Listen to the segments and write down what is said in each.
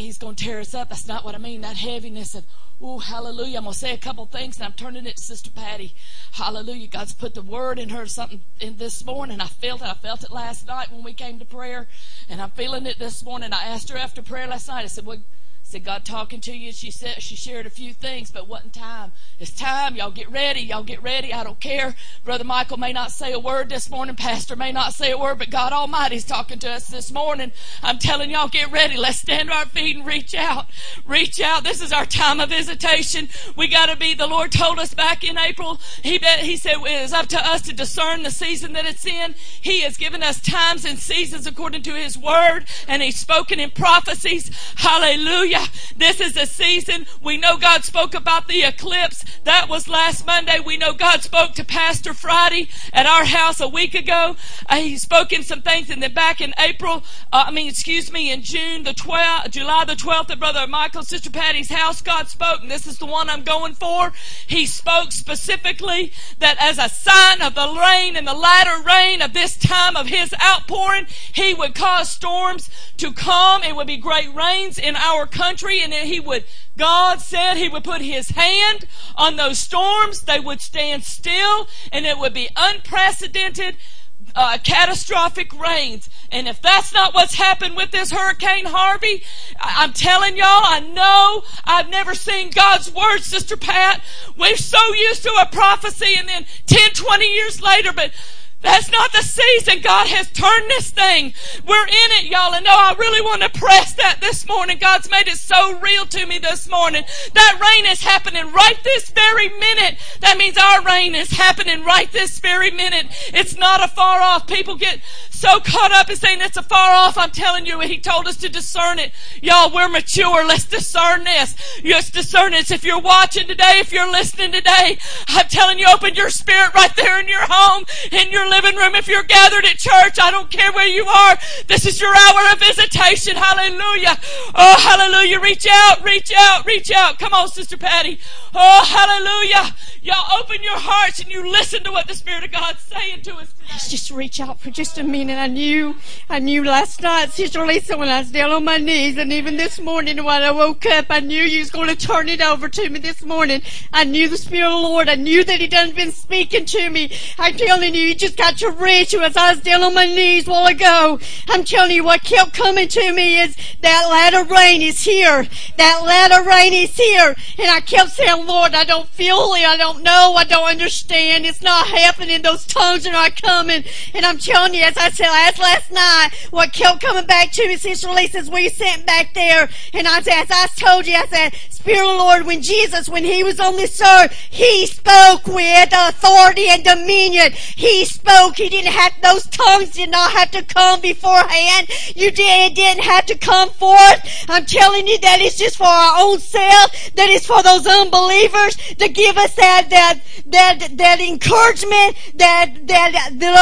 he's going to tear us up. That's not what I mean. That heaviness of, oh, hallelujah. I'm going to say a couple things and I'm turning it to Sister Patty. Hallelujah. God's put the word in her something in this morning. I felt it. I felt it last night when we came to prayer and I'm feeling it this morning. I asked her after prayer last night. I said, well, said, God talking to you. She said she shared a few things, but wasn't time. It's time. Y'all get ready. Y'all get ready. I don't care. Brother Michael may not say a word this morning. Pastor may not say a word, but God Almighty's talking to us this morning. I'm telling y'all, get ready. Let's stand to our feet and reach out. Reach out. This is our time of visitation. We got to be. The Lord told us back in April. He He said it is up to us to discern the season that it's in. He has given us times and seasons according to His word, and He's spoken in prophecies. Hallelujah. This is a season. We know God spoke about the eclipse. That was last Monday. We know God spoke to Pastor Friday at our house a week ago. Uh, he spoke in some things, and then back in April, uh, I mean, excuse me, in June the 12th, July the 12th, at Brother Michael, Sister Patty's house, God spoke, and this is the one I'm going for. He spoke specifically that as a sign of the rain and the latter rain of this time of His outpouring, He would cause storms to come. It would be great rains in our country country and he would, God said he would put his hand on those storms. They would stand still and it would be unprecedented, uh, catastrophic rains. And if that's not what's happened with this Hurricane Harvey, I'm telling y'all, I know I've never seen God's word, Sister Pat. We're so used to a prophecy and then 10, 20 years later, but that's not the season. God has turned this thing. We're in it, y'all. And no, I really want to press that this morning. God's made it so real to me this morning. That rain is happening right this very minute. That means our rain is happening right this very minute. It's not a far off. People get so caught up in saying it's a far off. I'm telling you, He told us to discern it. Y'all, we're mature. Let's discern this. Let's discern it. If you're watching today, if you're listening today, I'm telling you, open your spirit right there in your home, in your living room. If you're gathered at church, I don't care where you are. This is your hour of visitation. Hallelujah. Oh, hallelujah. Reach out, reach out, reach out. Come on, Sister Patty. Oh, hallelujah. Y'all open your hearts and you listen to what the Spirit of God's saying to us. Let's just reach out for just a minute. I knew, I knew last night, Sister Lisa, when I was down on my knees, and even this morning when I woke up, I knew you was going to turn it over to me this morning. I knew the Spirit of the Lord. I knew that He done been speaking to me. I'm telling you, you just got to reach as I was down on my knees a while ago. I'm telling you, what kept coming to me is that latter rain is here. That latter rain is here. And I kept saying, Lord, I don't feel it. I don't know. I don't understand. It's not happening. Those tongues are not coming coming. And I'm telling you, as I said last, last night, what kept coming back to me, Lisa, is we sent back there. And I, said, as I told you, I said, Spirit of the Lord, when Jesus, when He was on this earth, He spoke with authority and dominion. He spoke. He didn't have, those tongues did not have to come beforehand. You did, it didn't have to come forth. I'm telling you that it's just for our own self, that is for those unbelievers to give us that, that, that, that encouragement, that, that, the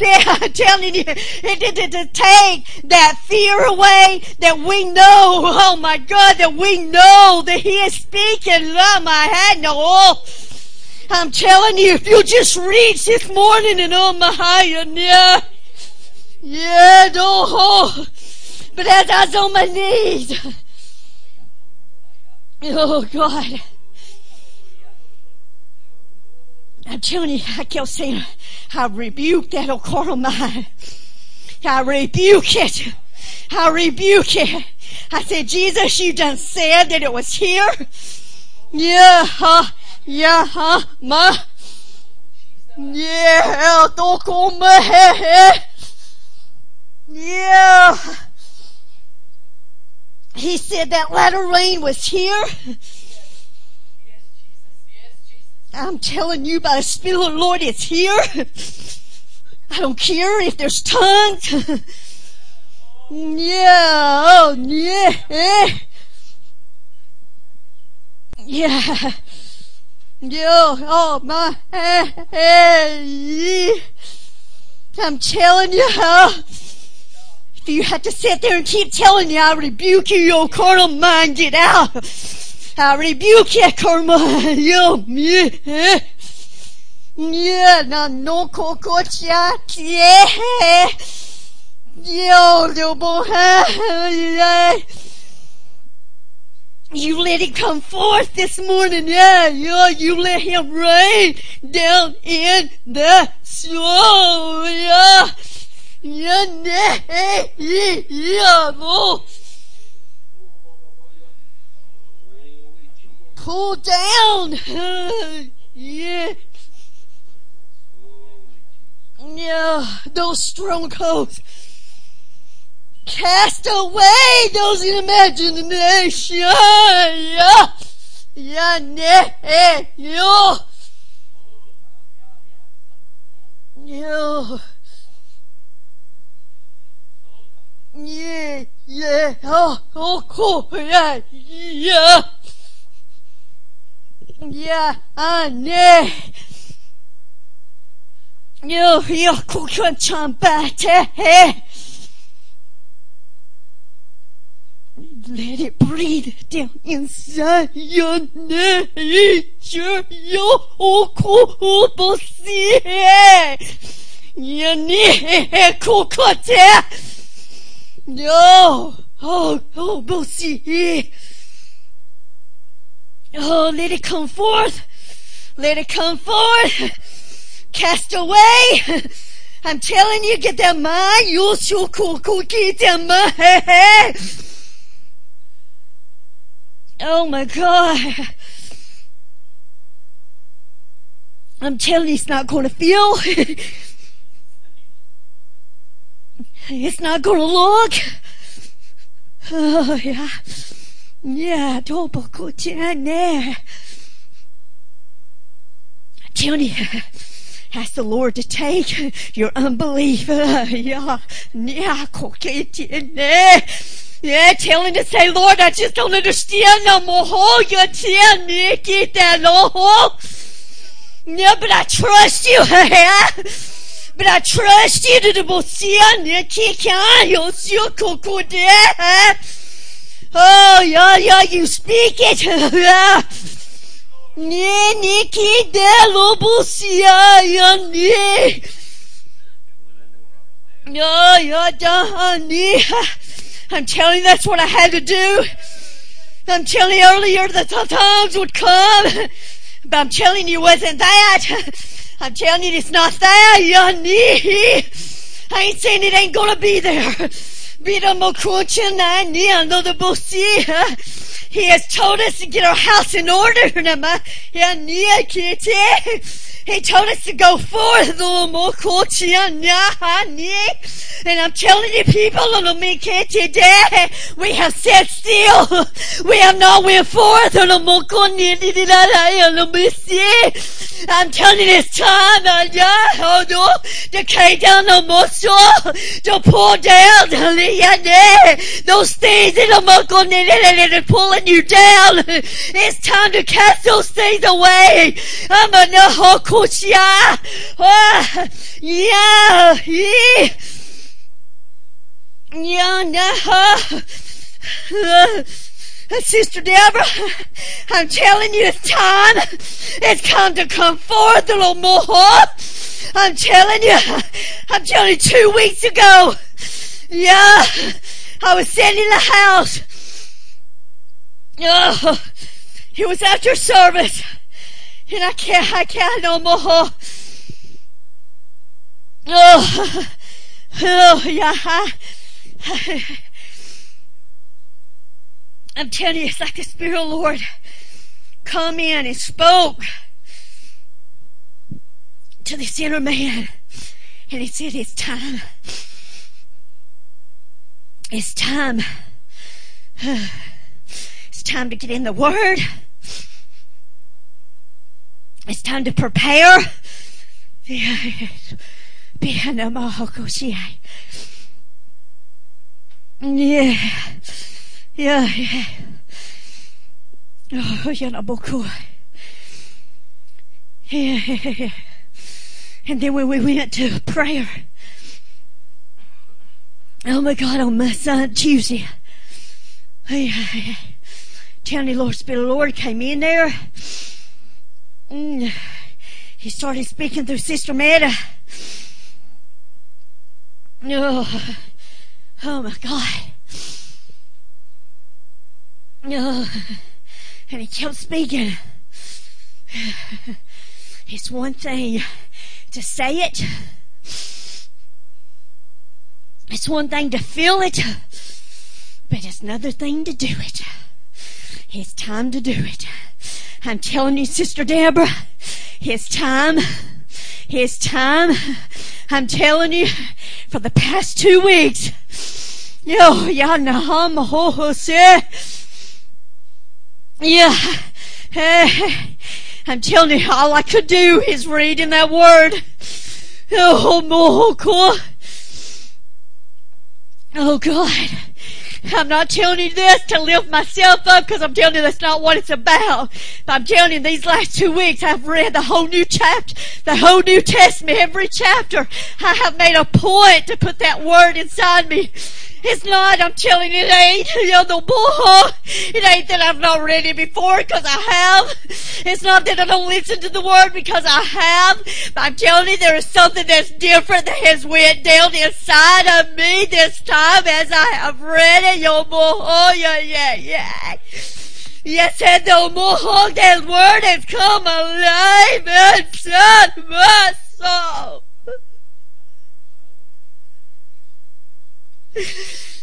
I'm telling you, it, to, to take that fear away that we know, oh my God, that we know that He is speaking. Oh my head, no. Oh, I'm telling you, if you just reach this morning and oh my yeah, yeah, oh. but as I was on my knees, oh God. I'm telling you, I kept saying, I rebuke that occult mind. I rebuke it. I rebuke it. I said, Jesus, you done said that it was here. Yeah, huh? Yeah, huh? Ma? Yeah, Yeah. He said that latter rain was here. I'm telling you by the Spirit of the Lord, it's here. I don't care if there's tongues. yeah, oh, yeah. Yeah. Yeah, oh my, I'm telling you, huh? if you have to sit there and keep telling you, I rebuke you, your carnal mind, get out. I rebuke you, karma. You, yeah. Eh? Yeah, no, no, cococha, eh? yeah. Yeah, little boy. Yeah. You let it come forth this morning, yeah, yeah, you let him rain down in the soul, yeah, yeah, eh? yeah, yeah, oh. Pull down, yeah, yeah, those strongholds. Cast away those imaginations. Yeah. Yeah, yeah, eh, yeah. Yeah. Yeah, yeah, oh, oh, cool, yeah, yeah. Yeah, know. Yeah, yeah, cool, jump back, hey. Let it breathe down inside your nature. Yo, oh, bossy. Ya ne, kokote. Yo, oh, oh, bossy. Oh, let it come forth. Let it come forth. Cast away. I'm telling you, get that mind. You so cool, cool, get that mind. Oh my God. I'm telling you, it's not going to feel. it's not going to look. Oh, yeah. Yeah, I'm telling you, ask the Lord to take your unbelief. Yeah, yeah, yeah, telling to say, Lord, I just don't understand no more. Tell me, get oh. Yeah, but I trust you. but I trust you to the you so cool Oh, yeah, yeah, Oh, you speak it. Yeah. Ne, Nikki, de lo bosia, ya, ne. Yeah, yeah, da, ne. I'm telling you, that's what I had to do. I'm telling you earlier that the times would come. But I'm telling you, wasn't that. I'm telling you, it's not that. I ain't saying it ain't gonna be there. Be the He has told us to get our house in order. He told us to go forth, and I'm telling you people, we have sat still. We have not went forth. I'm telling you it's time uh, to carry down the muscle, to pull down those things that are pulling you down. It's time to cast those things away. I'm a no kushia. Yeah, yeah. Yeah, no. Sister Deborah, I'm telling you it's time. It's time to come forth a little more. I'm telling you, I'm telling you two weeks ago. Yeah, I was sitting in the house. Oh, it was after service. And I can't, I can't no more. Oh, oh, yeah. I'm telling you, it's like the Spirit of the Lord come in and spoke to this inner man. And he said, It's time. It's time. It's time to get in the Word. It's time to prepare. Yeah. Yeah. Yeah. Oh, yana boku. Yeah, yeah, yeah. And then when we went to prayer, oh my God, on my son Tuesday, yeah, yeah. Telling the Lord, Spirit of the Lord came in there. Mm. He started speaking through Sister Meta. Oh. Oh my God. Oh, and he kept speaking. It's one thing to say it. It's one thing to feel it, but it's another thing to do it. It's time to do it. I'm telling you, Sister Deborah, it's time. It's time. I'm telling you, for the past two weeks, yo, yeah. I'm telling you, all I could do is read in that word. Oh. Oh God. I'm not telling you this to lift myself up because I'm telling you that's not what it's about. But I'm telling you these last two weeks I've read the whole new chapter, the whole New Testament, every chapter. I have made a point to put that word inside me. It's not, I'm telling you, it ain't, you know, the bull. It ain't that I've not read it before because I have. It's not that I don't listen to the word because I have. But I'm telling you, there is something that's different that has went down inside of me this time as I have read it. Yo, oh, yeah, yeah, yeah. Yes, and the more that word has come alive inside my soul.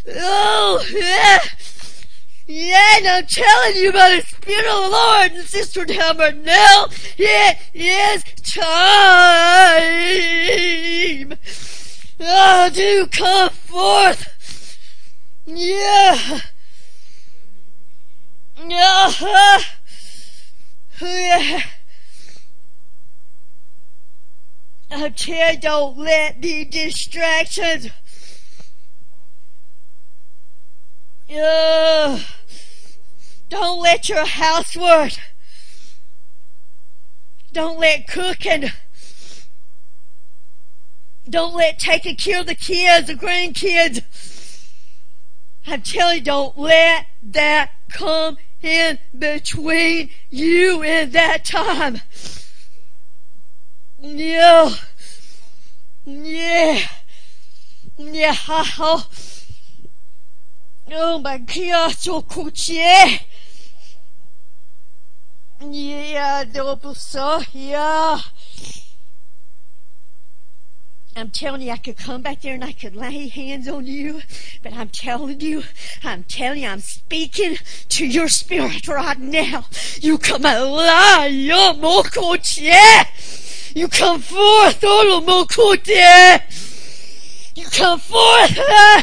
Oh, yeah. Yeah, and I'm telling you about the Spirit of the Lord and Sister Delmer now. It is time. Oh, to come forth. Yeah. Yeah. Yeah. I don't let the distractions Yeah. Don't let your housework, don't let cooking, don't let taking care of the kids, the grandkids. I'm telling you, don't let that come in between you and that time. Yeah. Yeah. Yeah. Oh. Oh my god, so kucie! Yeah, double so, yeah. I'm telling you, I could come back there and I could lay hands on you, but I'm telling you, I'm telling you, I'm speaking to your spirit right now. You come alive, oh, mokoche. You come forth, oh. You come forth. Uh,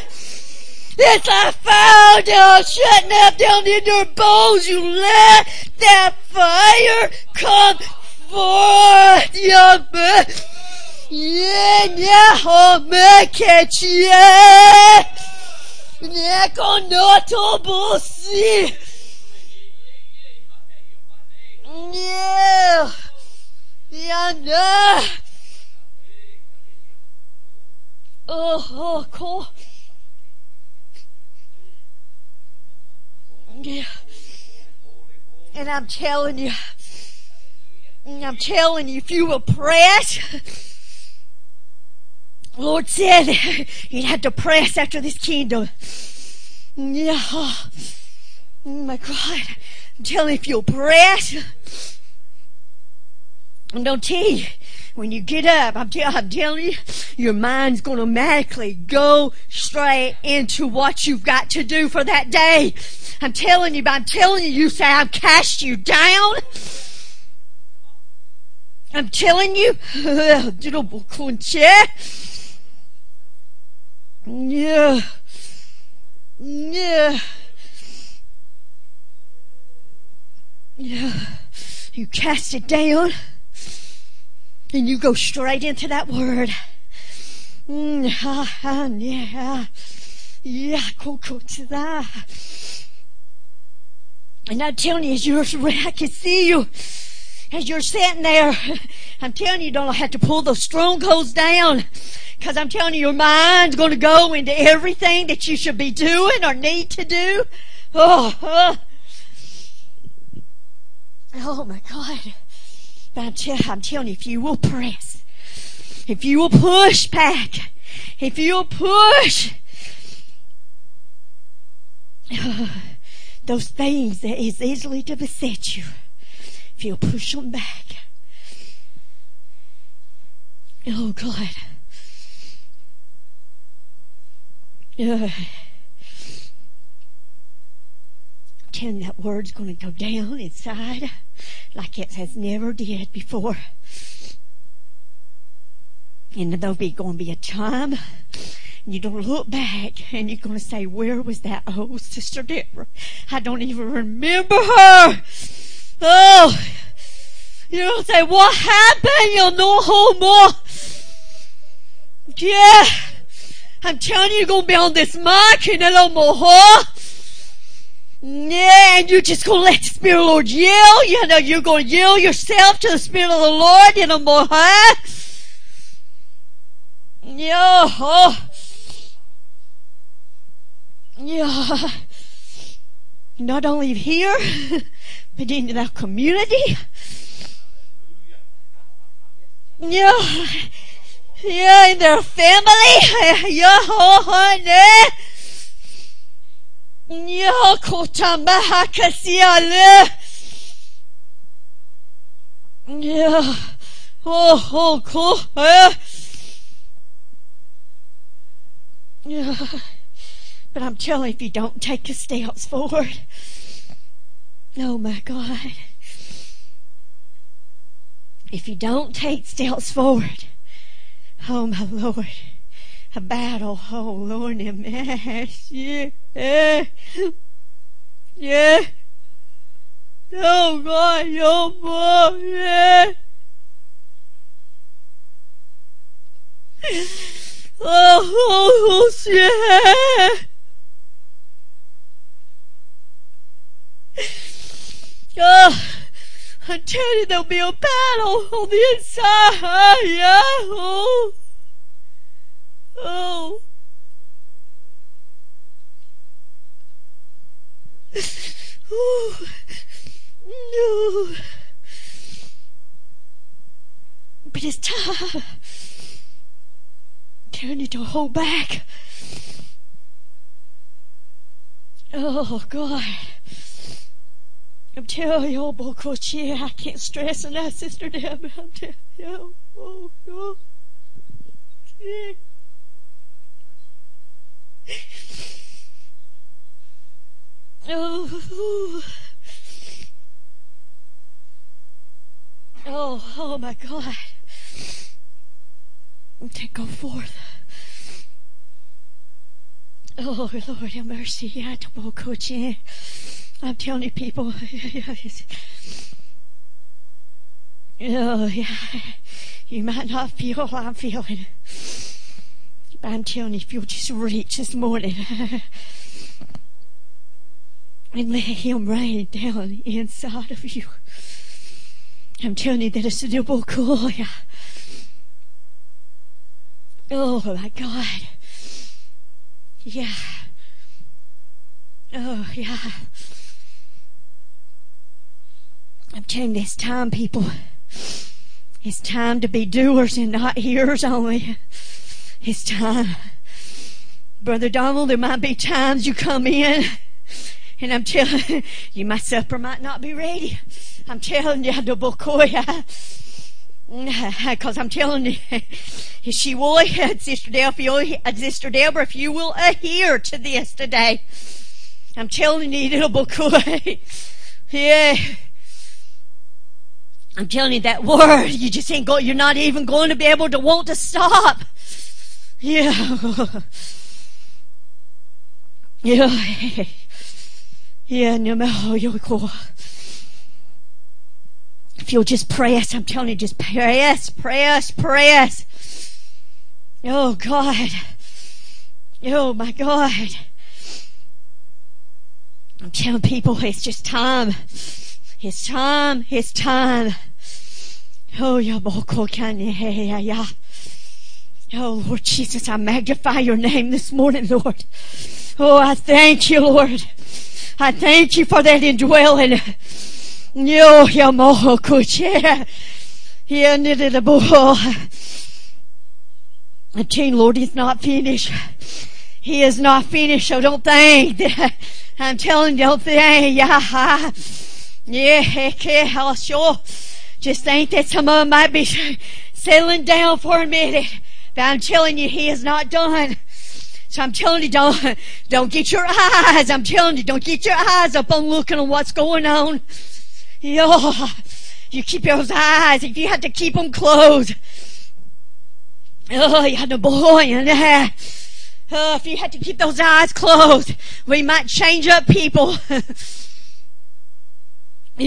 yes, I found you shutting up down in your bones. You let that fire come forth. Yeah, man. Yeah, yeah, oh, man, catch yeah. Yeah, con noto bussi. Yeah. Yeah. Oh, oh, cool. Yeah. And I'm telling you, I'm telling you, if you will press, Lord said he'd have to press after this kingdom. Yeah. Oh my God. I'm telling you, if you'll press, and don't tell you, when you get up, I'm, t- I'm telling you, your mind's going to automatically go straight into what you've got to do for that day. I'm telling you, but I'm telling you, you say, I've cast you down. I'm telling you, yeah. Yeah. Yeah. You cast it down and you go straight into that word. Yeah. Yeah, cool, cool, and I'm telling you, you're, I can see you as you're sitting there. I'm telling you, you don't have to pull those strongholds down. Cause I'm telling you, your mind's gonna go into everything that you should be doing or need to do. Oh, oh, oh my God. But I'm, tell, I'm telling you, if you will press, if you will push back, if you'll push, those things that is easily to beset you, you'll push them back. Oh God. Uh, telling that word's going to go down inside like it has never did before. And there'll be going to be a time you're going to look back and you're going to say, where was that old sister Deborah? I don't even remember her. Oh, you don't say, what happened? You'll know who more. Yeah. I'm telling you, you're going to be on this mic and a little more. Yeah, and you're just gonna let the Spirit of the Lord yell. You know, you're gonna yell yourself to the Spirit of the Lord, you know, more high. Yeah, oh. Yeah. Not only here, but in their community. Yeah. Yeah, in their family. Yeah, honey. Yeah. Yeah. Oh, oh, cool. Yeah. Yeah. But I'm telling you, if you don't take the steps forward, oh my God. If you don't take steps forward, oh my Lord, a battle, oh Lord, a mess, yeah, yeah, oh God, oh boy, yeah. Oh, oh, oh, yeah. Oh, I'm telling you, there'll be a battle on the inside. Yeah. Oh. Oh. Oh. No. But it's time. Telling you to hold back. Oh, God. I'm telling you, oh, Bokochi, I can't stress enough, Sister Deb. I'm telling you, oh, oh. Oh, oh, oh my God. To go forth. Oh, Lord, have mercy. Know, I'm telling you, people. oh, yeah. You might not feel what I'm feeling. But I'm telling you, if you'll just reach this morning and let Him rain down inside of you. I'm telling you that it's a double cool. Oh my God. Yeah. Oh yeah. I'm telling you, it's time, people. It's time to be doers and not hearers only. It's time. Brother Donald, there might be times you come in and I'm telling you, my supper might not be ready. I'm telling you. Because I'm telling you, if she will, Sister Delphia, uh, Sister Deborah, if you will adhere to this today, I'm telling you, little bokoya. Yeah. I'm telling you that word, you just ain't go, you're not even going to be able to want to stop. Yeah. Yeah. Yeah, no matter you're cool. If you'll just press, I'm telling you, just press, press, press. Oh God. Oh my God. I'm telling people it's just time. It's time. his time. Oh, Yaboko yeah, Oh, Lord Jesus, I magnify your name this morning, Lord. Oh, I thank you, Lord. I thank you for that indwelling. Yo, yamoho kuche. And King Lord, he's not finished. He is not finished, so don't think I'm telling you, don't think, yeah, sure. Just think that some of them might be settling down for a minute. But I'm telling you, he is not done. So I'm telling you, don't, don't get your eyes, I'm telling you, don't get your eyes up on looking at what's going on. Yo, you keep those eyes, if you have to keep them closed. Oh, you had a boy in there. Oh, if you had to keep those eyes closed, we might change up people. yeah, the boy. Hey, cool.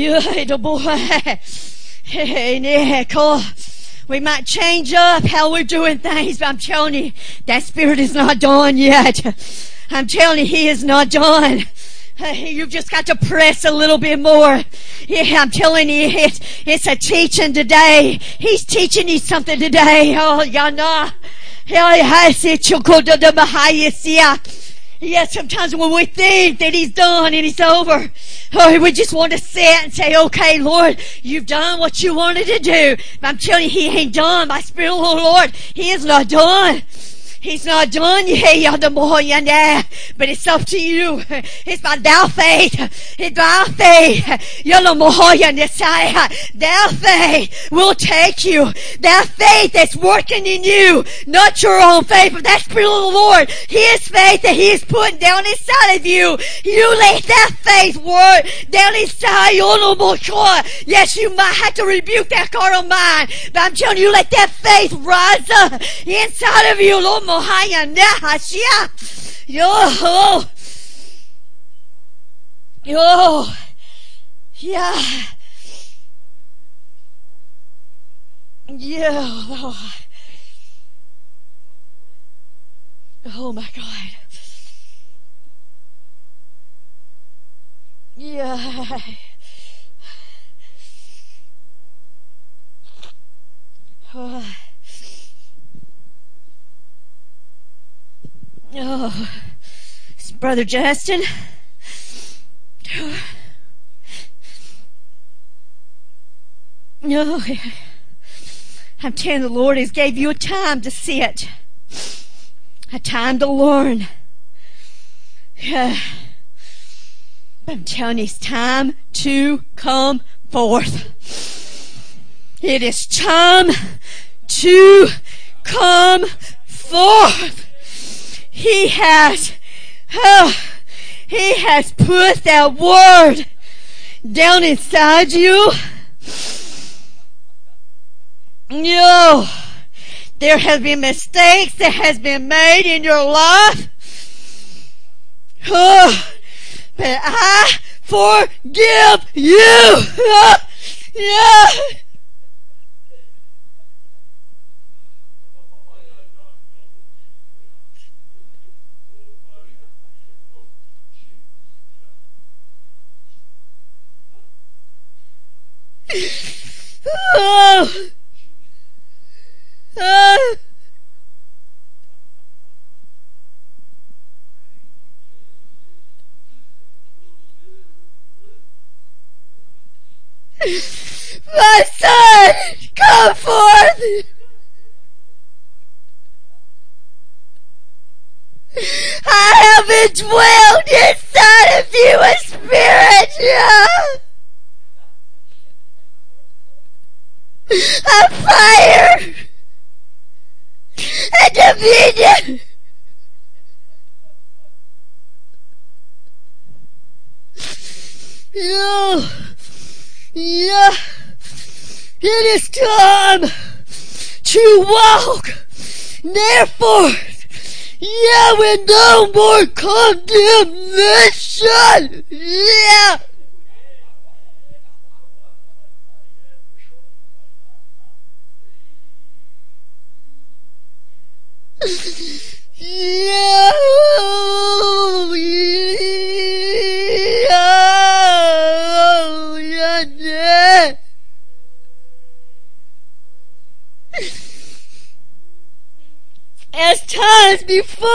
We might change up how we're doing things, but I'm telling you, that spirit is not done yet. I'm telling you, he is not done. You've just got to press a little bit more. Yeah, I'm telling you, it's, it's a teaching today. He's teaching you something today. Oh, yana. Yeah, sometimes when we think that he's done and he's over, oh, we just want to sit and say, okay, Lord, you've done what you wanted to do. But I'm telling you, he ain't done. My spirit the Lord, he is not done. He's not done yet, but it's up to you. It's by thou faith. It's by faith. Thou faith will take you. That faith that's working in you, not your own faith, but that Spirit of the Lord. His faith that He is putting down inside of you. You let that faith work down inside you. Yes, you might have to rebuke that carnal mind, but I'm telling you, let that faith rise up inside of you. Lord. Yo. Yo. Yeah. Yeah. Oh. oh my God. Yeah. Oh. Oh, it's Brother Justin. Oh, I'm telling the Lord has gave you a time to sit, a time to learn. Yeah. I'm telling you, it's time to come forth. It is time to come forth. He has, oh, He has put that word down inside you. No, there have been mistakes that has been made in your life. Oh, but I forgive you. Oh, yeah. My son, come forth. I have indwelled inside of you a spirit. Yeah. A fire and dominion. Yeah, yeah, it is time to walk, therefore, yeah, with no more condemnation. Yeah. As times before,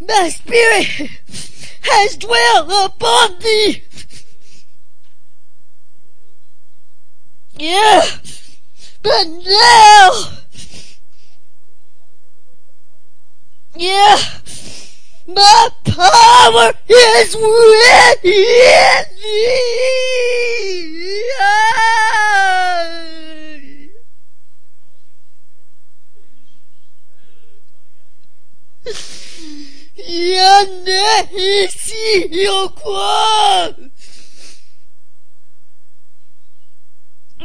my spirit has dwelt upon thee. Yeah. But now, yeah, My power is within thee. Yande isi yokwa.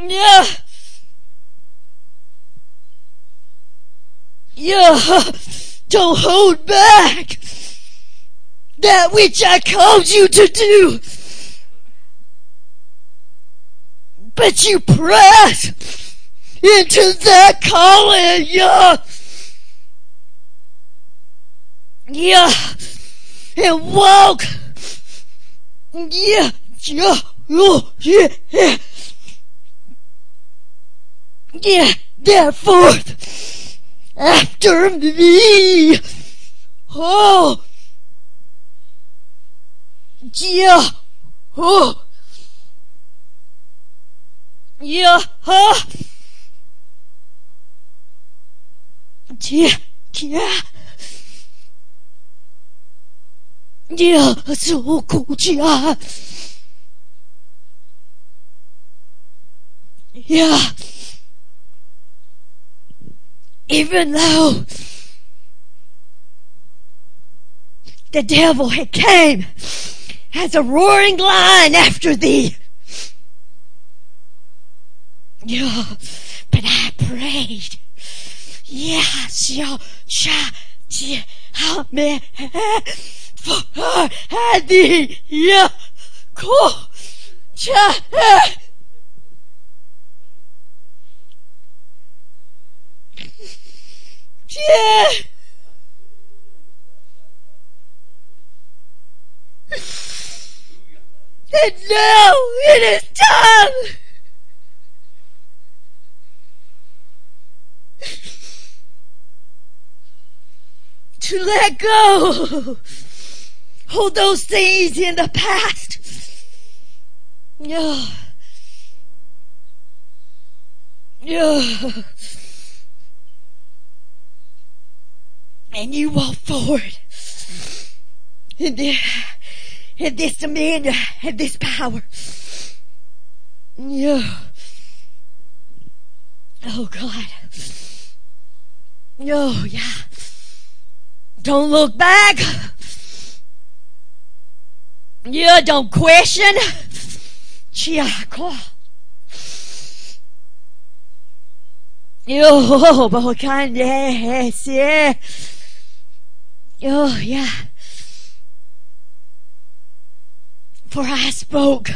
Yeah. Yeah. Don't hold back that which I called you to do. But you press into that calling, yeah. Yeah. And walk. Yeah. Yeah. Yeah. Yeah. Yeah. Therefore, after me. Oh. Yeah. Oh. Yeah. Huh. Yeah. Yeah. 呀，受苦家呀 ，even though the devil had came as a roaring lion after thee. Yeah, but I prayed. Yes, yeah, cha, cha, me For her had thee, yeah, ko, cha, yeah. And now it is time. To let go. Hold those things in the past. Yeah. Yeah. And you walk forward this, in this dominion and this power. Yeah. Oh God. Oh yeah. Don't look back. Yeah, don't question. Chiako. Yo, bokan yes, yeah. Oh, yeah. For I spoke.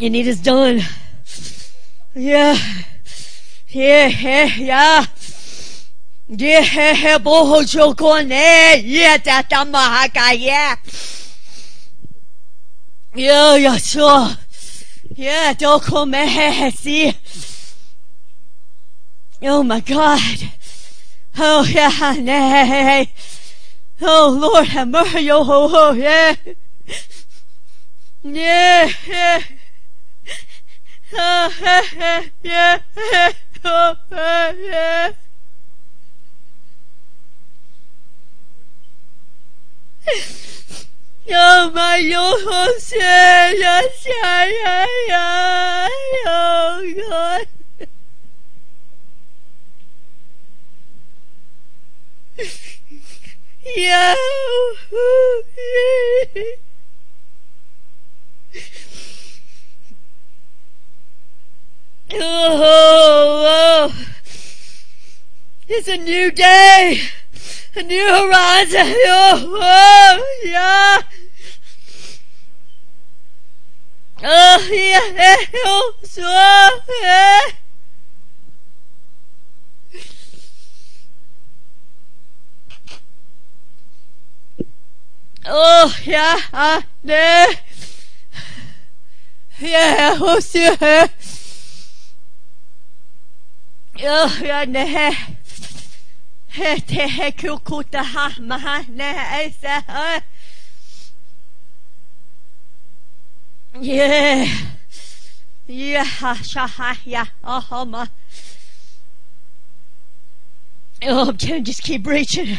And it is done. Yeah. Yeah, yeah, yeah. Yeah, boho chokone. Yeah, tatamahaka, yeah. Yeah, yeah, sure. Yeah, dokome, see. Oh my God. Oh yeah, nay. Oh Lord, have mercy. Oh, oh, oh yeah. Yeah, yeah. Oh, yeah, yeah. Oh, yeah. Oh my oh yeah, yeah, yeah, yeah, oh God. Yeah. Oh, oh, it's a new day, a new horizon. Oh, oh yeah. Oh, yeah, oh, yeah. Oh, yeah, uh, ne. Yeah, oh, yeah. Oh, yeah, ne. Te, he, kukuta, ha, maha, ne, esa, uh. Yeah. Yeah, ha, sha, ha, yeah, oh, oh, ma. Oh, I'm just keep reaching.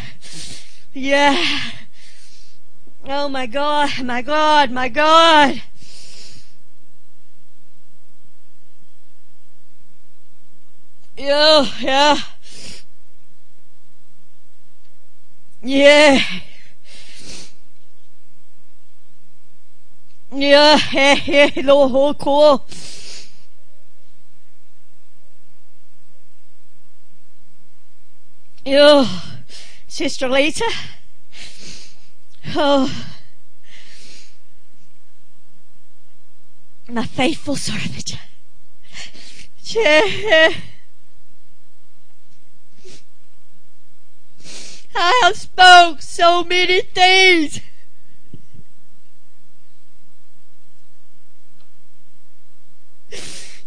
Yeah. Oh my God, my God, my God. Yeah, yeah. Yeah. Yeah, yeah, yeah, Lord, cool. Oh, Sister Lisa. Oh, my faithful servant. I have spoke so many things.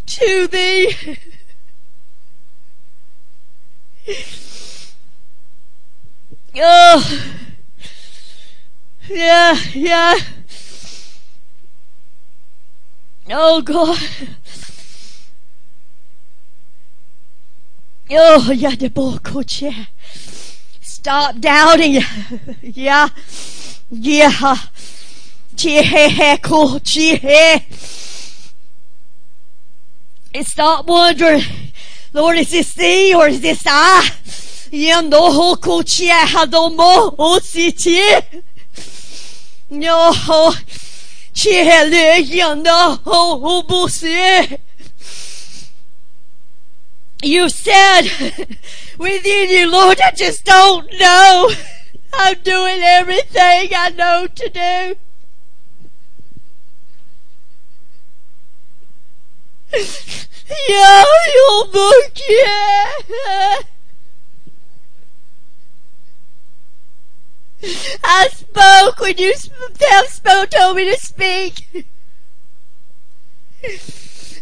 To thee. Oh, yeah, yeah. Oh God. Oh, yeah, the ball coach, yeah. Stop doubting. yeah, yeah. Yeah, coach, yeah. And stop wondering, Lord, is this thee or is this I? Hoko chia hadomo ositi. No, oh, chia le yendo ho busi. You said within you, Lord, I just don't know. I'm doing everything I know to do. Yeah, your book, yeah. I spoke when you spoke, told me to speak.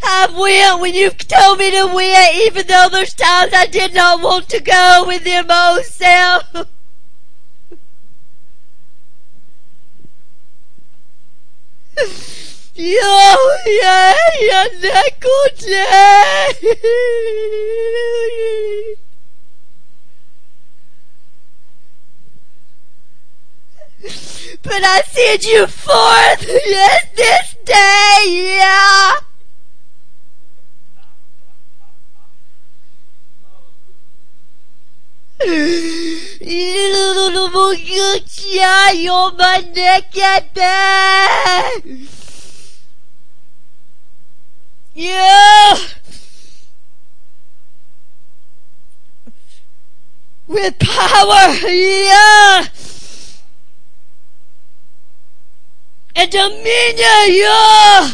I went when you told me to went, even though there's times I did not want to go within my own oh, self. Yo, yeah, yeah, that good day. But I send you forth yes, this day, yeah. You're my naked back. Yeah. With power, yeah. And dominion, yeah.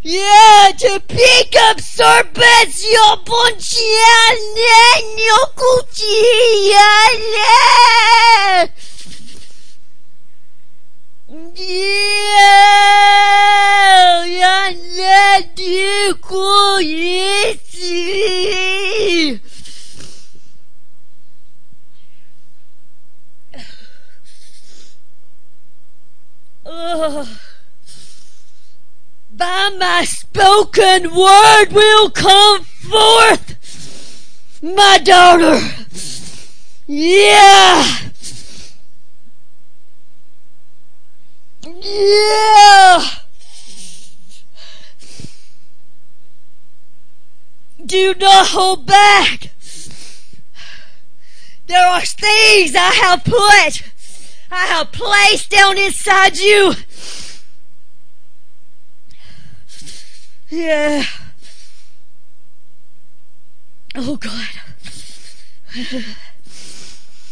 Yeah, to pick up serpents, yo ponchiane, yo cuchillane. Yeah, ya ne diku yisi. By my spoken word will come forth, my daughter. Yeah. Yeah. Do not hold back. There are things I have put, I have placed down inside you Yeah. Oh God.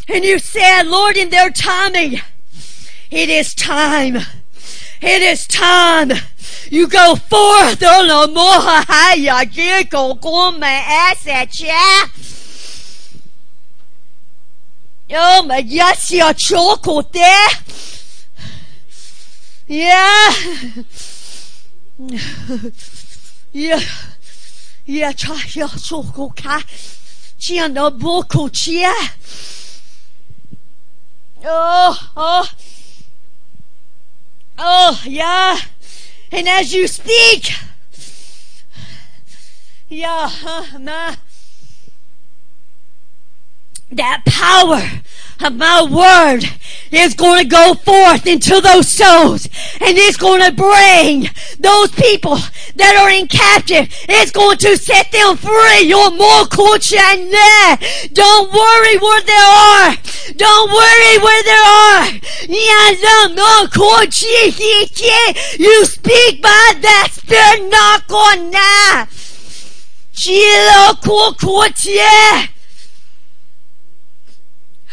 And you said, Lord, in their timing, it is time. It is time. You go forth on the mohaya giko gome asecha. Oh my yes, your chocolate. Yeah. Yeah, yeah, cha ya so go ka, chia chia. Oh, oh, oh, yeah. And as you speak, yeah, uh, ma, that power of my word is going to go forth into those souls and it's going to bring those people that are in captive. It's going to set them free. You're more Don't worry where they are. Don't worry where they are. You speak by that spirit, not going now.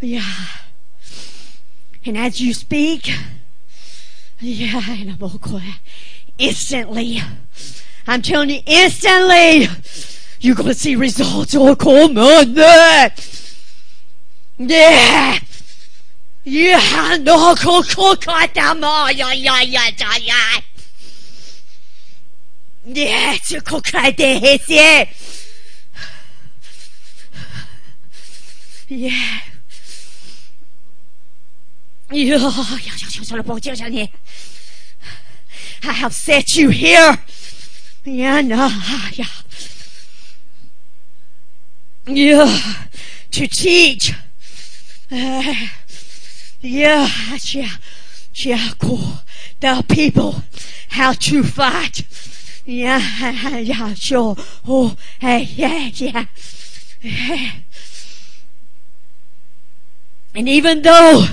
Yeah. And as you speak, yeah, and I'm all quiet. instantly, I'm telling you, instantly, you're to see results. Oh, come on. Yeah. Yeah, no, cool, cool, cut them all. Yeah, yeah, yeah, yeah, yeah. Yeah, it's a cool cut this, yeah. Yeah. I have set you here. Yeah, no, yeah. Yeah, to teach. Uh, yeah, yeah, yeah, cool. The people how to fight. Yeah, yeah, sure. Oh, hey, yeah, yeah. And even though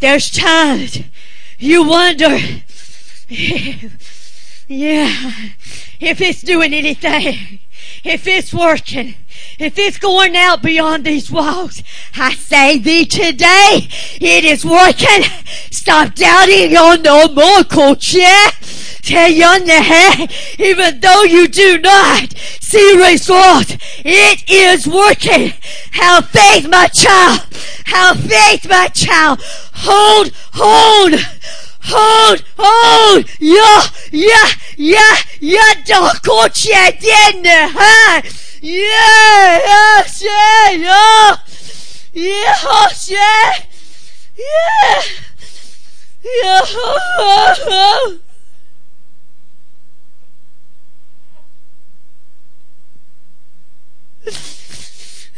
there's times you wonder, yeah, if it's doing anything, if it's working, if it's going out beyond these walls. I say thee today, it is working. Stop doubting your no more coach, yeah? Even though you do not see results, it is working. Have faith, my child. Have faith, my child. Hold, hold, hold, hold. Yeah, yeah, yeah. Don't coach you again, huh? Yeah, yeah, yeah, yeah. Yeah, yeah. Yeah. Yeah. Oh.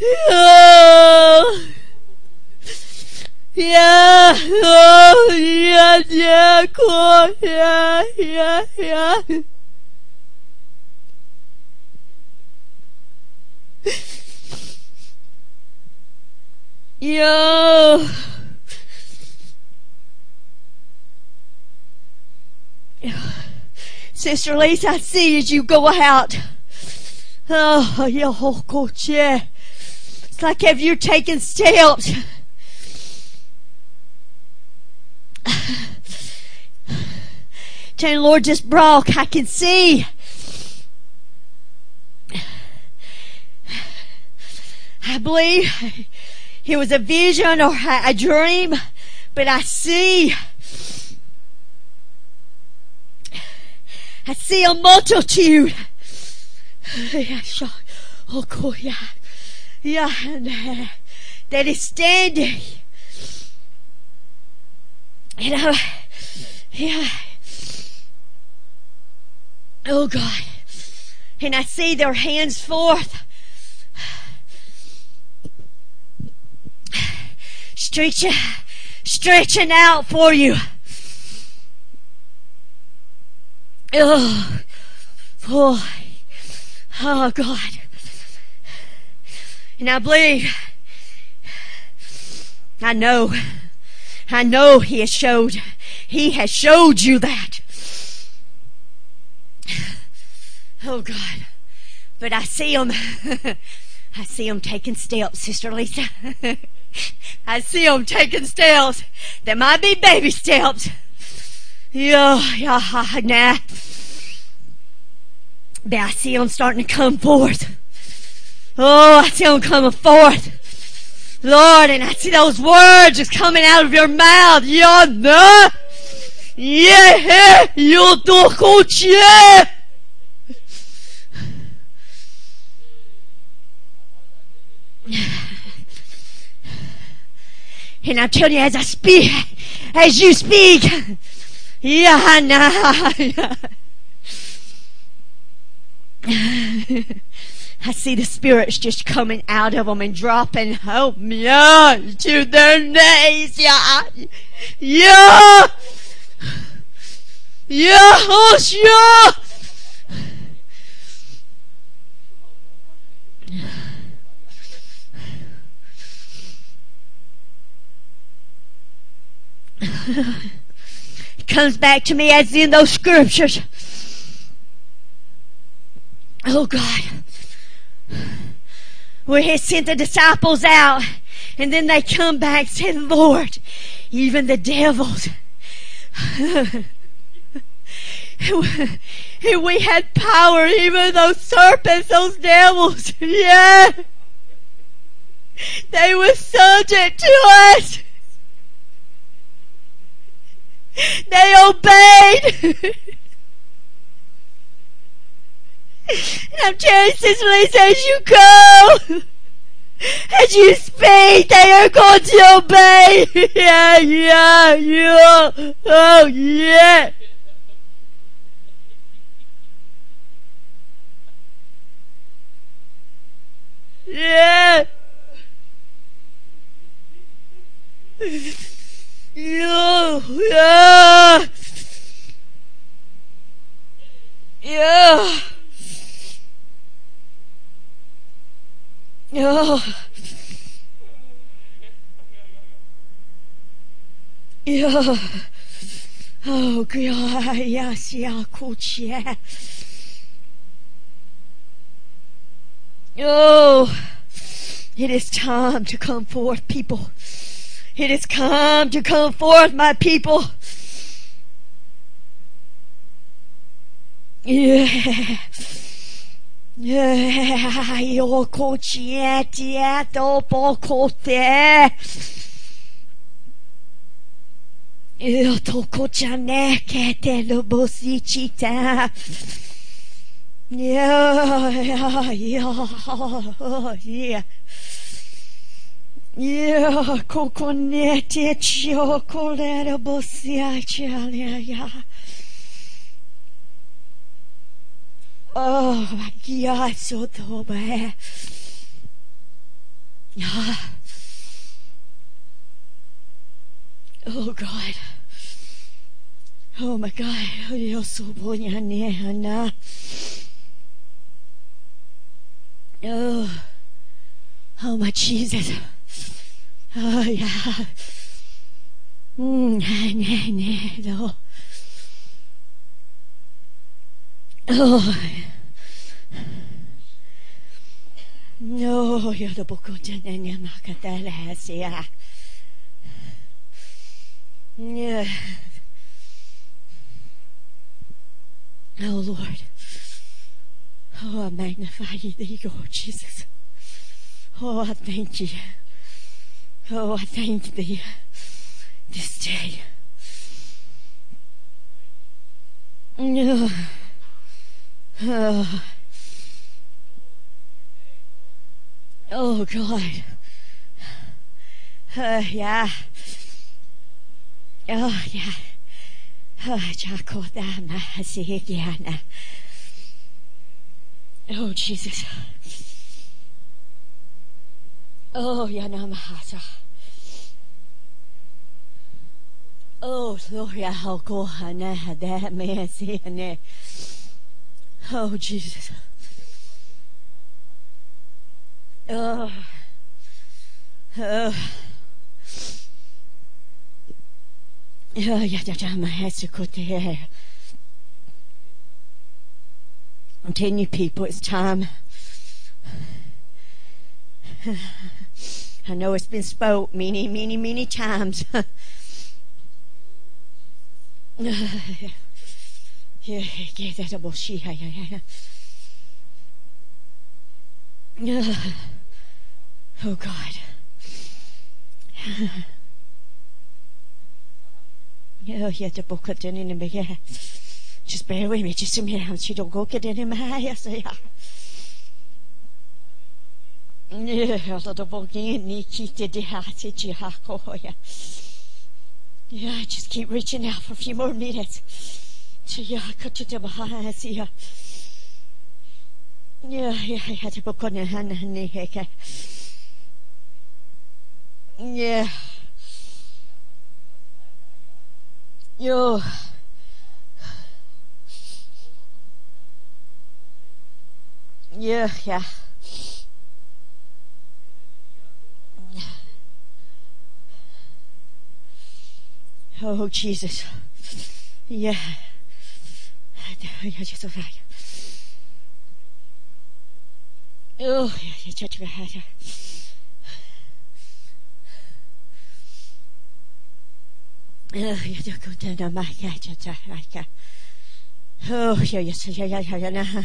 Yeah, oh, yeah, yeah, cool, yeah, yeah, yeah. Yo. Sister Lisa, I see as you go out. Oh, your whole coach, yeah. It's like have you taken steps? Telling Lord, just broke. I can see. I believe it was a vision or a dream, but I see. I see a multitude that is standing. You know, yeah. Oh, God. And I see their hands forth. Stretching, stretching out for you. Oh, boy. Oh God. And I believe, I know, I know He has showed, He has showed you that. Oh God. But I see Him, I see Him taking steps, Sister Lisa. I see Him taking steps. There might be baby steps. Yeah, yeah, nah. But I see them starting to come forth. Oh, I see them coming forth. Lord, and I see those words just coming out of your mouth. Yana. Yeah, you do coach. And I tell you, as I speak, as you speak, yeah, nah, yeah. I see the spirits just coming out of them and dropping home, yeah, to their knees, yeah, yeah, yeah. it comes back to me as in those scriptures. Oh God. Where he sent the disciples out and then they come back and say, Lord, even the devils. and we had power, even those serpents, those devils. Yeah. They were subject to us. They obeyed. and I'm telling Sister as you go, as you speak, they are going to obey. Yeah, yeah, yeah. Oh, yeah. Yeah. Yeah, yeah. Yeah. Yeah. Yeah. Oh God, yes, yeah, coach, yeah. Oh, it is time to come forth, people. It is come to come forth, my people. Yeah. Yeah, yo cochie tieto pocote. Io tocco gianne che te lo bosicita. Yeah, yeah, yeah, yeah. Yeah, coconete chocolate bosia chalia. Oh, my God, so tobe. Oh God. Oh my God. Io so buona nena. Oh. Oh my Jesus. Oh yeah. Mm. Oh. No, you're the book of Jananya Makatalasia. Yeah. Oh Lord. Oh, I magnify thee, Lord Jesus. Oh, I thank you. Oh, I thank thee this day. Oh, oh, oh God. Uh, yeah. Oh, yeah. Oh, Jakodama Hasigiana. Oh, Jesus. Oh, Yanamahasa. Oh, Gloria, how go Hana that man saying Oh, Jesus. Oh. Oh. Oh, yeah, yeah, yeah, my head's so good there. I'm telling you people, it's time. I know it's been spoke many, many, many times. yeah, yeah. Yeah, yeah, yeah. Oh God. Oh, yeah, the book in the Just bear with me just a minute. I She don't go get in my eyes. Yeah. Yeah, the book in Nikki did hat it. Oh, yeah, yeah, just keep reaching out for a few more minutes. Yeah, cut it to my eyes. Yeah. Yeah, yeah, yeah, the book on the hand. Yeah. Yo. Yeah. Oh, Jesus. Yeah. Yeah. Oh, yeah, yeah, yeah, yeah. Oh, yeah, yeah, Oh, yeah, yes, yeah, yeah, yeah, yeah, nah. Yeah, go.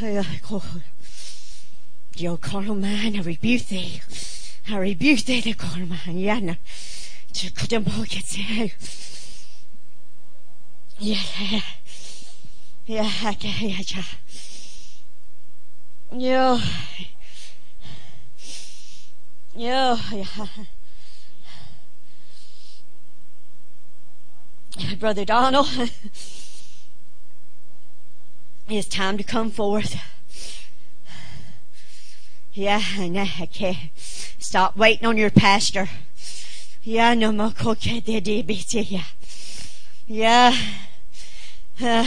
Yo, carnal man, I rebuke thee. I rebuke thee, the carnal man, yeah. Yeah, yeah, yeah, yeah, yeah, yeah. Yo. Yo, yeah. Brother Donald, it's time to come forth. Yeah, and I can't stop waiting on your pastor. Yeah, no more yeah. Yeah. Uh,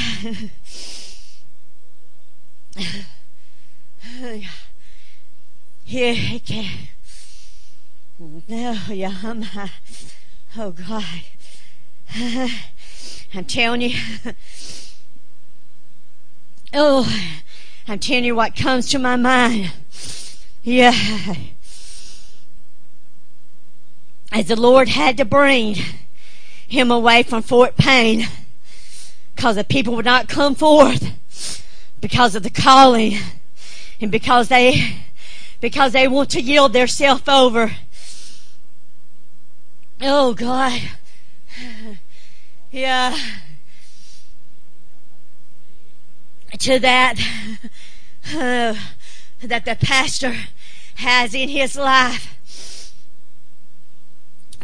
yeah, okay. No, yeah, oh God. I'm telling you. oh, I'm telling you what comes to my mind. Yeah. As the Lord had to bring him away from Fort Payne because the people would not come forth because of the calling and because they because they want to yield their self over. Oh God. Yeah. To that, uh, that the pastor has in his life.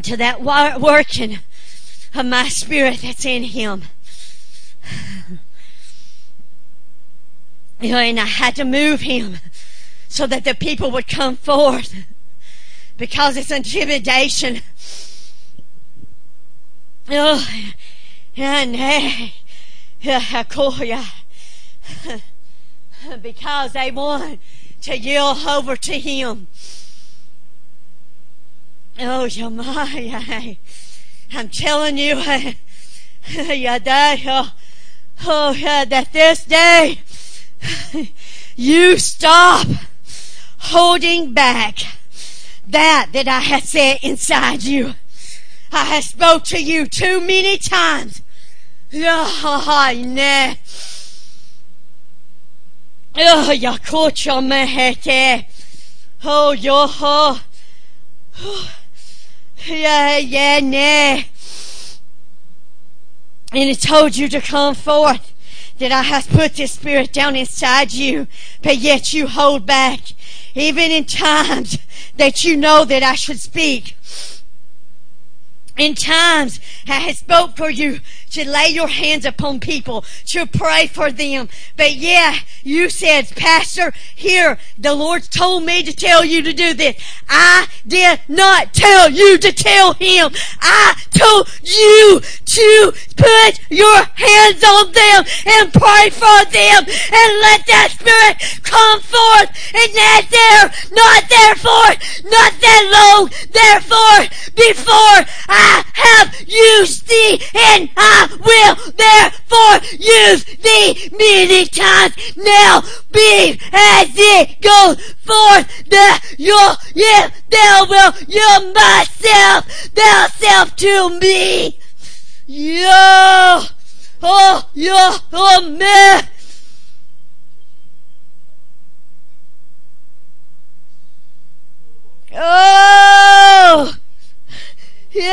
To that working of my spirit that's in him. You know, and I had to move him so that the people would come forth because it's intimidation. Oh, and because they want to yield over to him. Oh, Yamai, I'm telling you, Yadai, uh, oh, yeah, that this day you stop holding back that that I have said inside you. I have spoke to you too many times oh, ne. Oh, yakucha mehete. Eh? Oh, yo ho. Yeah, yeah, ne. And it told you to come forth that I have put this spirit down inside you, but yet you hold back, even in times that you know that I should speak. In times I spoke for you to lay your hands upon people, to pray for them. But yeah, you said, Pastor, here, the Lord told me to tell you to do this. I did not tell you to tell him. I told you to put your hands on them and pray for them and let that spirit come forth and not there, not therefore, not that long, therefore, before I have used thee and I I will therefore use thee many times now be as it goes forth that your yeah thou will you myself thyself to me. Yo oh yo oh man Oh! Yeah!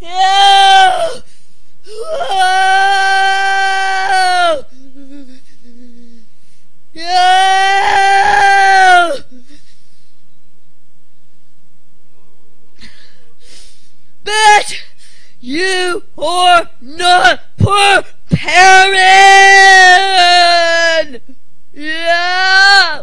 Yeah! Whoa! Yeah! But you are not preparing! Yeah!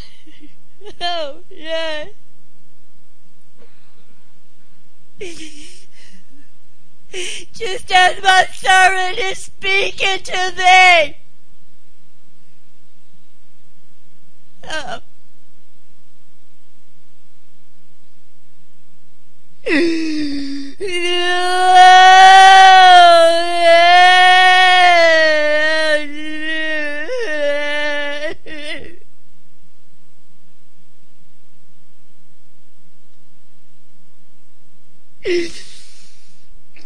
oh yeah. Just as my servant is speaking to thee. Oh.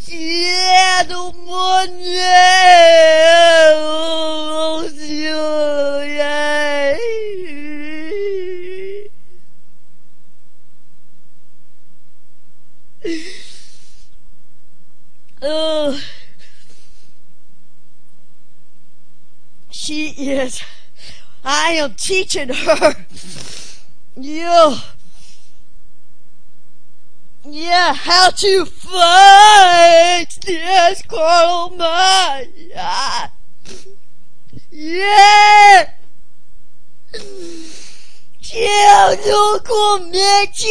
Yeah, the one Oh, she is. I am teaching her. You. Yeah, how to fight this carnal mind. Yeah. Eu não cometi.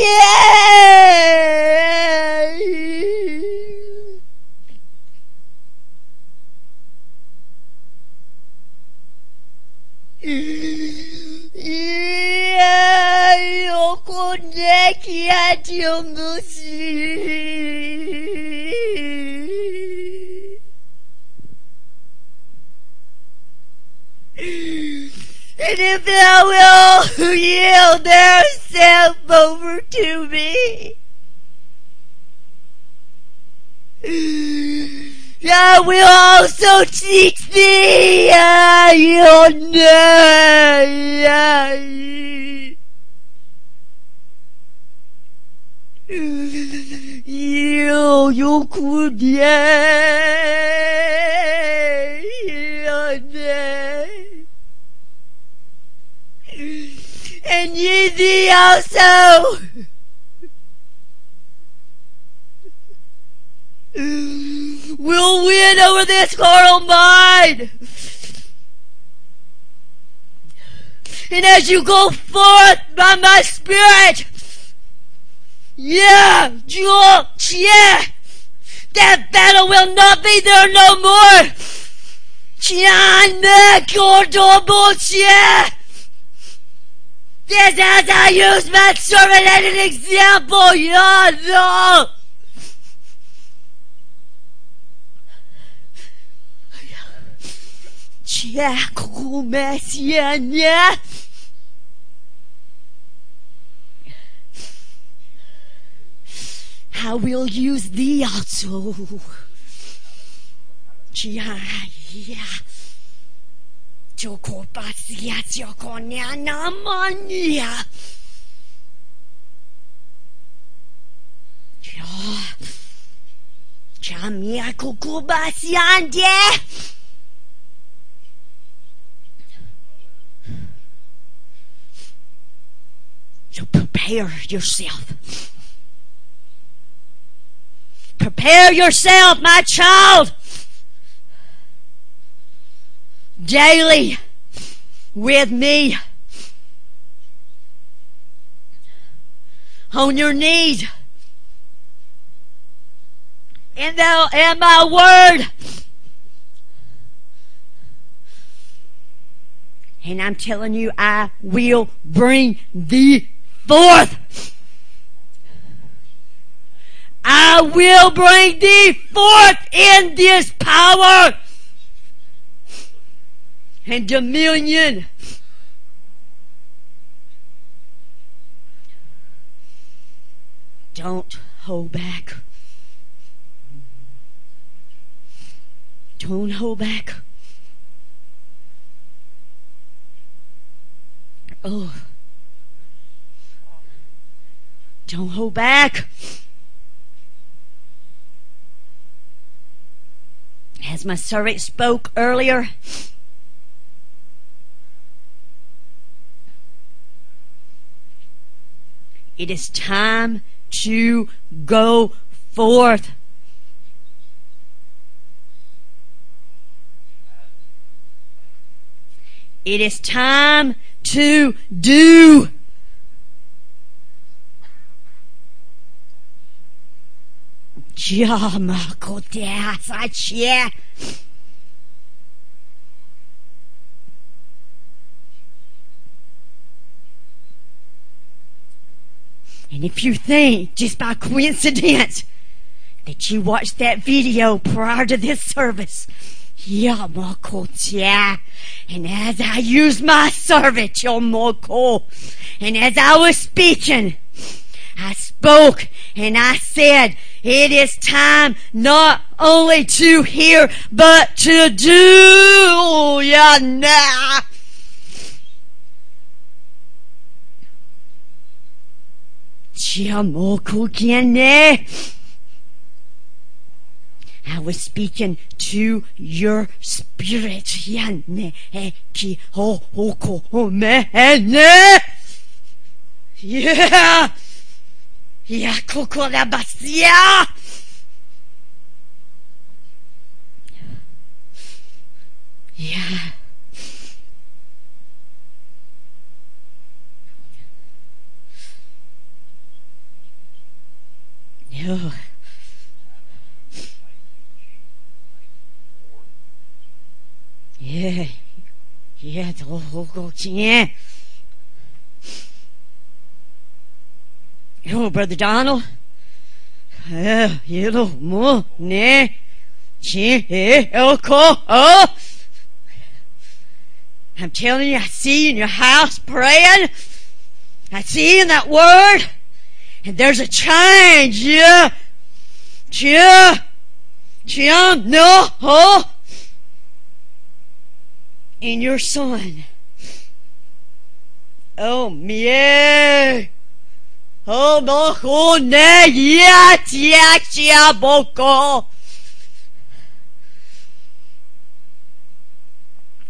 Yeah, eu conectei a And if thou will yield thyself over to me, I will also teach thee uh, your name. You, you could, yeah, your name. And ye thee also. Will win over this carnal mind. And as you go forth by my spirit, yeah, Joel, yeah, that battle will not be there no more. This as I use my servant as an example, yeah, no. Messiania. I will use thee also. Chia, Joko Basia, Joko Nyanamania. Chamia Kukubasiande. So prepare yourself. Prepare yourself, my child. Daily with me. On your knees. In the in my word. And I'm telling you, I will bring thee forth. I will bring thee forth in this power and dominion. Don't hold back. Don't hold back. Oh. Don't hold back. As my servant spoke earlier, it is time to go forth. It is time to do. And if you think, just by coincidence, that you watched that video prior to this service, Yamakotia. And as I used my servant, Yomoko, and as I was speaking, I spoke and I said, it is time not only to hear, but to do. Yeah, nah. Chiamoko eh? I was speaking to your spirit. Yeah. いや、ここだ、バスいやいやよいやいや、東方ご機嫌。钱。Oh, Brother Donald. Uh, you know, more, ne, chi, eh, elko, oh. I'm telling you, I see you in your house praying. I see you in that word. And there's a change, yeah. Yeah. Yeah, no, oh in your son. Oh, Oh.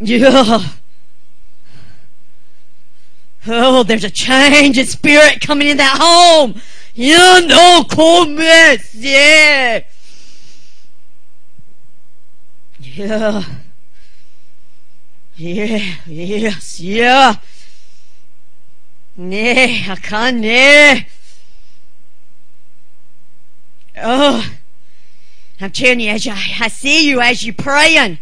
Yeah. Oh, there's a change in spirit coming in that home. You know, comments. Yeah. Yeah. Yeah, yes, yeah. Nee, I can't, nee. Oh, I'm telling you, as you, I see you as you're praying.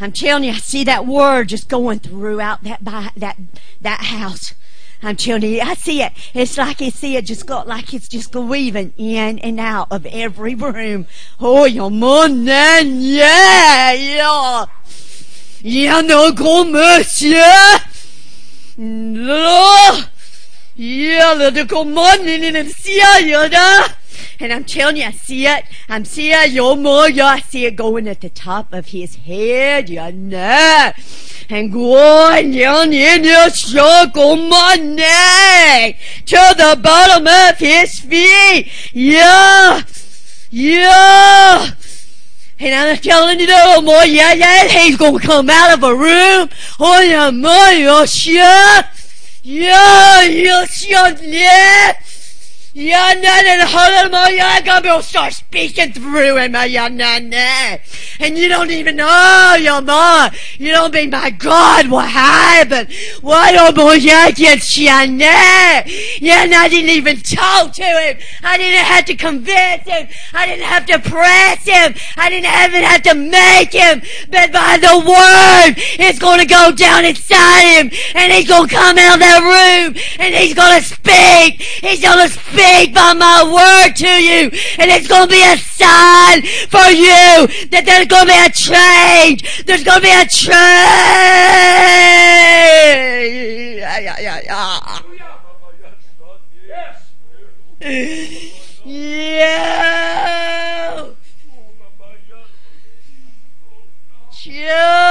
I'm telling you, I see that word just going throughout that that that house. I'm telling you, I see it. It's like I see it just got like it's just weaving in and out of every room. Oh, your man, yeah, yeah. Il y a un Yeah, good morning in the and I'm telling you, I see it. I'm seeing your more. I see it going at the top of his head. You know. And going down in your circle money to the bottom of his feet. Yeah. Yeah. And I'm telling you no more, yeah, yeah, he's gonna come out of a room. Oh yeah, my, oh shit. Yeah, yeah, shit, yeah. Yeah, I'm gonna start speaking through him, my yannana. and you don't even know your mom. You don't be my God. What happened? Why don't boy get Shana? Yeah, I didn't even talk to him. I didn't have to convince him. I didn't have to press him. I didn't even have to make him. But by the word, it's gonna go down inside him, and he's gonna come out of that room, and he's gonna speak. He's gonna speak speak by my word to you. And it's going to be a sign for you that there's going to be a change. There's going to be a change. Yeah, yeah, yeah, yeah. Yeah. Yeah.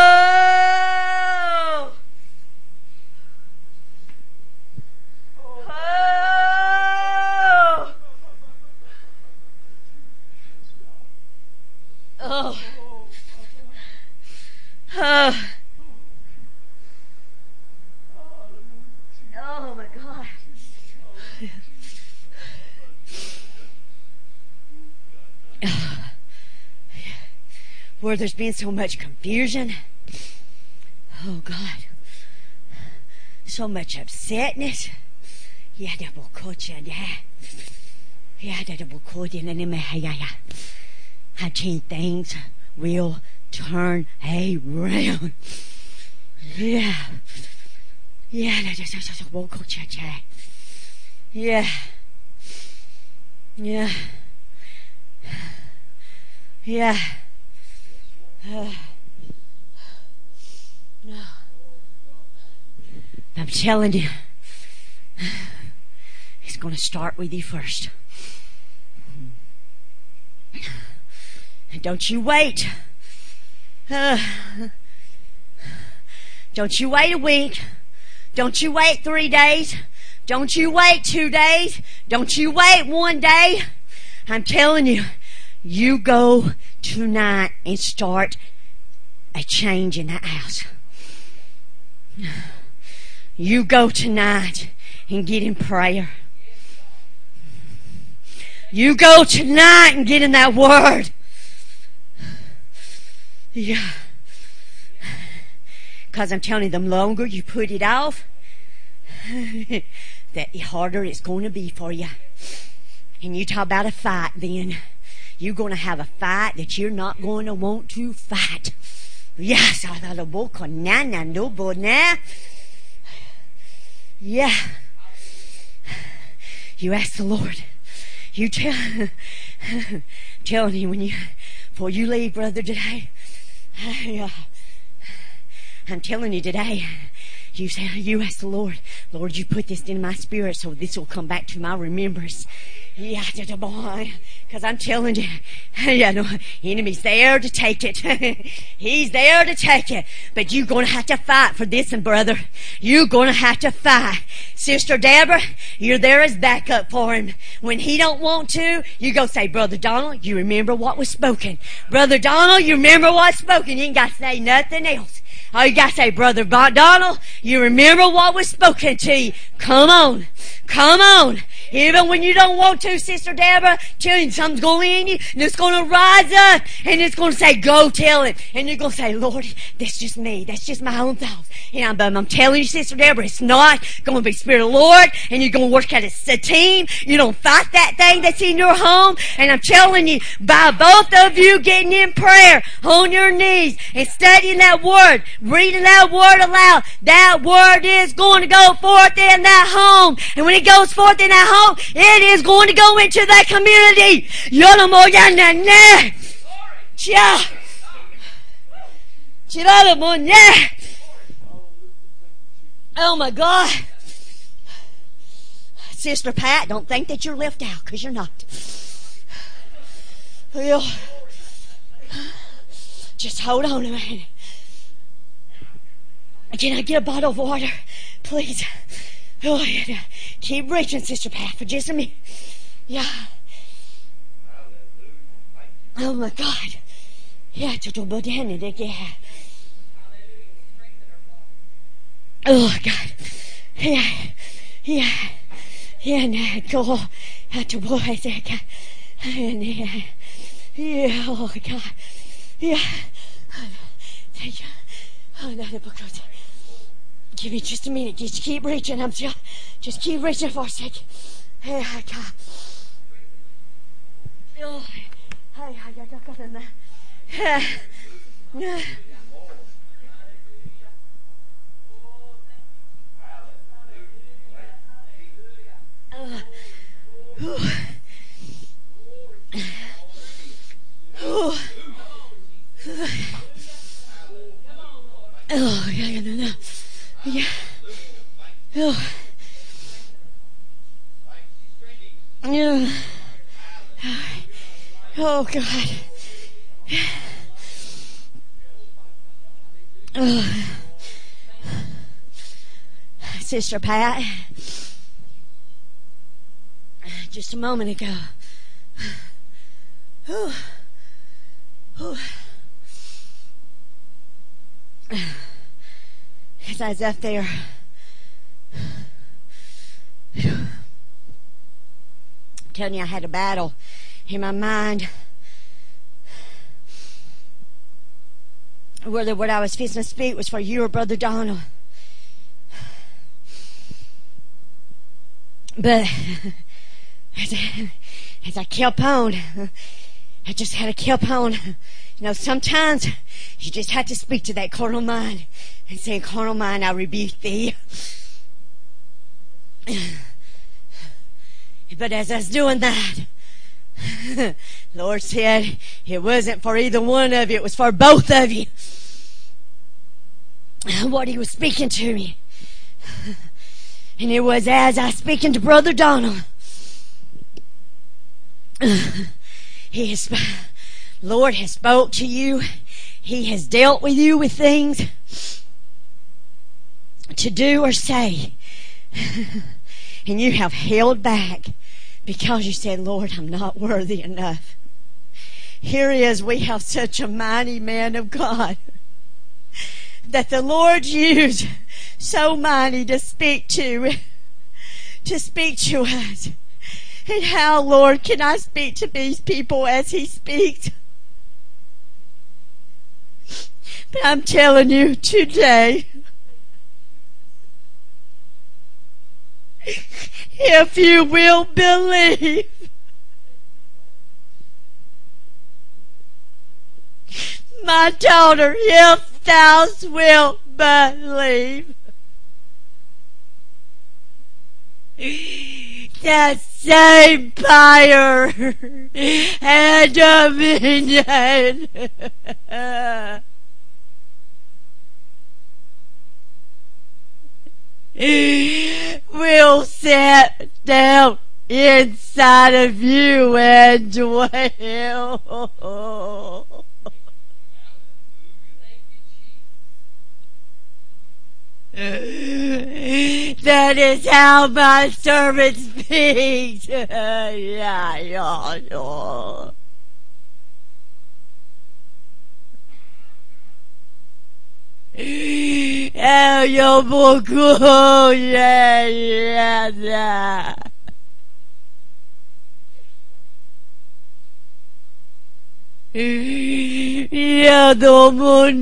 Oh. Oh. Oh my God. Where there's been so much confusion. Oh God. So much upsetness. Yeah, double coach, yeah. Yeah, double coach, then yeah, yeah. I think things will turn around. Yeah. Yeah. Yeah. Yeah. Yeah. Uh, no. I'm telling you, it's going to start with you first. Don't you wait. Uh, don't you wait a week. Don't you wait three days. Don't you wait two days. Don't you wait one day. I'm telling you, you go tonight and start a change in that house. You go tonight and get in prayer. You go tonight and get in that word. Yeah. Because I'm telling you, the longer you put it off, the harder it's going to be for you. And you talk about a fight then. You're going to have a fight that you're not going to want to fight. Yes, I thought oh, a on nana no now. Yeah. You ask the Lord. You tell telling you when you before you leave, brother, today. I, I'm telling you today, you say, you ask the Lord, Lord, you put this in my spirit so this will come back to my remembrance. Yeah, because I'm telling you, yeah, no, enemy's there to take it. He's there to take it. But you're to have to fight for this, and brother, you're to have to fight. Sister Deborah, you're there as backup for him. When he don't want to, you go say, Brother Donald, you remember what was spoken. Brother Donald, you remember what's spoken. You ain't got to say nothing else. All you got to say, Brother Donald, you remember what was spoken to you. Come on. Come on. Even when you don't want to, Sister Deborah, you something's going in you, and it's to rise up, and it's to say, go tell it. And you're to say, Lord, that's just me. That's just my own thoughts. And I'm, I'm telling you, Sister Deborah, it's not to be Spirit of Lord, and you're to work as a team. You don't fight that thing that's in your home. And I'm telling you, by both of you getting in prayer on your knees and studying that word, reading that word aloud, that word is going to go forth in that home. And when it goes forth in that home, it is going to go into that community. Oh my God. Sister Pat, don't think that you're left out because you're not. Just hold on a minute. Can I get a bottle of water, please? Oh, yeah. Keep reaching, Sister Pat, for just a minute. Yeah. Oh my God. Yeah, to bodene de yeah. Oh God. Yeah. Yeah. Yeah, nah, go. At the boys. And yeah, yeah, oh God. Yeah. Thank you. Oh, no, the book goes. Give me just a minute. Just keep reaching. I'm just, just keep reaching for a second. Hey, God. Oh, hey, I got got in there. Yeah. Uh, oh. Oh. Oh, yeah, yeah, no, no. Yeah. Oh. Yeah. Oh, God. Oh. Sister Pat, just a moment ago. Oh. Oh. As I was up there, telling you I had a battle in my mind. Whether what I was fixing to speak was for you or Brother Donald. But as I, as I kept on, I just had to keep on. You know, sometimes you just have to speak to that carnal mind and say, carnal mind, I rebuke thee. But as I was doing that, Lord said it wasn't for either one of you, it was for both of you. What he was speaking to me. And it was as I was speaking to Brother Donald. He has, Lord has spoke to you. He has dealt with you with things to do or say. and you have held back because you said, Lord, I'm not worthy enough. Here is, we have such a mighty man of God that the Lord used so mighty to speak to, to speak to us. And how, Lord, can I speak to these people as He speaks? But I'm telling you today, if you will believe, my daughter, if thou wilt believe, that same power and dominion will sit down inside of you and dwell. That is how my servant speaks. yeah, yeah, yeah. Eh, yeah, yeah, yeah. Io dopo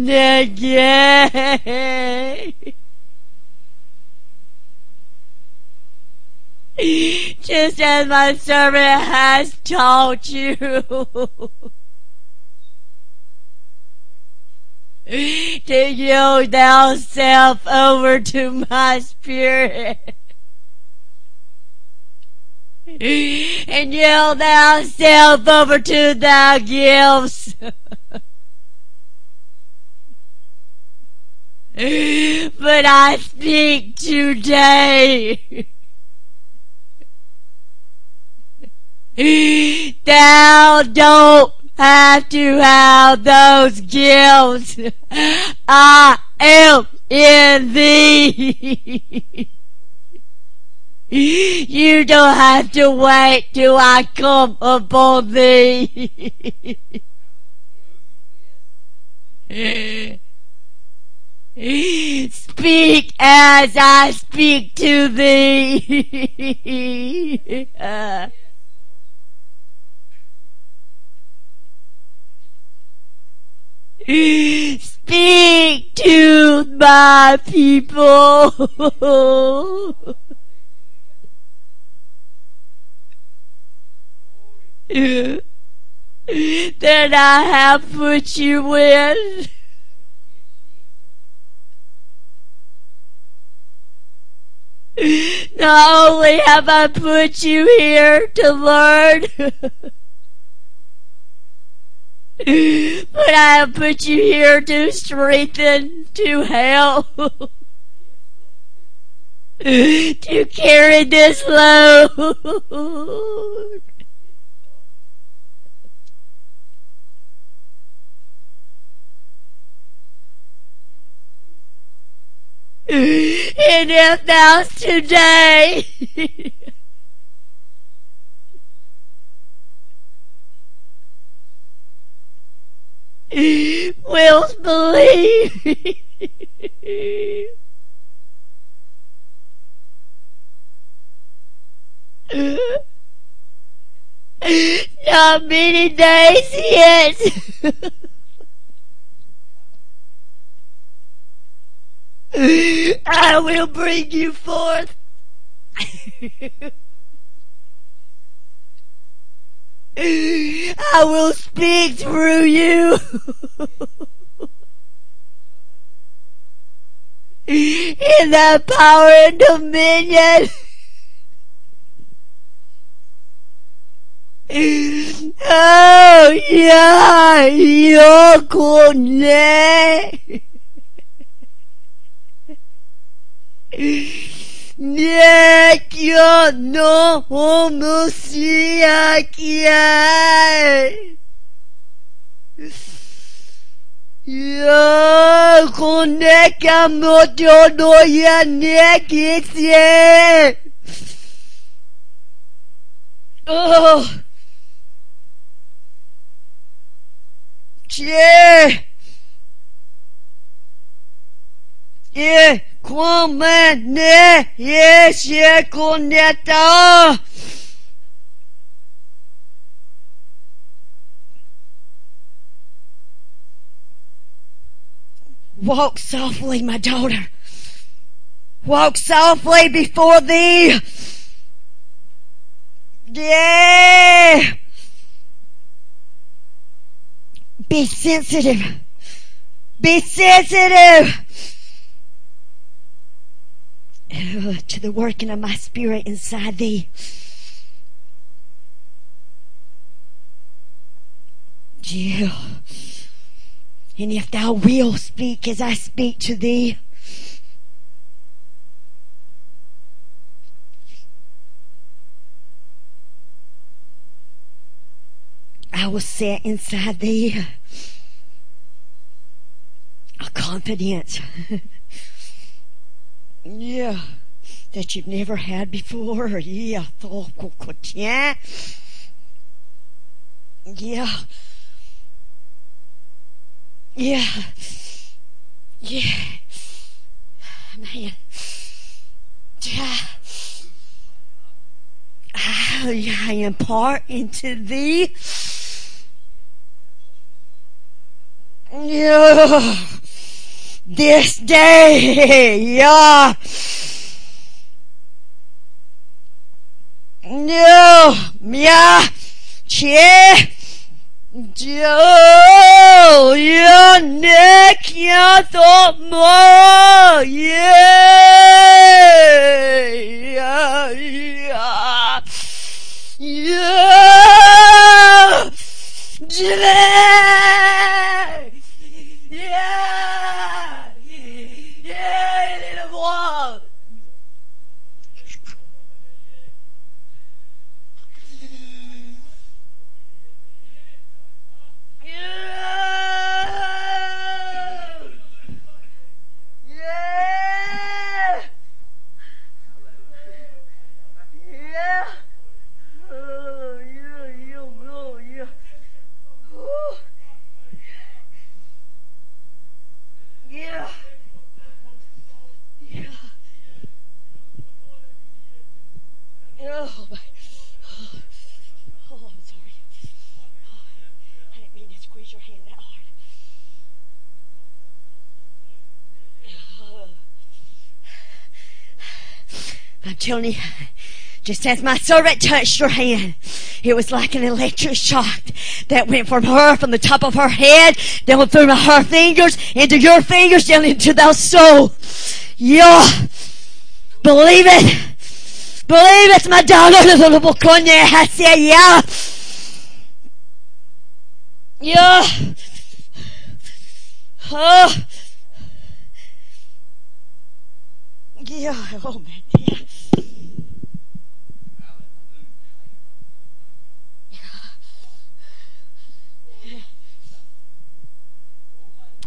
just as my servant has taught you. To yield thyself over to my spirit. and yield thyself over to thy gifts. but I speak today. Thou don't have to have those gifts. I am in thee. You don't have to wait till I come upon thee. Speak as I speak to thee. Speak to my people. that I have put you in. Not only have I put you here to learn, but I have put you here to strengthen, to help, to carry this load. And if that's today, will believe. Not many days yet. I will bring you forth. I will speak through you. In the power and dominion. Oh, yeah, you're cool, Nekio no homosiakiai. Yo koneka moto no ya nekisie. Oh. Che. Yeah. Come ne esce connetta. Walk softly, my daughter. Walk softly before thee. Yeah. Be sensitive. Be sensitive to the working of my spirit inside thee. Jill, and if thou wilt speak as I speak to thee, I will set inside thee a confidence Yeah. That you've never had before. Yeah. Yeah. Yeah. Yeah. Yeah. Man. Yeah. I impart into thee. Yeah this day. Yeah. No. Yeah. Che. Joe, your neck, your thought more, yeah, yeah, yeah, yeah, yeah. Yeah, Yeah, little boy. Oh, my. Oh, oh I'm sorry. Oh, I didn't mean to squeeze your hand that hard. Oh. you, just as my servant touched your hand, it was like an electric shock that went from her, from the top of her head, down through her fingers, into your fingers, down into thy soul. Yeah. Believe it. Believe it's my say, yeah. Yeah. Oh. Yeah. Oh, man. Yeah.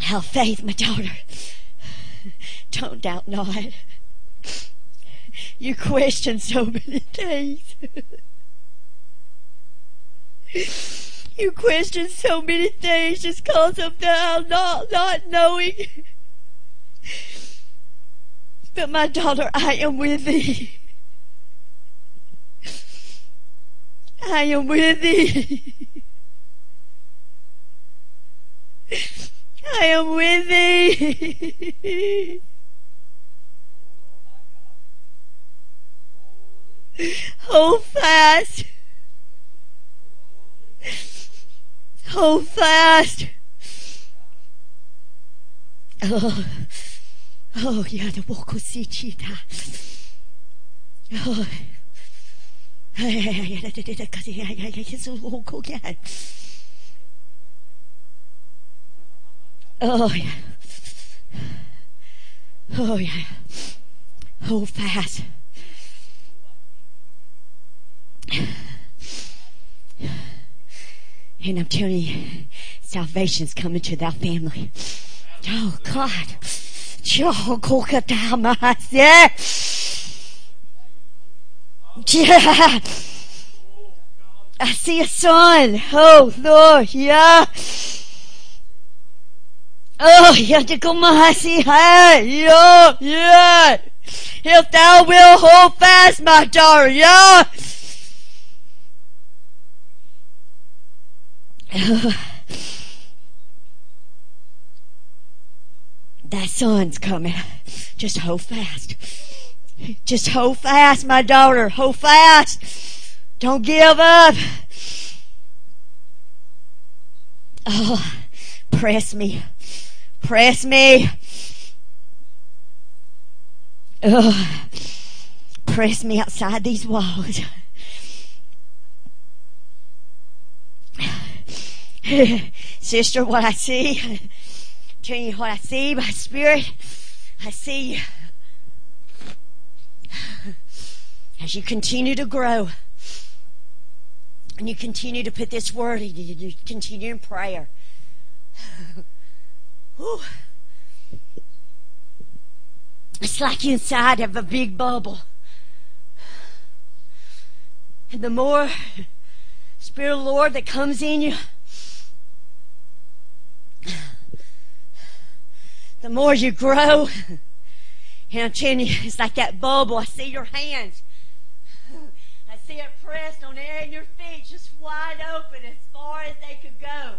Have faith, my daughter. Don't doubt not. You question so many things. You question so many things just because of the not, not knowing. But my daughter, I am with thee. I am with thee. I am with thee. Hold fast. Hold fast. Oh, oh, yeah, the walk si chita. Oh, Oh, yeah. Oh, yeah. Hold fast. And I'm telling you, salvation's coming to that family. Oh God. Yeah. I see a son. Oh Lord, yeah. Oh, yeah, to come I see. Yeah, yeah. If thou will hold fast, my daughter, yeah. that sun's coming. Just hold fast. Just hold fast, my daughter. Hold fast. Don't give up. Oh, press me. Press me. Oh, press me outside these walls. Sister, what I see, you what I see by spirit, I see you. as you continue to grow and you continue to put this word, you continue in prayer. It's like inside of a big bubble. And the more Spirit of the Lord that comes in you, the more you grow. And I'm telling you, it's like that bubble. I see your hands. I see it pressed on air in your feet, just wide open as far as they could go.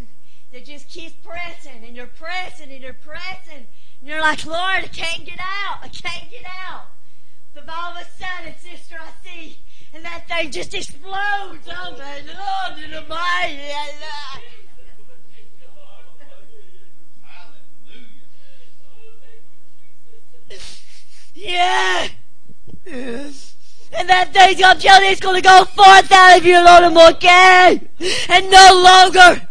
It just keeps pressing, and you're pressing, and you're pressing. And you're like, Lord, I can't get out. I can't get out. But all of a sudden, sister, I see, and that thing just explodes. Oh my Lord, in the mighty. Yeah. And that telling you, it's going to go forth out of you, Lord, more again. And no longer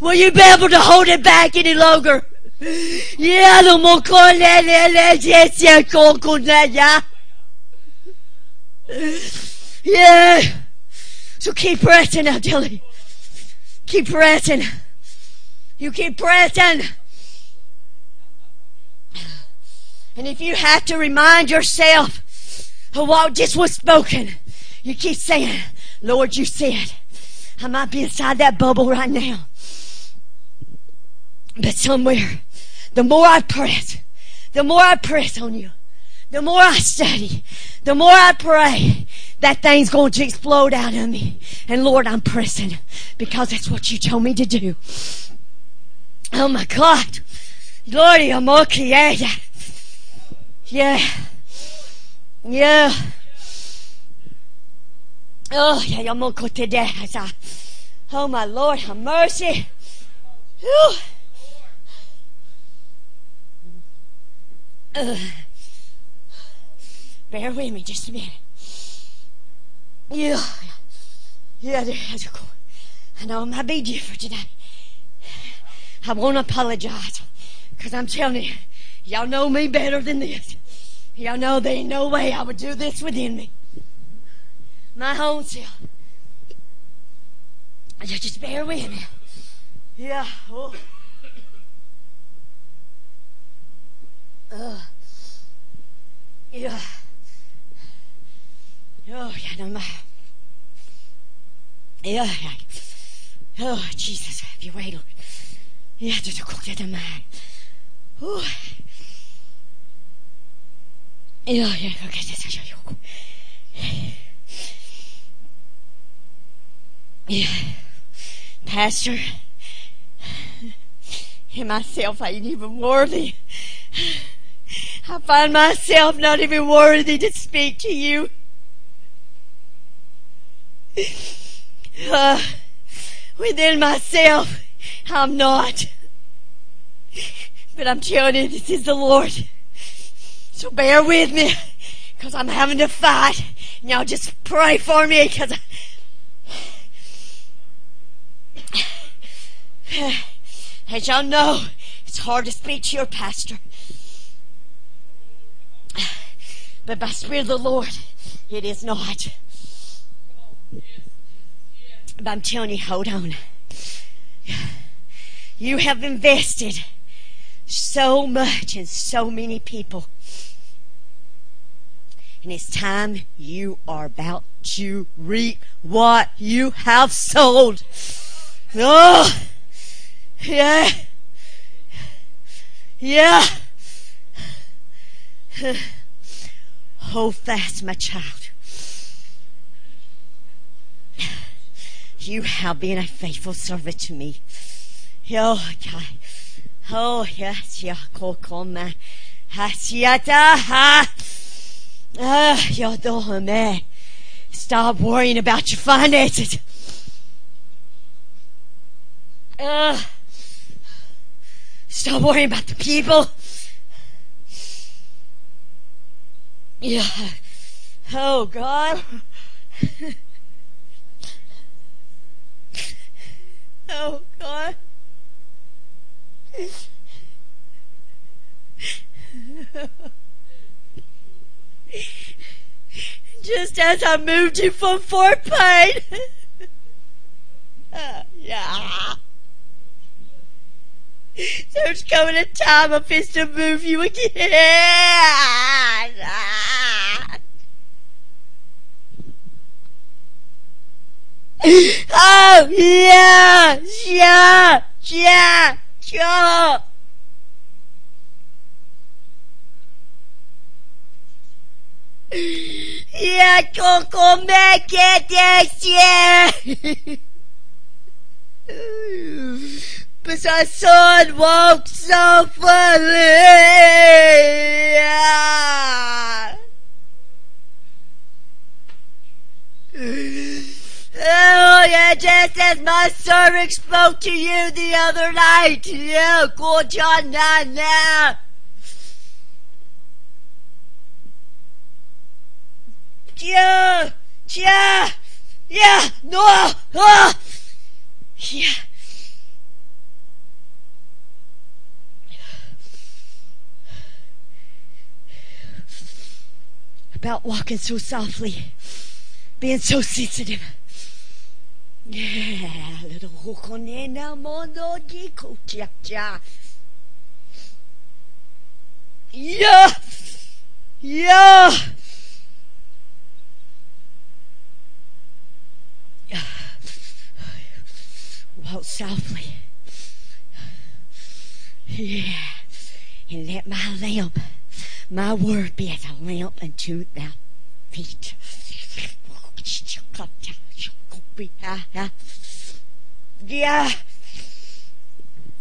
will you be able to hold it back any longer. Yeah, no more yes, yeah, yeah. So keep pressing now, Dilly. Keep pressing. You keep pressing. And if you have to remind yourself of what just was spoken, you keep saying, Lord, you said, I might be inside that bubble right now. But somewhere, the more I press, the more I press on you, the more I study, the more I pray, that thing's going to explode out of me. And Lord, I'm pressing because that's what you told me to do. Oh my God. I'm okay. Yeah. Yeah. Oh, yeah. Oh, my Lord, have mercy. Uh, bear with me just a minute. Yeah. Yeah, I know I might be different today. I won't apologize. Because I'm telling you, y'all know me better than this. Y'all know there ain't no way I would do this within me. My own self. Just bear with me. Yeah. Oh. Uh. Yeah. Oh, yeah, no, my. Yeah, yeah. Oh, Jesus, have you wait, Yeah, just a cook that man. Oh. Yeah, yeah, okay, that's a Yeah. Pastor, and myself, I ain't even worthy. I find myself not even worthy to speak to you. Uh, within myself, I'm not. But I'm telling you, this is the Lord. So bear with me, because I'm having to fight. Now just pray for me, because as y'all know, it's hard to speak to your pastor. But by Spirit of the Lord, it is not. But I'm telling you, hold on. You have invested so much in so many people. And it's time you are about to reap what you have sold. Oh, yeah. Yeah. Hold fast, my child. You have been a faithful servant to me. Oh, God. Oh, yes, yeah, kokoma. Hasiata, ha. Ah, yodome. Stop worrying about your finances. Uh, stop worrying about the people. Yeah. Oh, God. Oh, God. Just as I moved you from Fort Payne. uh, yeah. There's coming a time I'm fist to move you again. oh, yeah, yeah, yeah, yeah. Yeah, Coco make it this year. but our son walks so funny. Yeah. Oh, yeah, just as my servant spoke to you the other night. Yeah, go John now. Yeah, yeah, yeah, no, oh, yeah. About walking so softly, being so sensitive. Yeah, little hukonena mondo di kuchacha. Yeah, yeah. Walk softly. Yeah, and let my lamp, my word be as a lamp unto thy feet. Yeah.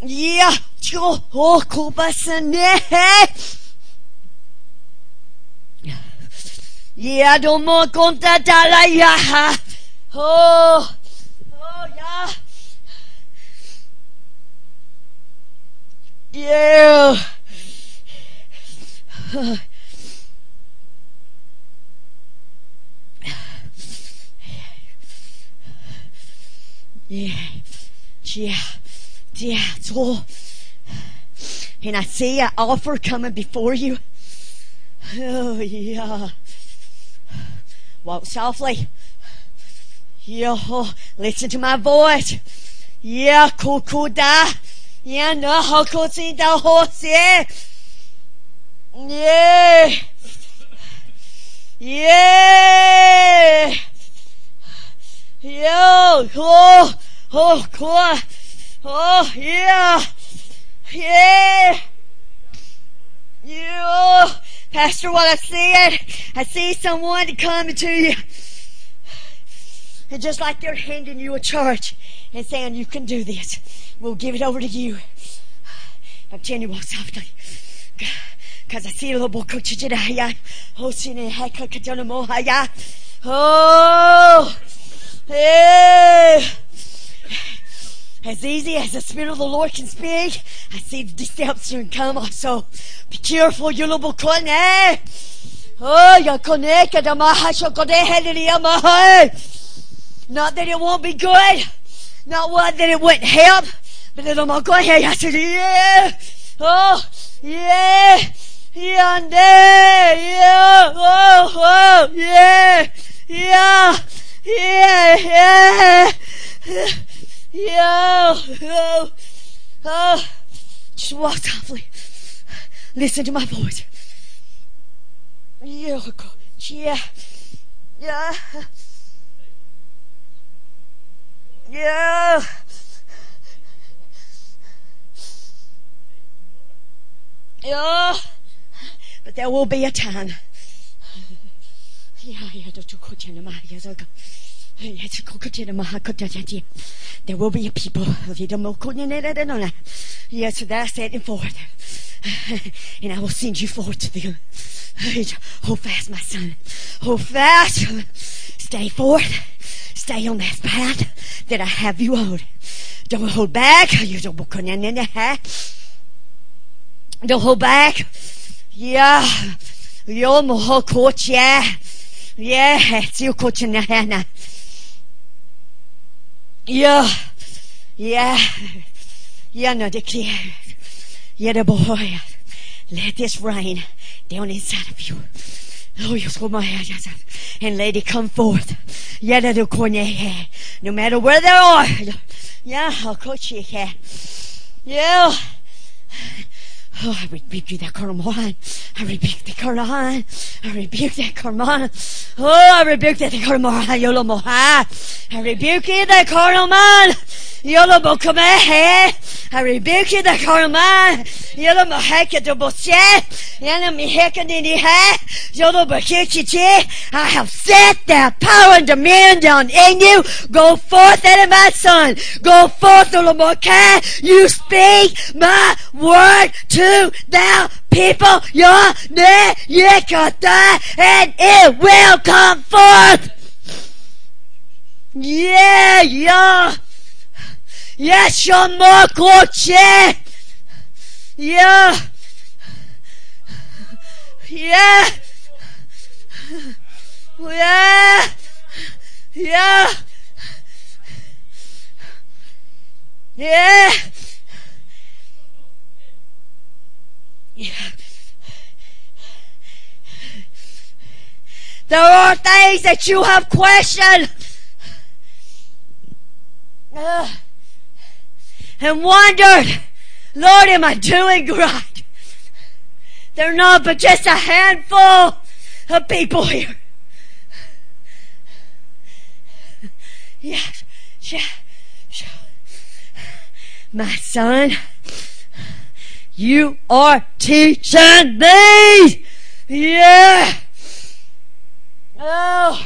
Yeah. Oh kubasane. Yeah, don't more conta la ya. Oh, oh yeah. Yeah. Yeah, yeah, yeah, it's all. And I see an offer coming before you. Oh, yeah. Walk softly. Yeah, oh, listen to my voice. Yeah, kukuda. Yeah, no, hakusi da horse. Yeah. Yeah. Yeah. Yo, oh, oh, cool. Oh, yeah. Yeah. Yeah. Pastor, what I see it, I see someone coming to you. And just like they're handing you a charge and saying, you can do this. We'll give it over to you. I'm telling you what's. Cause I see a little it. Oh. Oh, hey. As easy as the Spirit of the Lord can speak, I see the deception come. So be careful, you little con, eh? Oh, you connect the mahasha Not that it won't be good. Not what that it wouldn't help. But it'll not go here. I said, yeah. Oh, yeah. Yeah, yeah. Oh, oh, yeah. Yeah. Yeah, yeah. Yeah. Oh, oh. Just walk softly. Listen to my voice. Yeah. Oh, yeah. Yeah. Yeah. Yeah. But there will be a time. There will be a people. Oh, yes, that's setting forth. And I will send you forth to them. Hold fast, my son. Hold fast. Stay forth. Stay on that path that I have you on. Don't hold back. You don't hold back. Yeah. Yo mo coach, yeah. Yeah, it's you coach na Yeah. Yeah. Yeah, no declare. Yeah, the boy. Let this rain down inside of you. Oh, yes, and lady, come forth. Yeah, the corner. No matter where they are. Yeah, I'll coach you. Here yeah. Oh, I rebuke you, that carnal mind. I rebuke the carnal mind. I rebuke that carnal mind. Oh, I rebuke that carnal mind. Yolomo. I rebuke you, that carnal mind. Yolomo, come here. I rebuke you, the carnal mind. Yolomo, heke to boshe. Yolomo, heke nini he. Yolomo, heke I have set that power and dominion down in you. Go forth, and my son. Go forth, Yolo Yolomo, You speak my word to to thou people your iniquity, and it will come forth. Yeah, yeah. Yes, your more coche. Yeah. Yeah. Yeah. Yeah. Yeah. There are things that you have questioned and wondered, Lord, am I doing right? They're not but just a handful of people here. Yes, yeah, yeah. My son, you are teaching me! Yeah! Oh!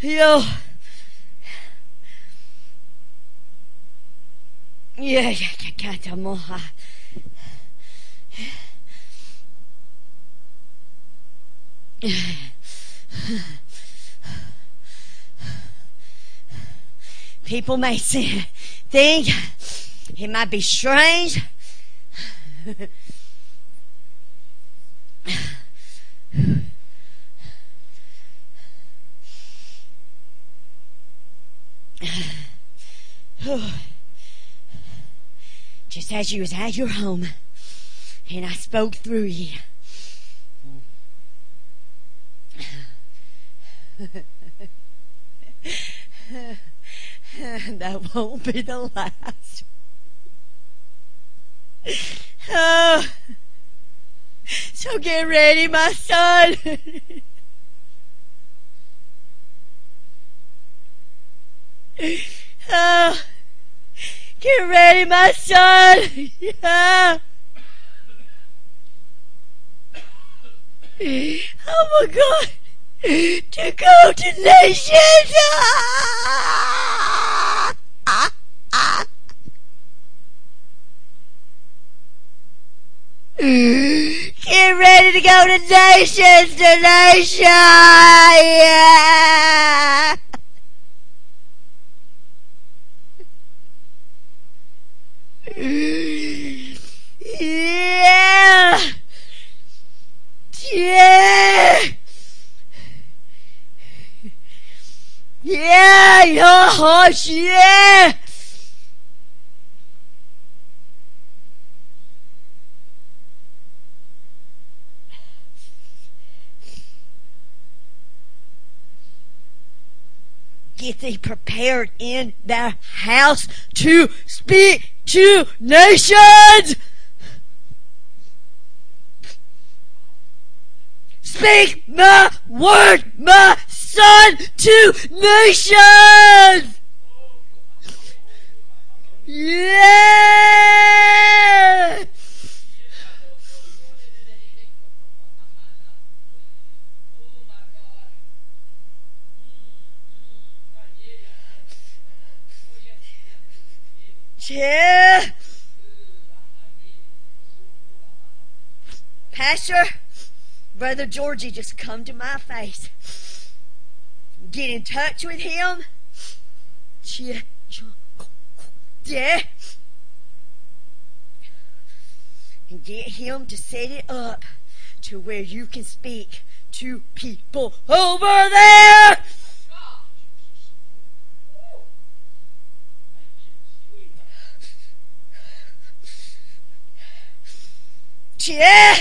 Yo. Yeah, yeah, yeah, yeah, People may say, think it might be strange. Just as you was at your home and I spoke through you. that won't be the last. Oh, so get ready, my son. oh, get ready, my son. Yeah. Oh my God to go to nations. Get ready to go to nations, to nations. Yeah. Yeah. Yeah. Yeah, yeah, yeah. Get thee prepared in the house to speak to nations. Speak my word, my son to nations. Yeah. Yeah. Pastor, Brother Georgie just come to my face. Get in touch with him. Yeah. And get him to set it up to where you can speak to people over there. Yeah.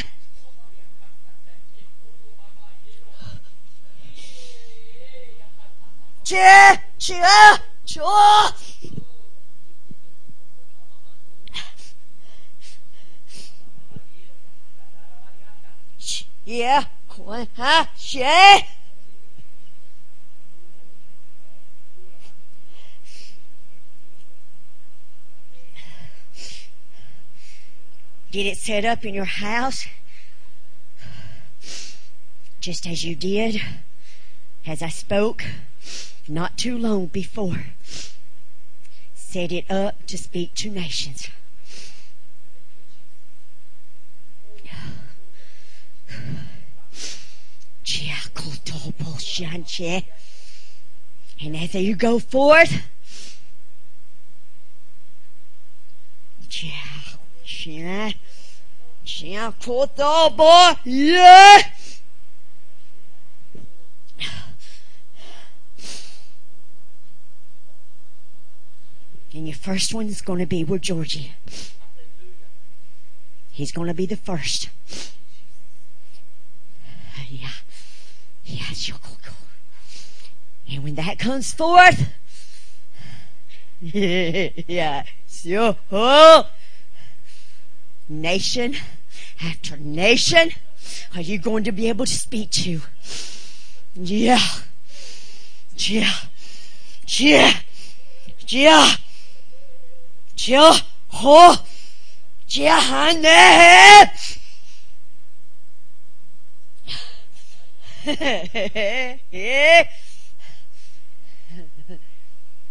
Uh, uh. Yeah. Yeah. Sure. Yeah. Huh? Yeah. Get it set up in your house just as you did as I spoke not too long before. Set it up to speak to nations. And as you go forth, yeah, yeah, boy, yeah. And your first one is going to be with Georgie. He's going to be the first. Yeah. Yeah, cool. And when that comes forth, yeah. Oh, nation after nation are you going to be able to speak to? Yeah. Yeah. Yeah. Yeah. Yeah. Oh.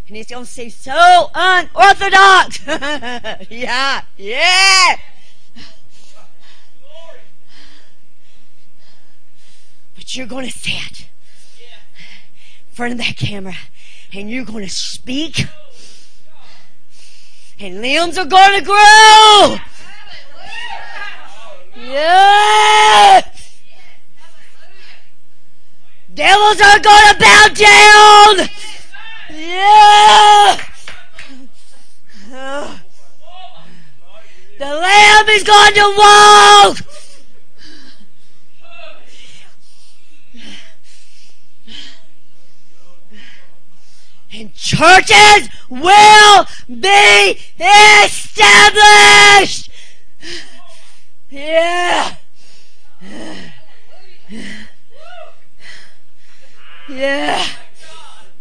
And it's going to seem so unorthodox. yeah, yeah. But you're going to sit in front of that camera and you're going to speak. And limbs are going to grow. Yeah. Devils are going to bow down. Yeah. The Lamb is going to walk. And churches will be established. Yeah. Yeah.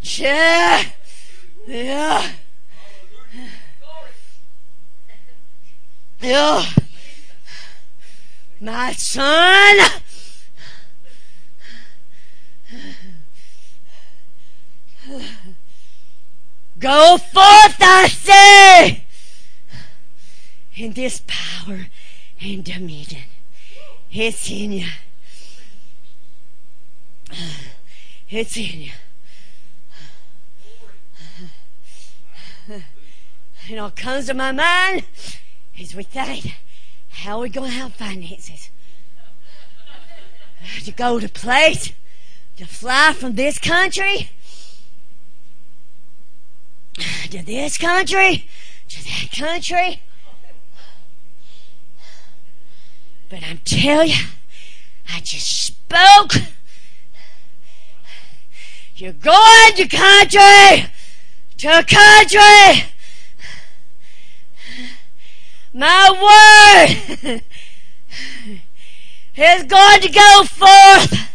Yeah. Yeah. Yeah. My son. Go forth, I say, in this power and dominion. It's in you. It's in you. And all comes to my mind is we think, how are we going to have finances? To go to place, to fly from this country to this country, to that country. But I'm telling you, I just spoke. You're going to country, to country. My word is going to go forth.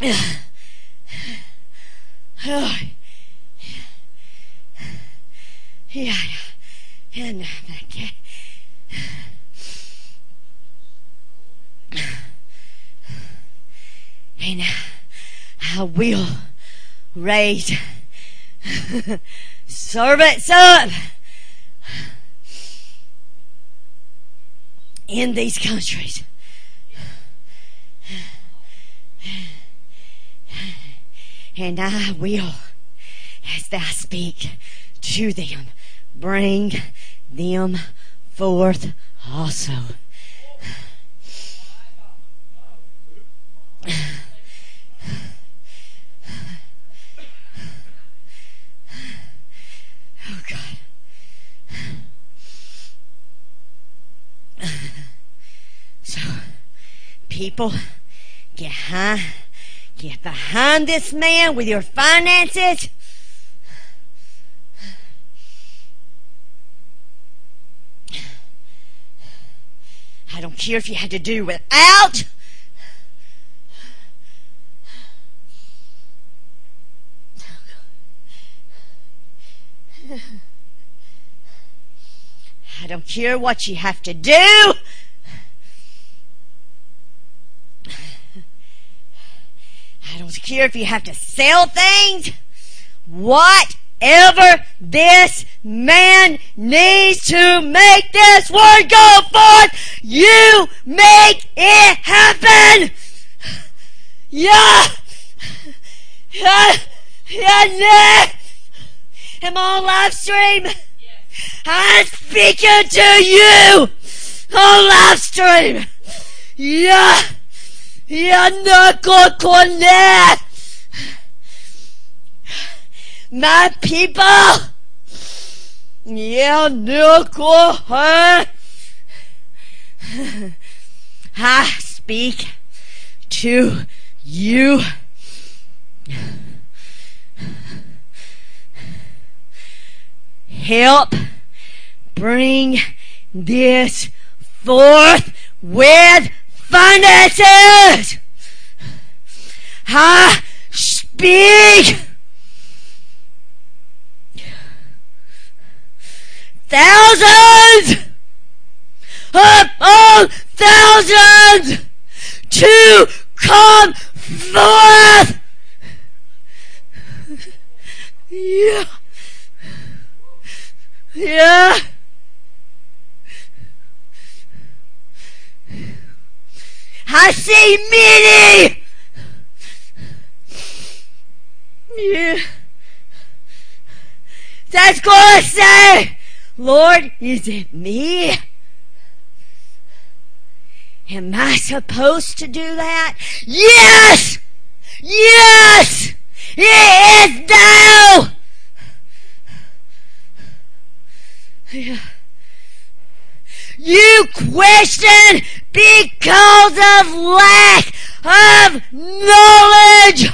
Oh. Yeah, and okay. And I will raise servants up in these countries. And I will, as thou speak to them, bring them forth also. Oh God. So, people, get high Get behind this man with your finances. I don't care if you had to do without. I don't care what you have to do. I don't if you have to sell things. Whatever this man needs to make this word go forth, you make it happen. Yeah. Yeah. Yeah. Am I on live stream? I'm speaking to you on live stream. Yeah. Yanakokonet! My people! Yanako! I speak to you. Help bring this forth with finances. I speak thousands upon thousands to come forth. Yeah. Yeah. I see many. Yeah. That's gonna say, Lord, is it me? Am I supposed to do that? Yes! Yes! It is thou! Yeah. You question because of lack of knowledge.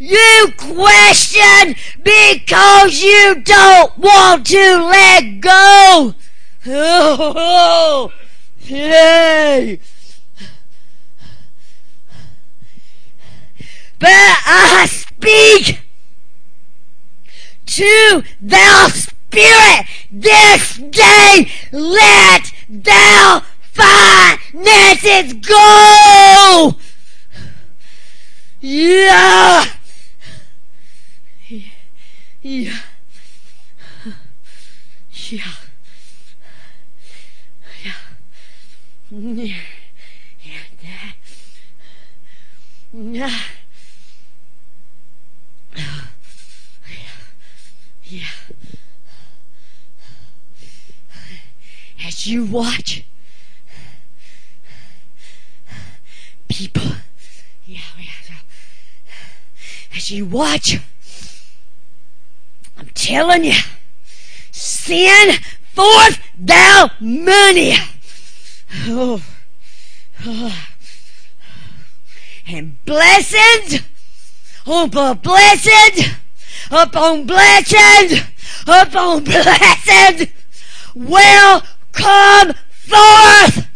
You question because you don't want to let go. Oh, yay. But I speak to thou spirit this day. Let thou finances go. Yeah. Yeah. Yeah. Yeah. Yeah. Yeah. Yeah. As you watch people, yeah, yeah, as you watch, I'm telling you, send forth thou money. Oh, oh. And blessings upon blessings upon blessings upon blessings will come forth.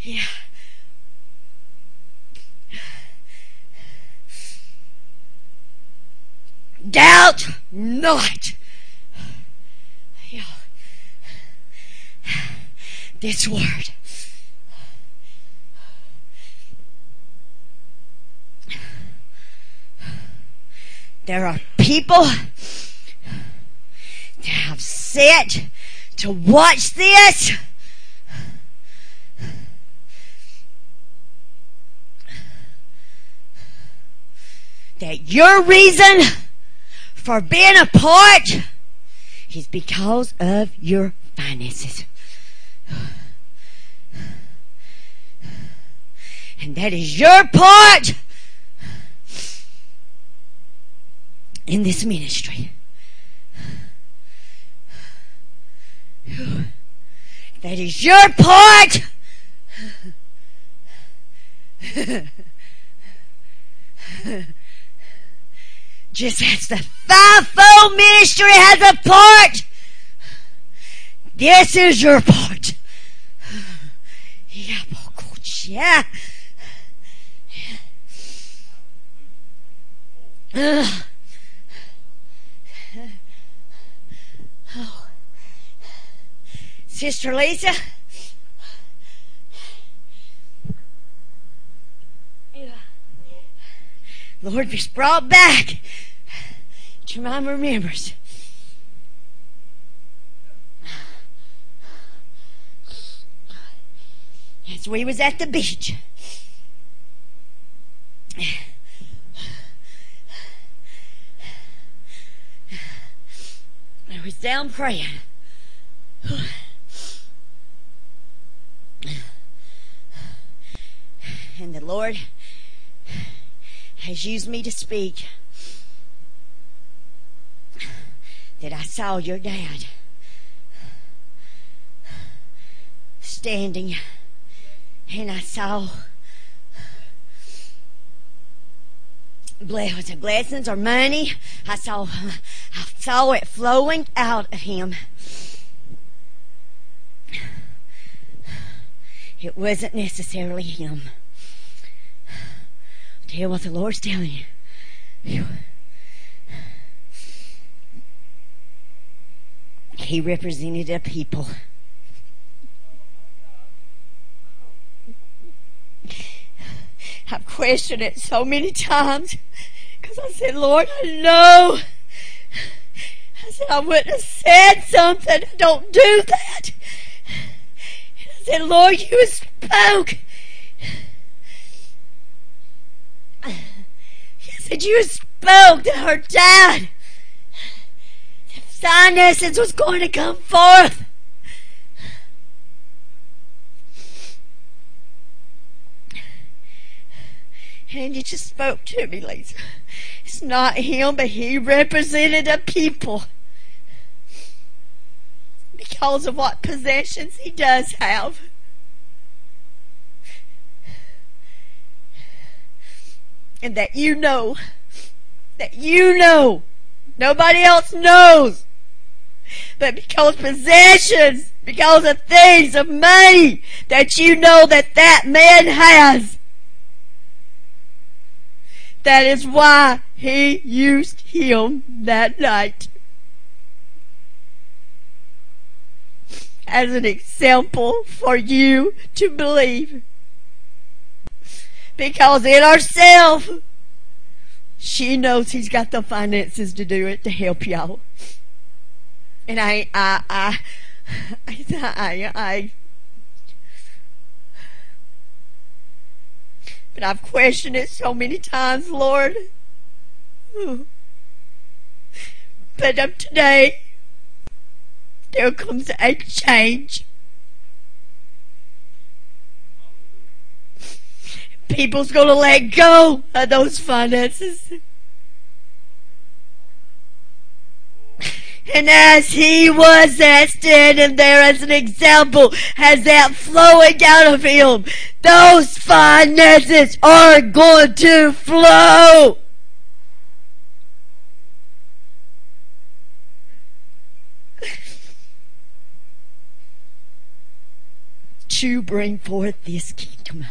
Yeah. Doubt not. Yeah. This word. There are people that have sat to watch this. That your reason for being a apart is because of your finances. And that is your part in this ministry. That is your part. Just as the fivefold ministry has a part, this is your part. Yeah. Ugh. Sister Lisa. Lord just brought back to my remembrance. As we was at the beach. I was down praying. And the Lord has used me to speak that I saw your dad standing and I saw was it blessings or money? I saw I saw it flowing out of him. It wasn't necessarily him. Tell what the Lord's telling you. He represented a people. I've questioned it so many times because I said, Lord, I know. I said, I wouldn't have said something. Don't do that. And I said, Lord, you spoke. He said, you spoke to her dad. The finances was going to come forth. And you just spoke to me, Lisa. It's not him, but he represented a people. Because of what possessions he does have. And that you know, that you know, nobody else knows. But because possessions, because of things, of money, that you know that that man has, that is why he used him that night. As an example for you to believe. Because in herself, she knows he's got the finances to do it to help y'all. And I, I, I, I, I, I But I've questioned it so many times, Lord. But up today, there comes a change. People's gonna let go of those finances. And as he was that standing there as an example, as that flowing out of him, those finances are going to flow. to bring forth this kingdom.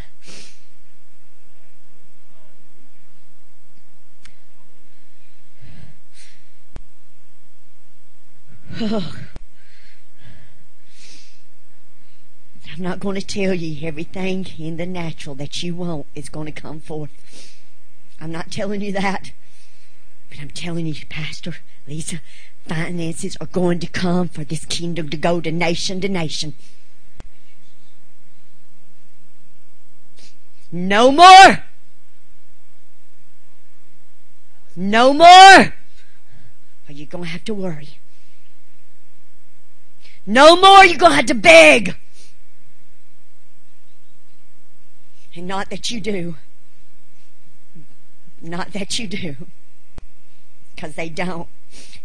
I'm not going to tell you everything in the natural that you want is going to come forth. I'm not telling you that. But I'm telling you, Pastor Lisa, finances are going to come for this kingdom to go to nation to nation. No more. No more. Are you going to have to worry? No more you're going to have to beg. And not that you do. Not that you do. Because they don't.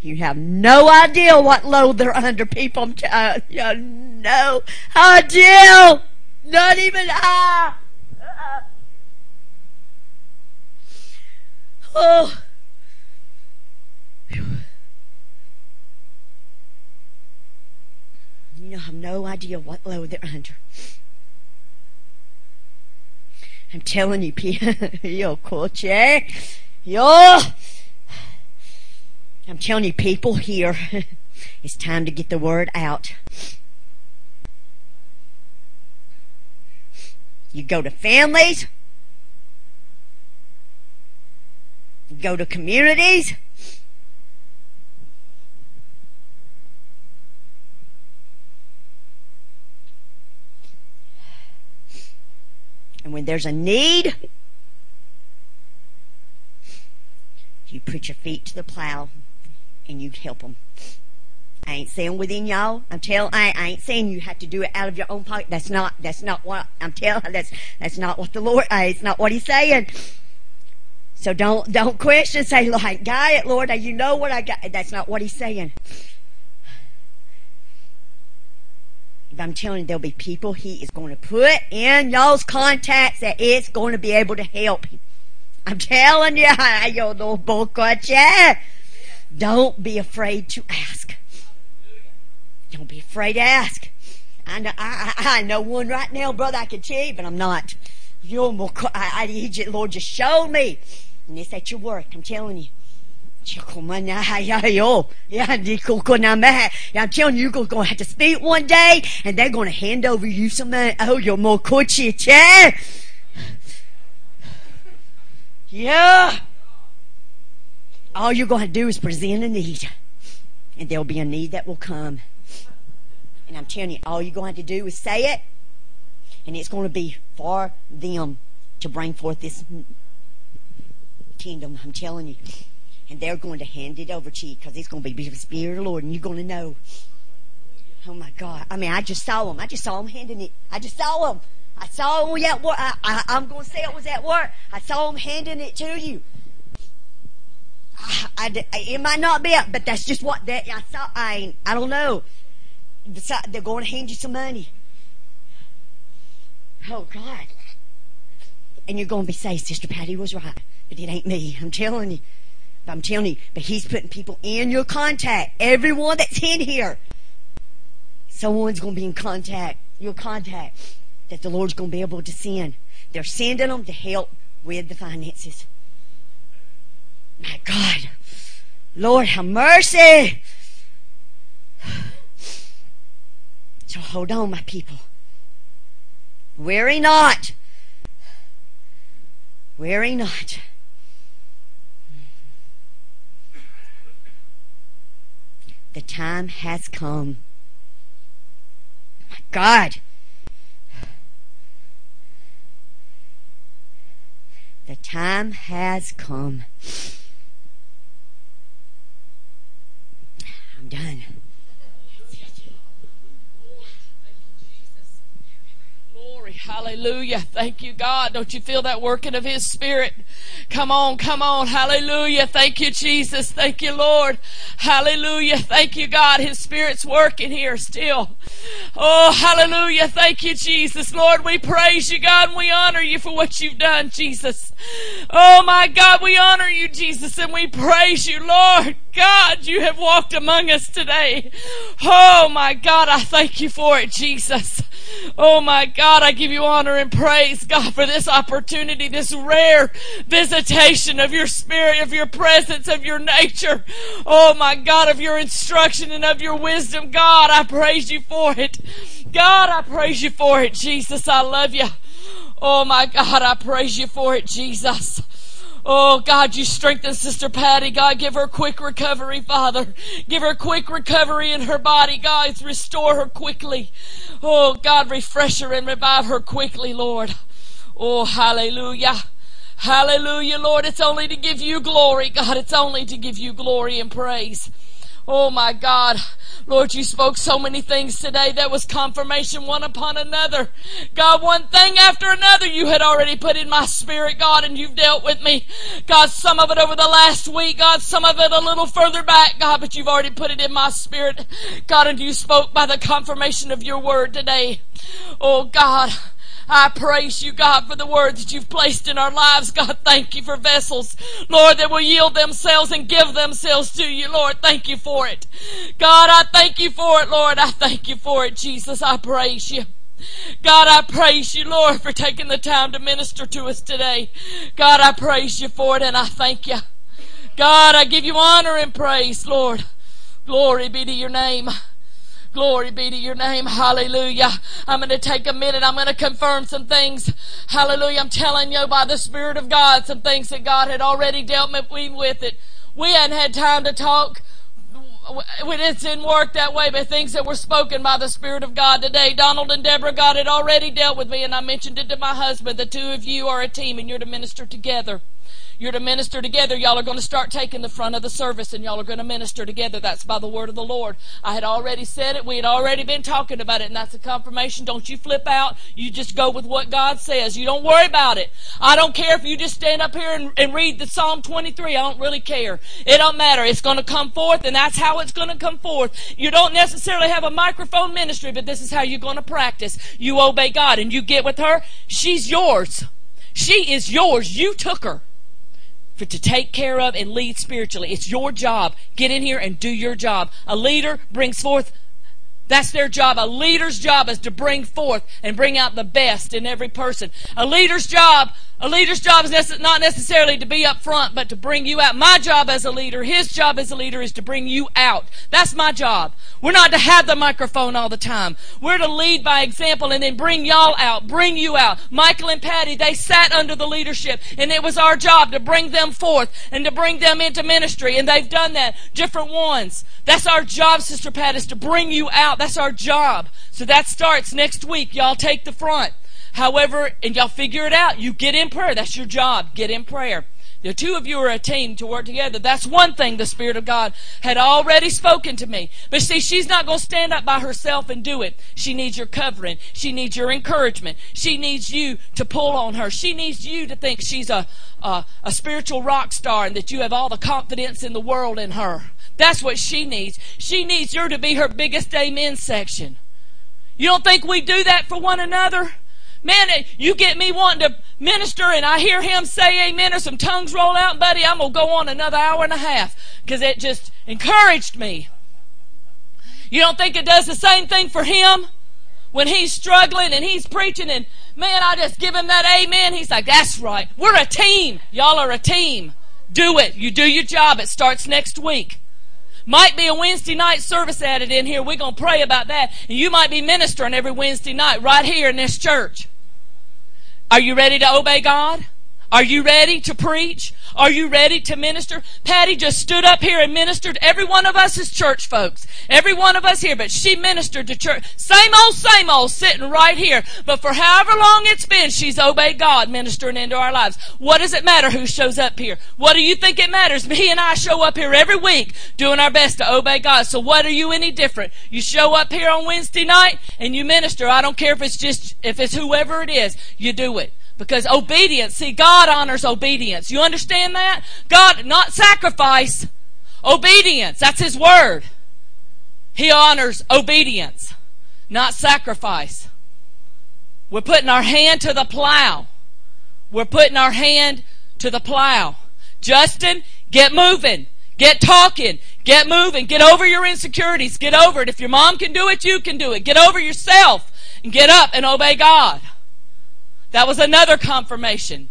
You have no idea what load they're under, people. You have no idea. Not even I. Uh, oh. You have no idea what load they're under. I'm telling you, yo, coach, yo. I'm telling you, people here, it's time to get the word out. You go to families, you go to communities, And when there's a need, you put your feet to the plow and you help them. I ain't saying within y'all. I'm telling. I, I ain't saying you have to do it out of your own pocket. That's not. That's not what I'm telling. That's that's not what the Lord. Uh, it's not what He's saying. So don't don't question. Say, like, guy it, Lord. You know what I got. That's not what He's saying. I'm telling you, there'll be people he is going to put in y'all's contacts that is going to be able to help him. I'm telling you, you little bullcrutch. Don't be afraid to ask. Don't be afraid to ask. I know, I, I know one right now, brother, I can tell you, but I'm not. More, I, I, Lord just show me. And it's at your work, I'm telling you. I'm telling you, you're going to have to speak one day, and they're going to hand over you some money. Oh, you're more chair. Yeah. All you're going to do is present a need. And there'll be a need that will come. And I'm telling you, all you're going to do is say it. And it's going to be for them to bring forth this kingdom. I'm telling you. And they're going to hand it over to you because it's going to be the Spirit of the Lord. And you're going to know. Oh my God. I mean, I just saw him. I just saw him handing it. I just saw him. I saw him at work. I, I, I'm going to say it was at work. I saw him handing it to you. I, I, it might not be, but that's just what they, I saw. I, I don't know. They're going to hand you some money. Oh God. And you're going to be saying, Sister Patty was right, but it ain't me. I'm telling you. I'm telling you, but he's putting people in your contact. Everyone that's in here. Someone's going to be in contact, your contact, that the Lord's going to be able to send. They're sending them to help with the finances. My God. Lord, have mercy. So hold on, my people. Weary not. Weary not. The time has come. My God. The time has come. I'm done. Hallelujah. Thank you, God. Don't you feel that working of His Spirit? Come on, come on. Hallelujah. Thank you, Jesus. Thank you, Lord. Hallelujah. Thank you, God. His Spirit's working here still. Oh, hallelujah. Thank you, Jesus. Lord, we praise you, God, and we honor you for what you've done, Jesus. Oh, my God, we honor you, Jesus, and we praise you, Lord. God, you have walked among us today. Oh, my God, I thank you for it, Jesus. Oh my God, I give you honor and praise, God, for this opportunity, this rare visitation of your spirit, of your presence, of your nature. Oh my God, of your instruction and of your wisdom. God, I praise you for it. God, I praise you for it. Jesus, I love you. Oh my God, I praise you for it, Jesus. Oh, God, you strengthen Sister Patty. God, give her quick recovery, Father. Give her quick recovery in her body. God, restore her quickly. Oh, God, refresh her and revive her quickly, Lord. Oh, hallelujah. Hallelujah, Lord. It's only to give you glory, God. It's only to give you glory and praise. Oh, my God. Lord, you spoke so many things today. That was confirmation one upon another. God, one thing after another you had already put in my spirit, God, and you've dealt with me. God, some of it over the last week, God, some of it a little further back, God, but you've already put it in my spirit. God, and you spoke by the confirmation of your word today. Oh, God. I praise you, God, for the word that you've placed in our lives. God, thank you for vessels, Lord, that will yield themselves and give themselves to you, Lord. Thank you for it. God, I thank you for it, Lord. I thank you for it, Jesus. I praise you. God, I praise you, Lord, for taking the time to minister to us today. God, I praise you for it and I thank you. God, I give you honor and praise, Lord. Glory be to your name. Glory be to your name. Hallelujah. I'm going to take a minute. I'm going to confirm some things. Hallelujah. I'm telling you by the Spirit of God some things that God had already dealt with me with it. We hadn't had time to talk. It didn't work that way, but things that were spoken by the Spirit of God today. Donald and Deborah, God had already dealt with me, and I mentioned it to my husband. The two of you are a team, and you're to minister together. You're to minister together. Y'all are going to start taking the front of the service and y'all are going to minister together. That's by the word of the Lord. I had already said it. We had already been talking about it and that's a confirmation. Don't you flip out. You just go with what God says. You don't worry about it. I don't care if you just stand up here and, and read the Psalm 23. I don't really care. It don't matter. It's going to come forth and that's how it's going to come forth. You don't necessarily have a microphone ministry, but this is how you're going to practice. You obey God and you get with her. She's yours. She is yours. You took her for to take care of and lead spiritually. It's your job. Get in here and do your job. A leader brings forth that's their job. A leader's job is to bring forth and bring out the best in every person. A leader's job, A leader's job is not necessarily to be up front, but to bring you out. My job as a leader, his job as a leader is to bring you out. That's my job. We're not to have the microphone all the time. We're to lead by example and then bring y'all out, bring you out. Michael and Patty, they sat under the leadership and it was our job to bring them forth and to bring them into ministry and they've done that. Different ones. That's our job, Sister Pat, is to bring you out. That's our job. So that starts next week. Y'all take the front. However, and y'all figure it out. You get in prayer. That's your job. Get in prayer. The two of you are a team to work together. That's one thing the Spirit of God had already spoken to me. But see, she's not going to stand up by herself and do it. She needs your covering. She needs your encouragement. She needs you to pull on her. She needs you to think she's a, a, a spiritual rock star and that you have all the confidence in the world in her. That's what she needs. She needs you to be her biggest amen section. You don't think we do that for one another? Man, you get me wanting to minister and I hear him say amen or some tongues roll out, buddy, I'm going to go on another hour and a half because it just encouraged me. You don't think it does the same thing for him? When he's struggling and he's preaching and man, I just give him that amen. He's like, that's right. We're a team. Y'all are a team. Do it. You do your job. It starts next week. Might be a Wednesday night service added in here. We're going to pray about that. And you might be ministering every Wednesday night right here in this church. Are you ready to obey God? Are you ready to preach? Are you ready to minister? Patty just stood up here and ministered. Every one of us is church folks. Every one of us here, but she ministered to church. Same old, same old, sitting right here. But for however long it's been, she's obeyed God, ministering into our lives. What does it matter who shows up here? What do you think it matters? Me and I show up here every week doing our best to obey God. So what are you any different? You show up here on Wednesday night and you minister. I don't care if it's just, if it's whoever it is, you do it. Because obedience, see, God honors obedience. You understand that? God, not sacrifice, obedience. That's His word. He honors obedience, not sacrifice. We're putting our hand to the plow. We're putting our hand to the plow. Justin, get moving. Get talking. Get moving. Get over your insecurities. Get over it. If your mom can do it, you can do it. Get over yourself and get up and obey God. That was another confirmation.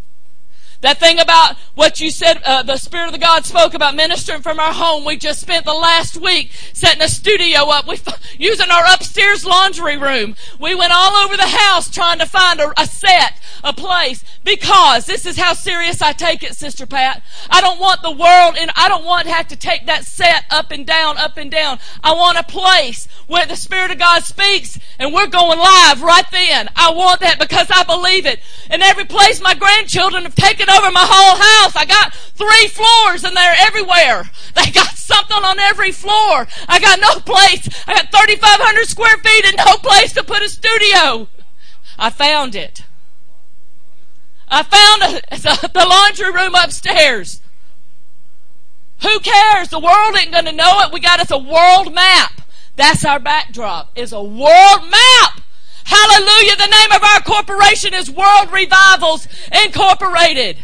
That thing about what you said, uh, the Spirit of the God spoke about ministering from our home. We just spent the last week setting a studio up. We using our upstairs laundry room. We went all over the house trying to find a, a set, a place, because this is how serious I take it, Sister Pat. I don't want the world, and I don't want to have to take that set up and down, up and down. I want a place where the Spirit of God speaks, and we're going live right then. I want that because I believe it. And every place my grandchildren have taken over my whole house. I got three floors and they're everywhere. They got something on every floor. I got no place. I got 3,500 square feet and no place to put a studio. I found it. I found a, the laundry room upstairs. Who cares? The world ain't going to know it. We got us a world map. That's our backdrop. Is a world map. Hallelujah. The name of our corporation is World Revivals Incorporated.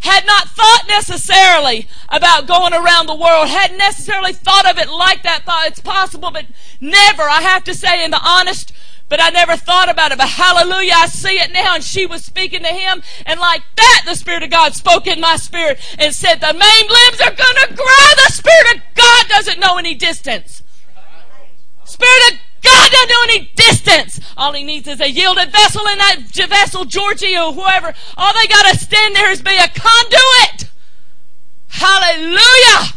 Had not thought necessarily about going around the world, hadn't necessarily thought of it like that, thought it's possible, but never, I have to say, in the honest but I never thought about it. But hallelujah, I see it now. And she was speaking to him. And like that, the Spirit of God spoke in my spirit and said, the main limbs are going to grow. The Spirit of God doesn't know any distance. Spirit of God doesn't know any distance. All he needs is a yielded vessel in that vessel, Georgie or whoever. All they got to stand there is be a conduit. Hallelujah.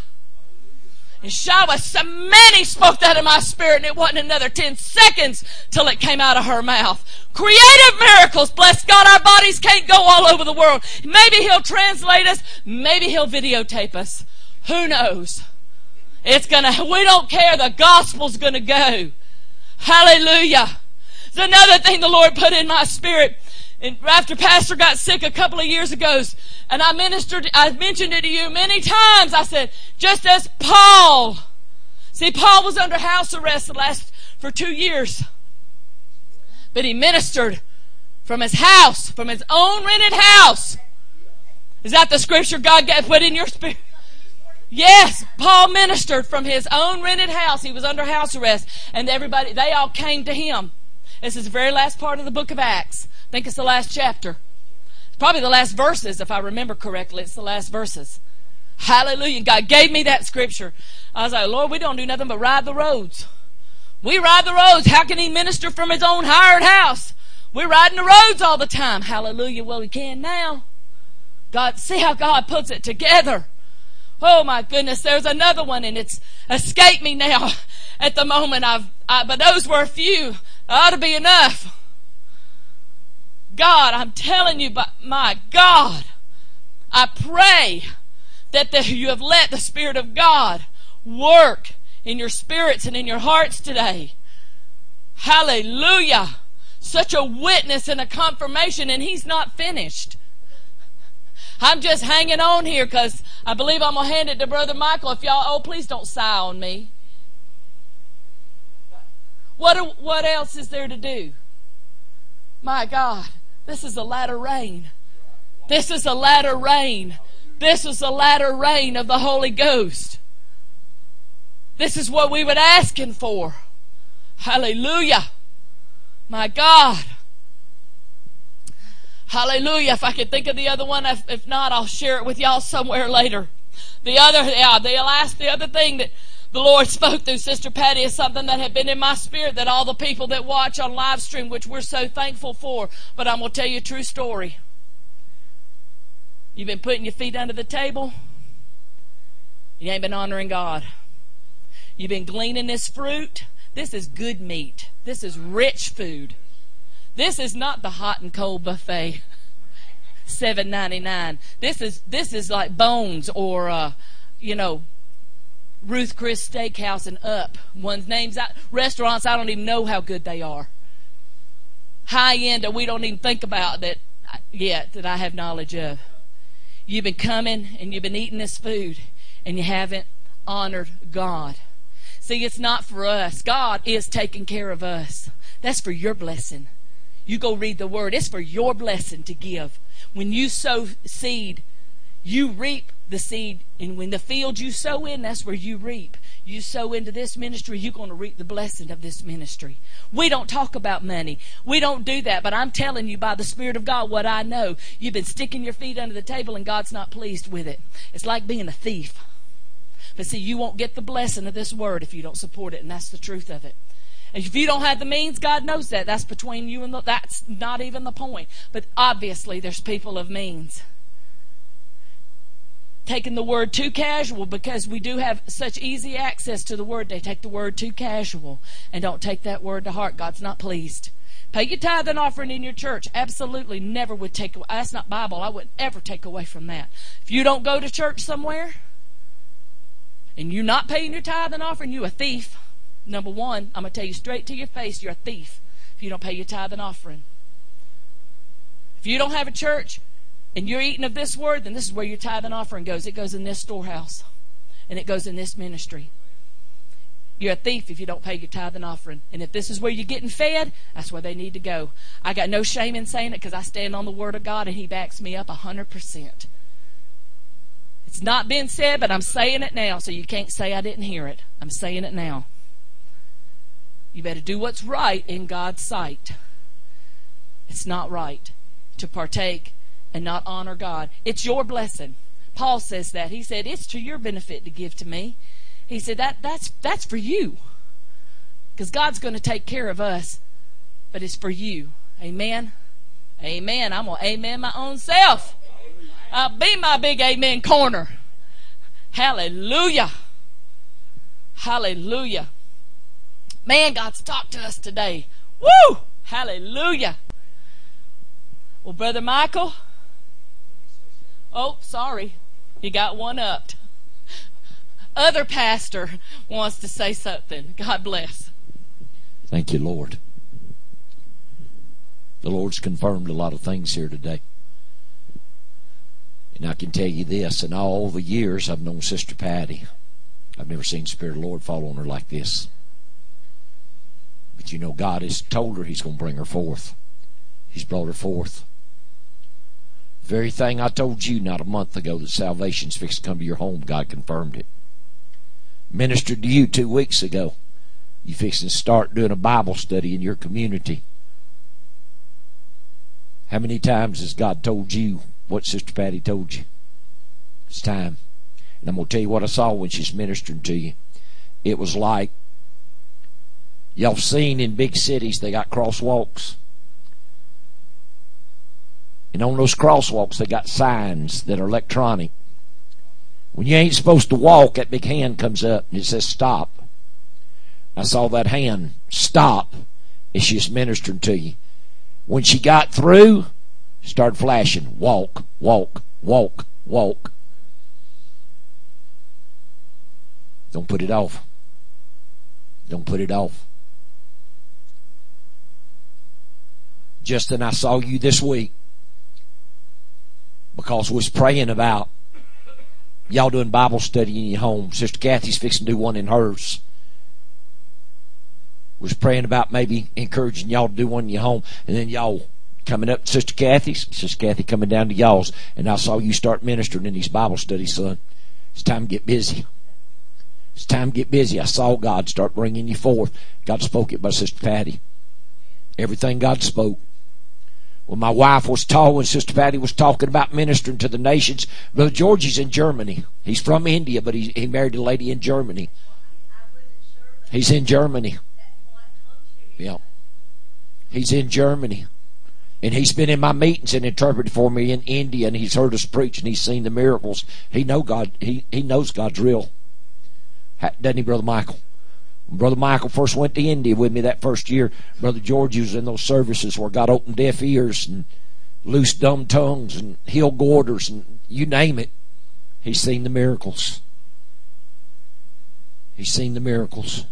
And Shawa, so many spoke that in my spirit, and it wasn't another 10 seconds till it came out of her mouth. Creative miracles. Bless God, our bodies can't go all over the world. Maybe He'll translate us. Maybe He'll videotape us. Who knows? It's gonna, we don't care. The gospel's gonna go. Hallelujah. There's another thing the Lord put in my spirit. And after Pastor got sick a couple of years ago, and I ministered, I mentioned it to you many times. I said, just as Paul, see, Paul was under house arrest the last, for two years. But he ministered from his house, from his own rented house. Is that the scripture God put in your spirit? Yes, Paul ministered from his own rented house. He was under house arrest, and everybody, they all came to him. This is the very last part of the book of Acts. I think it's the last chapter. Probably the last verses, if I remember correctly. It's the last verses. Hallelujah. God gave me that scripture. I was like, Lord, we don't do nothing but ride the roads. We ride the roads. How can he minister from his own hired house? We're riding the roads all the time. Hallelujah. Well, we can now. God, see how God puts it together. Oh my goodness, there's another one and it's escaped me now at the moment. I've, I, but those were a few. Ought to be enough. God, I'm telling you, but my God, I pray that the, you have let the Spirit of God work in your spirits and in your hearts today. Hallelujah. Such a witness and a confirmation, and He's not finished. I'm just hanging on here because I believe I'm going to hand it to Brother Michael. If y'all, oh, please don't sigh on me. What, what else is there to do? My God, this is a latter rain. This is a latter rain. This is a latter rain of the Holy Ghost. This is what we were asking for. Hallelujah. My God. Hallelujah. If I could think of the other one, if, if not, I'll share it with y'all somewhere later. The other, yeah, the last, the other thing that the Lord spoke through Sister Patty is something that had been in my spirit that all the people that watch on live stream, which we're so thankful for. But I'm going to tell you a true story. You've been putting your feet under the table. You ain't been honoring God. You've been gleaning this fruit. This is good meat. This is rich food. This is not the hot and cold buffet. Seven ninety nine. This is this is like bones or uh, you know Ruth Chris Steakhouse and up. One's names out restaurants I don't even know how good they are. High end that we don't even think about that yet that I have knowledge of. You've been coming and you've been eating this food and you haven't honored God. See, it's not for us. God is taking care of us. That's for your blessing. You go read the word. It's for your blessing to give. When you sow seed, you reap the seed. And when the field you sow in, that's where you reap. You sow into this ministry, you're going to reap the blessing of this ministry. We don't talk about money. We don't do that. But I'm telling you by the Spirit of God what I know. You've been sticking your feet under the table and God's not pleased with it. It's like being a thief. But see, you won't get the blessing of this word if you don't support it, and that's the truth of it. If you don't have the means, God knows that. That's between you and the, that's not even the point. But obviously, there's people of means. Taking the word too casual because we do have such easy access to the word. They take the word too casual and don't take that word to heart. God's not pleased. Pay your tithe and offering in your church. Absolutely never would take away. That's not Bible. I would ever take away from that. If you don't go to church somewhere and you're not paying your tithe and offering, you a thief. Number one, I'm going to tell you straight to your face, you're a thief if you don't pay your tithe and offering. If you don't have a church and you're eating of this word, then this is where your tithe and offering goes. It goes in this storehouse and it goes in this ministry. You're a thief if you don't pay your tithe and offering. And if this is where you're getting fed, that's where they need to go. I got no shame in saying it because I stand on the Word of God and He backs me up 100%. It's not been said, but I'm saying it now, so you can't say I didn't hear it. I'm saying it now. You better do what's right in God's sight. It's not right to partake and not honor God. It's your blessing. Paul says that. He said, It's to your benefit to give to me. He said, that, that's, that's for you. Because God's going to take care of us, but it's for you. Amen. Amen. I'm going to amen my own self. I'll be my big amen corner. Hallelujah. Hallelujah. Man, God's talked to us today. Woo! Hallelujah. Well, Brother Michael. Oh, sorry. You got one up. Other pastor wants to say something. God bless. Thank you, Lord. The Lord's confirmed a lot of things here today. And I can tell you this, in all the years I've known Sister Patty, I've never seen Spirit of the Lord fall on her like this. You know, God has told her He's going to bring her forth. He's brought her forth. Very thing I told you not a month ago that salvation's fixed to come to your home, God confirmed it. Ministered to you two weeks ago. You fixing to start doing a Bible study in your community. How many times has God told you what Sister Patty told you? It's time. And I'm going to tell you what I saw when she's ministering to you. It was like y'all seen in big cities they got crosswalks. And on those crosswalks they got signs that are electronic. When you ain't supposed to walk, that big hand comes up and it says stop. I saw that hand stop as she's ministering to you. When she got through, started flashing. Walk, walk, walk, walk. Don't put it off. Don't put it off. Justin, I saw you this week because we was praying about y'all doing Bible study in your home. Sister Kathy's fixing to do one in hers. Was praying about maybe encouraging y'all to do one in your home, and then y'all coming up, Sister Kathy's, Sister Kathy coming down to y'all's, and I saw you start ministering in these Bible studies, son. It's time to get busy. It's time to get busy. I saw God start bringing you forth. God spoke it by Sister Patty. Everything God spoke. When my wife was tall, when Sister Patty was talking about ministering to the nations, Brother Georgie's in Germany. He's from India, but he, he married a lady in Germany. He's in Germany. Yeah. He's in Germany. And he's been in my meetings and interpreted for me in India, and he's heard us preach, and he's seen the miracles. He know God. He he knows God's real, doesn't he, Brother Michael? Brother Michael first went to India with me that first year, Brother George was in those services where God opened deaf ears and loosed dumb tongues and healed goiters and you name it. He's seen the miracles. He's seen the miracles.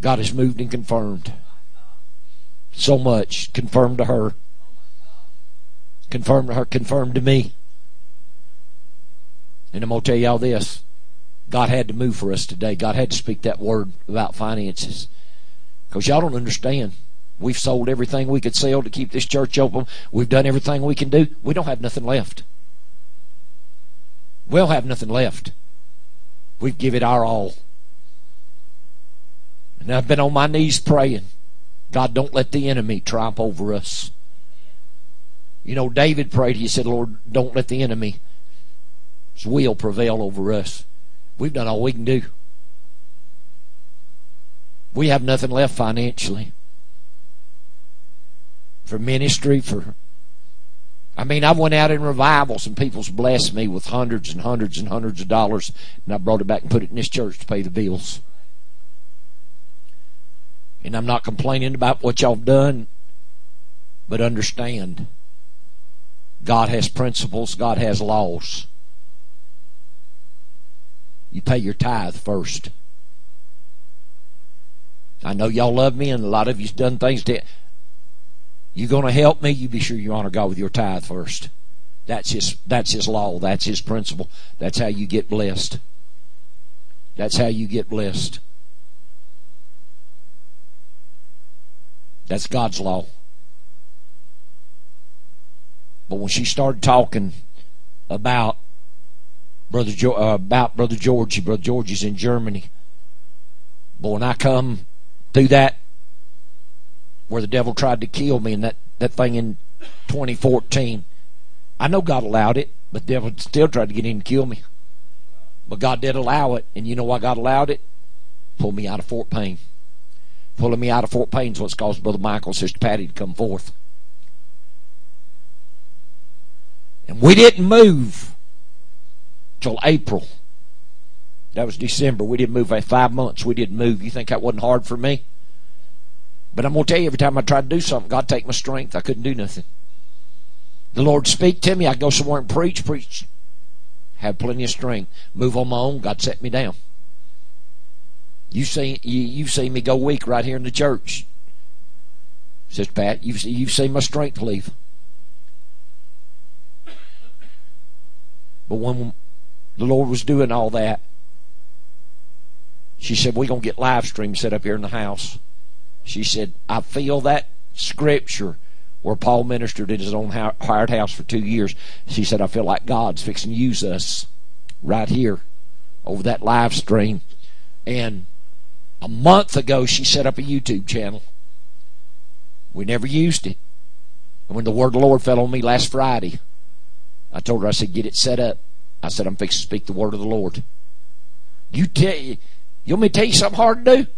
God has moved and confirmed so much. Confirmed to her. Confirmed to her. Confirmed to me. And I'm going to tell y'all this. God had to move for us today. God had to speak that word about finances. Because y'all don't understand. We've sold everything we could sell to keep this church open. We've done everything we can do. We don't have nothing left. We'll have nothing left. We've it our all. And I've been on my knees praying. God, don't let the enemy triumph over us. You know, David prayed, he said, Lord, don't let the enemy's will prevail over us. We've done all we can do. We have nothing left financially. For ministry, for I mean, I went out in revivals and people's blessed me with hundreds and hundreds and hundreds of dollars, and I brought it back and put it in this church to pay the bills. And I'm not complaining about what y'all have done, but understand God has principles, God has laws. You pay your tithe first. I know y'all love me, and a lot of you've done things to. You're going to help me? You be sure you honor God with your tithe first. That's his. That's his law. That's his principle. That's how you get blessed. That's how you get blessed. That's God's law. But when she started talking about brother jo- uh, about brother Georgie, brother Georgie's in Germany. But when I come through that, where the devil tried to kill me, and that that thing in 2014, I know God allowed it, but the devil still tried to get in and kill me. But God did allow it, and you know why God allowed it? Pull me out of Fort Payne. Pulling me out of Fort Payne is what's caused Brother Michael and Sister Patty to come forth. And we didn't move till April. That was December. We didn't move five months. We didn't move. You think that wasn't hard for me? But I'm going to tell you, every time I tried to do something, God take my strength. I couldn't do nothing. The Lord speak to me. I go somewhere and preach, preach. Have plenty of strength. Move on my own. God set me down. You see, you, you've seen me go weak right here in the church. Says Pat, you've, you've seen my strength leave. But when the Lord was doing all that, she said, We're going to get live stream set up here in the house. She said, I feel that scripture where Paul ministered in his own hired house for two years. She said, I feel like God's fixing to use us right here over that live stream. And a month ago, she set up a YouTube channel. We never used it. And when the word of the Lord fell on me last Friday, I told her, I said, get it set up. I said, I'm fixing to speak the word of the Lord. You tell you, want me to tell you something hard to do?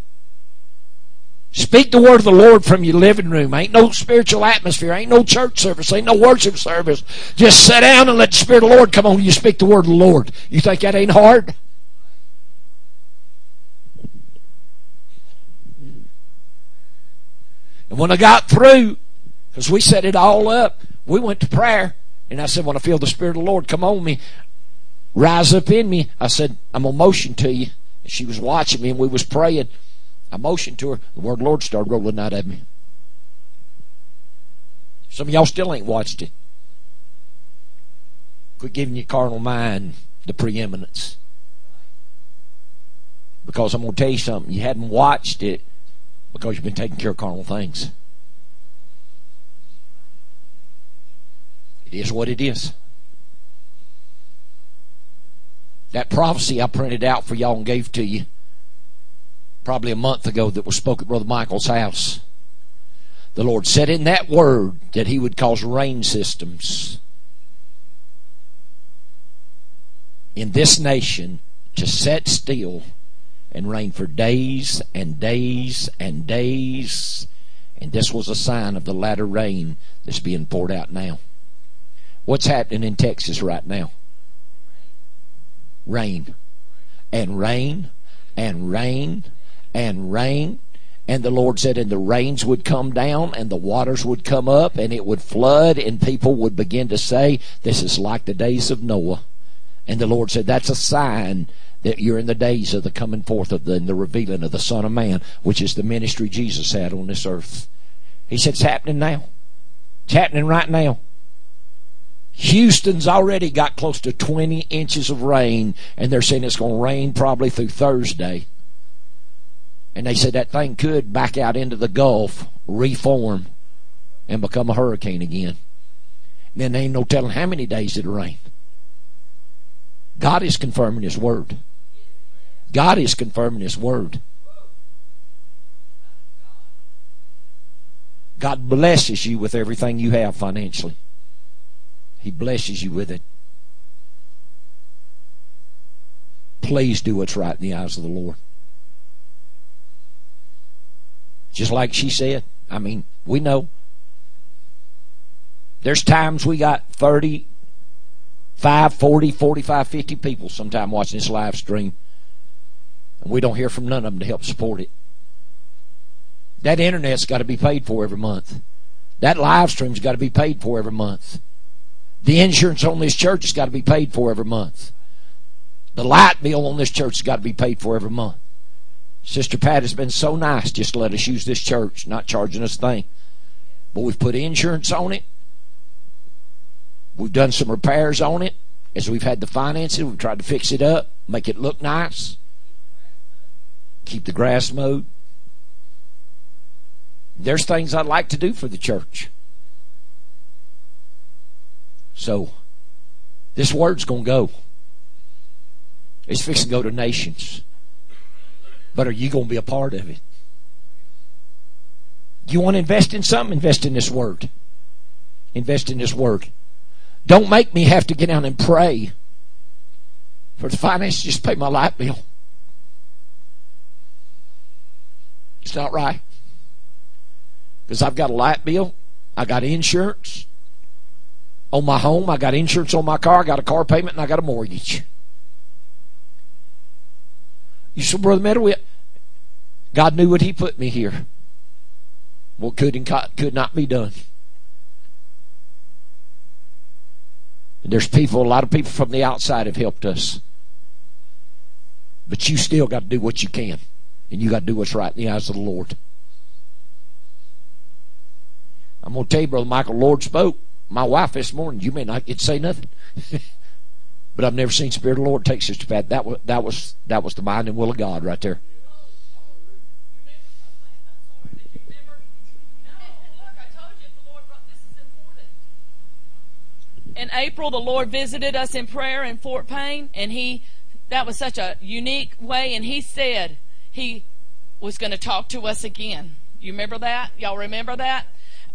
Speak the word of the Lord from your living room. Ain't no spiritual atmosphere. Ain't no church service. Ain't no worship service. Just sit down and let the Spirit of the Lord come on you. Speak the word of the Lord. You think that ain't hard? And when I got through, because we set it all up, we went to prayer. And I said, when I feel the Spirit of the Lord come on me, rise up in me, I said, I'm going to motion to you. She was watching me and we was praying. I motioned to her. The word Lord started rolling out of me. Some of y'all still ain't watched it. Quit giving your carnal mind the preeminence. Because I'm going to tell you something. You hadn't watched it because you've been taking care of carnal things. It is what it is. That prophecy I printed out for y'all and gave to you probably a month ago that was spoken at Brother Michael's house. The Lord said in that word that He would cause rain systems in this nation to set still and rain for days and days and days. And this was a sign of the latter rain that's being poured out now. What's happening in Texas right now? Rain. And rain and rain and rain. And the Lord said, and the rains would come down and the waters would come up and it would flood and people would begin to say, this is like the days of Noah. And the Lord said, that's a sign that you're in the days of the coming forth of the, and the revealing of the Son of Man, which is the ministry Jesus had on this earth. He said, it's happening now. It's happening right now. Houston's already got close to 20 inches of rain, and they're saying it's going to rain probably through Thursday. And they said that thing could back out into the Gulf, reform, and become a hurricane again. And then there ain't no telling how many days it'll rain. God is confirming His word. God is confirming His word. God blesses you with everything you have financially. He blesses you with it. Please do what's right in the eyes of the Lord. Just like she said. I mean, we know. There's times we got 30, 5, 40, 45, 50 people sometime watching this live stream. And we don't hear from none of them to help support it. That internet's got to be paid for every month. That live stream's got to be paid for every month. The insurance on this church has got to be paid for every month. The light bill on this church has got to be paid for every month. Sister Pat has been so nice just to let us use this church, not charging us a thing. But we've put insurance on it. We've done some repairs on it as we've had the finances. We've tried to fix it up, make it look nice, keep the grass mowed. There's things I'd like to do for the church. So, this word's going to go. It's fixing to go to nations. But are you going to be a part of it? You want to invest in something? Invest in this word. Invest in this word. Don't make me have to get down and pray for the finances. Just pay my light bill. It's not right. Because I've got a light bill. I got insurance on my home. I got insurance on my car. I got a car payment and I got a mortgage. You said, Brother Meadow, God knew what He put me here. What could and could not be done. And there's people, a lot of people from the outside have helped us. But you still got to do what you can. And you got to do what's right in the eyes of the Lord. I'm going to tell you, Brother Michael, Lord spoke. My wife this morning, you may not get to say nothing. But I've never seen Spirit of the Lord take Sister Pat. That was that was that was the mind and will of God right there. In April, the Lord visited us in prayer in Fort Payne, and He that was such a unique way, and He said He was going to talk to us again. You remember that? Y'all remember that?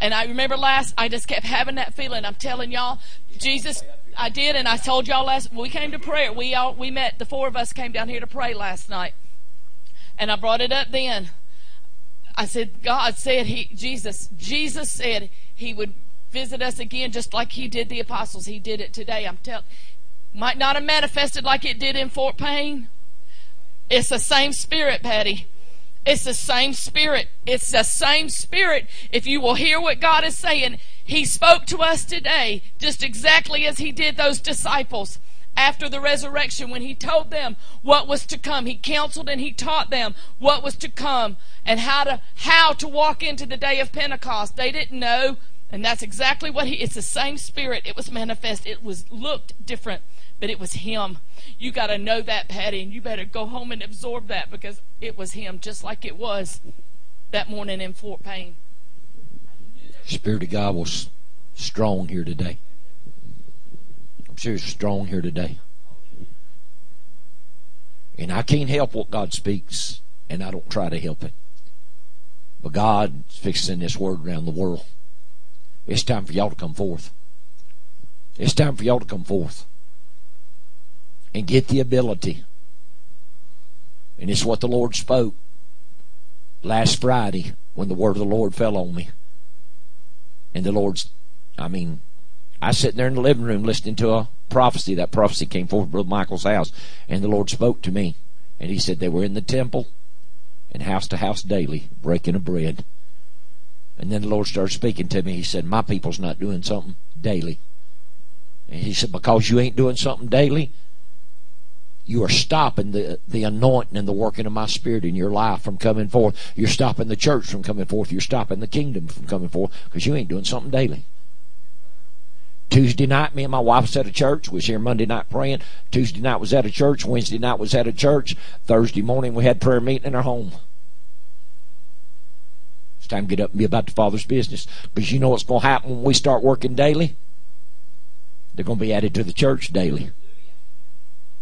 And I remember last, I just kept having that feeling. I'm telling y'all, Jesus, I did, and I told y'all last, we came to prayer. We all, we met, the four of us came down here to pray last night. And I brought it up then. I said, God said he, Jesus, Jesus said he would visit us again just like he did the apostles. He did it today. I'm telling, might not have manifested like it did in Fort Payne. It's the same spirit, Patty. It's the same spirit. It's the same spirit. If you will hear what God is saying, He spoke to us today just exactly as He did those disciples after the resurrection when He told them what was to come. He counseled and He taught them what was to come and how to how to walk into the day of Pentecost. They didn't know, and that's exactly what He. It's the same spirit. It was manifest. It was looked different, but it was Him. You got to know that, Patty, and you better go home and absorb that because it was him just like it was that morning in Fort Payne. Spirit of God was strong here today. I'm serious, strong here today. And I can't help what God speaks, and I don't try to help it. But God's fixing this word around the world. It's time for y'all to come forth. It's time for y'all to come forth and get the ability. And it's what the Lord spoke last Friday when the word of the Lord fell on me. And the Lord's, I mean, I sitting there in the living room listening to a prophecy. That prophecy came forth from Brother Michael's house. And the Lord spoke to me. And he said they were in the temple and house to house daily, breaking of bread. And then the Lord started speaking to me. He said, My people's not doing something daily. And he said, Because you ain't doing something daily, you are stopping the, the anointing and the working of my spirit in your life from coming forth. You're stopping the church from coming forth. You're stopping the kingdom from coming forth because you ain't doing something daily. Tuesday night, me and my wife was at a church. Was here Monday night praying. Tuesday night was at a church. Wednesday night was at a church. Thursday morning we had prayer meeting in our home. It's time to get up and be about the Father's business. Because you know what's going to happen when we start working daily? They're going to be added to the church daily.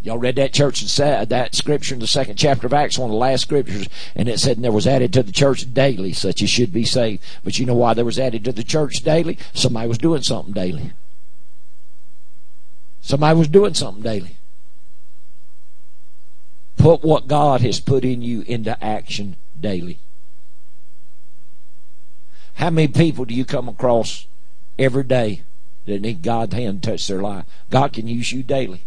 Y'all read that church and said that scripture in the second chapter of Acts, one of the last scriptures, and it said and there was added to the church daily such as should be saved. But you know why there was added to the church daily? Somebody was doing something daily. Somebody was doing something daily. Put what God has put in you into action daily. How many people do you come across every day that need God's hand to touch their life? God can use you daily.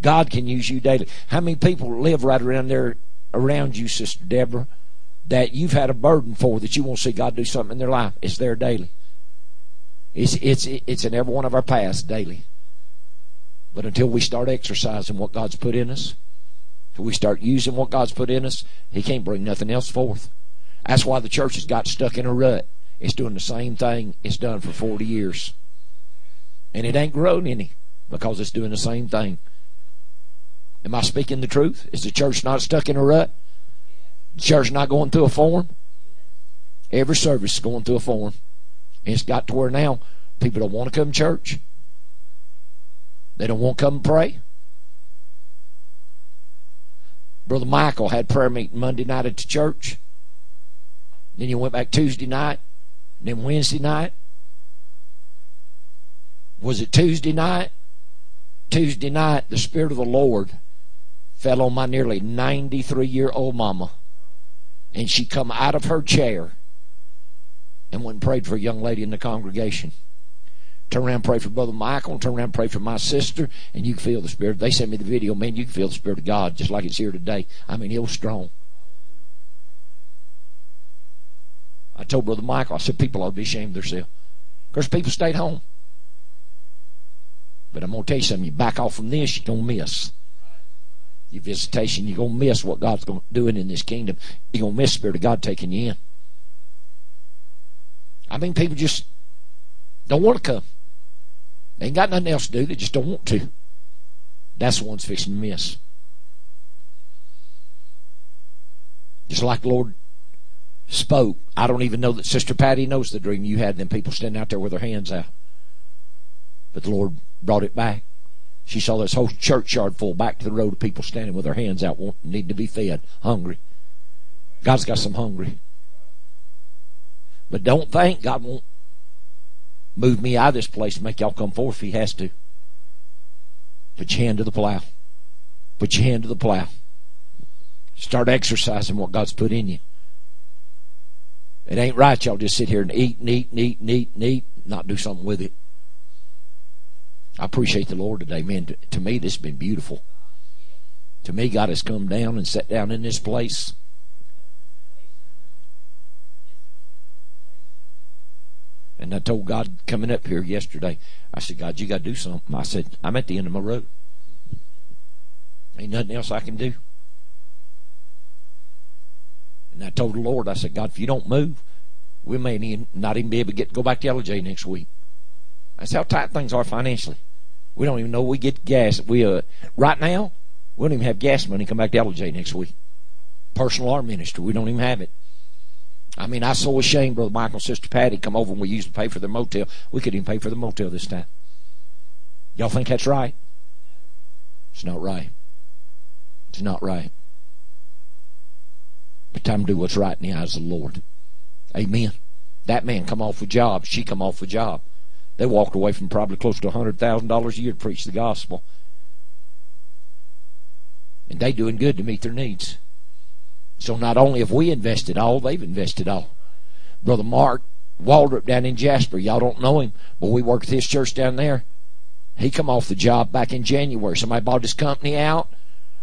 God can use you daily. How many people live right around there around you, Sister Deborah, that you've had a burden for that you want to see God do something in their life? It's there daily. It's it's it's in every one of our paths daily. But until we start exercising what God's put in us, until we start using what God's put in us, He can't bring nothing else forth. That's why the church has got stuck in a rut. It's doing the same thing it's done for 40 years. And it ain't grown any because it's doing the same thing. Am I speaking the truth? Is the church not stuck in a rut? The church not going through a form? Every service is going through a form. And it's got to where now people don't want to come to church. They don't want to come pray. Brother Michael had prayer meeting Monday night at the church. Then you went back Tuesday night. Then Wednesday night. Was it Tuesday night? Tuesday night, the Spirit of the Lord fell on my nearly 93 year old mama. And she come out of her chair and went and prayed for a young lady in the congregation. Turn around and pray for Brother Michael, turn around and pray for my sister, and you can feel the Spirit. They sent me the video, man, you can feel the Spirit of God just like it's here today. I mean, it was strong. I told Brother Michael, I said, people ought to be ashamed of themselves. Because people stayed home. But I'm going to tell you something, you back off from this, you don't miss your visitation. You're going to miss what God's going to doing in this kingdom. You're going to miss the Spirit of God taking you in. I mean, people just don't want to come. They ain't got nothing else to do. They just don't want to. That's the one's fixing to miss. Just like the Lord spoke. I don't even know that Sister Patty knows the dream you had, them people standing out there with their hands out. But the Lord brought it back. She saw this whole churchyard full back to the road of people standing with their hands out, wanting, to be fed, hungry. God's got some hungry. But don't think God won't move me out of this place and make y'all come forth if He has to. Put your hand to the plow. Put your hand to the plow. Start exercising what God's put in you. It ain't right y'all just sit here and eat and eat and eat and eat and eat, not do something with it. I appreciate the Lord today, man. To, to me, this has been beautiful. To me, God has come down and sat down in this place. And I told God coming up here yesterday, I said, God, you got to do something. I said, I'm at the end of my rope. Ain't nothing else I can do. And I told the Lord, I said, God, if you don't move, we may not even be able to get go back to LJ next week. That's how tight things are financially. We don't even know we get gas. We uh, right now we don't even have gas money. Come back to LJ next week. Personal arm ministry. We don't even have it. I mean, I so ashamed, Brother Michael, and Sister Patty come over and we used to pay for their motel. We couldn't even pay for the motel this time. Y'all think that's right? It's not right. It's not right. But time to do what's right in the eyes of the Lord. Amen. That man come off a job. She come off a job. They walked away from probably close to $100,000 a year to preach the gospel. And they doing good to meet their needs. So not only have we invested all, they've invested all. Brother Mark Waldrop down in Jasper, y'all don't know him, but we work at his church down there. He come off the job back in January. Somebody bought his company out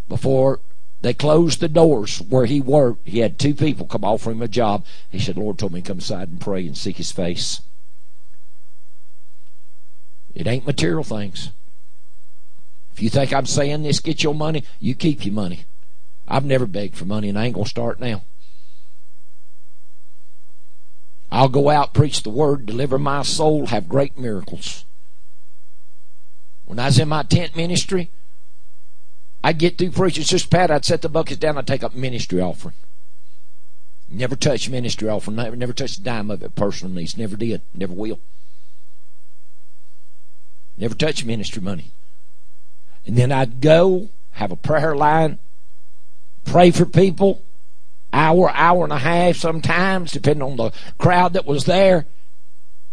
before they closed the doors where he worked. He had two people come offer him a job. He said, Lord told me to come aside and pray and seek his face. It ain't material things. If you think I'm saying this, get your money, you keep your money. I've never begged for money and I ain't going to start now. I'll go out, preach the word, deliver my soul, have great miracles. When I was in my tent ministry, I'd get through preaching Sister Pat, I'd set the buckets down, I'd take up ministry offering. Never touched ministry offering, never, never touched a dime of it, personal needs. Never did, never will. Never touched ministry money. And then I'd go, have a prayer line, pray for people, hour, hour and a half sometimes, depending on the crowd that was there.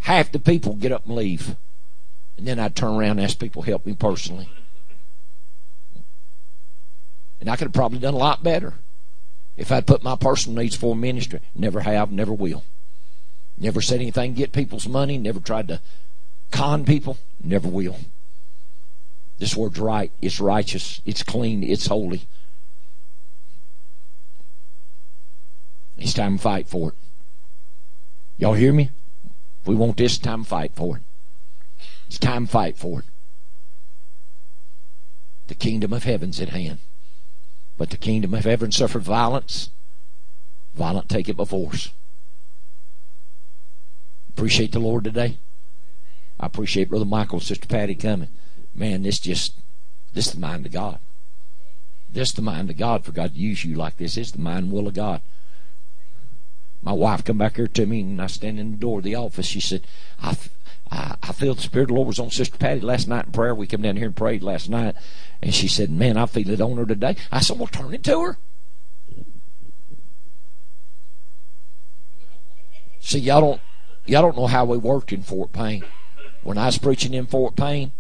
Half the people get up and leave. And then I'd turn around and ask people help me personally. And I could have probably done a lot better if I'd put my personal needs for ministry. Never have, never will. Never said anything get people's money, never tried to con people, never will. This word's right, it's righteous, it's clean, it's holy. It's time to fight for it. Y'all hear me? If we want this, time to fight for it. It's time to fight for it. The kingdom of heaven's at hand. But the kingdom of heaven suffered violence. Violent take it by force. Appreciate the Lord today. I appreciate Brother Michael and Sister Patty coming. Man, this just this is the mind of God. This is the mind of God for God to use you like this. This is the mind and will of God my wife come back here to me and I stand in the door of the office. She said, I, I, I feel the Spirit of the Lord was on Sister Patty last night in prayer. We come down here and prayed last night. And she said, Man, I feel it on her today. I said, Well, turn it to her. See, y'all don't y'all don't know how we worked in Fort Payne. When I was preaching in Fort Payne,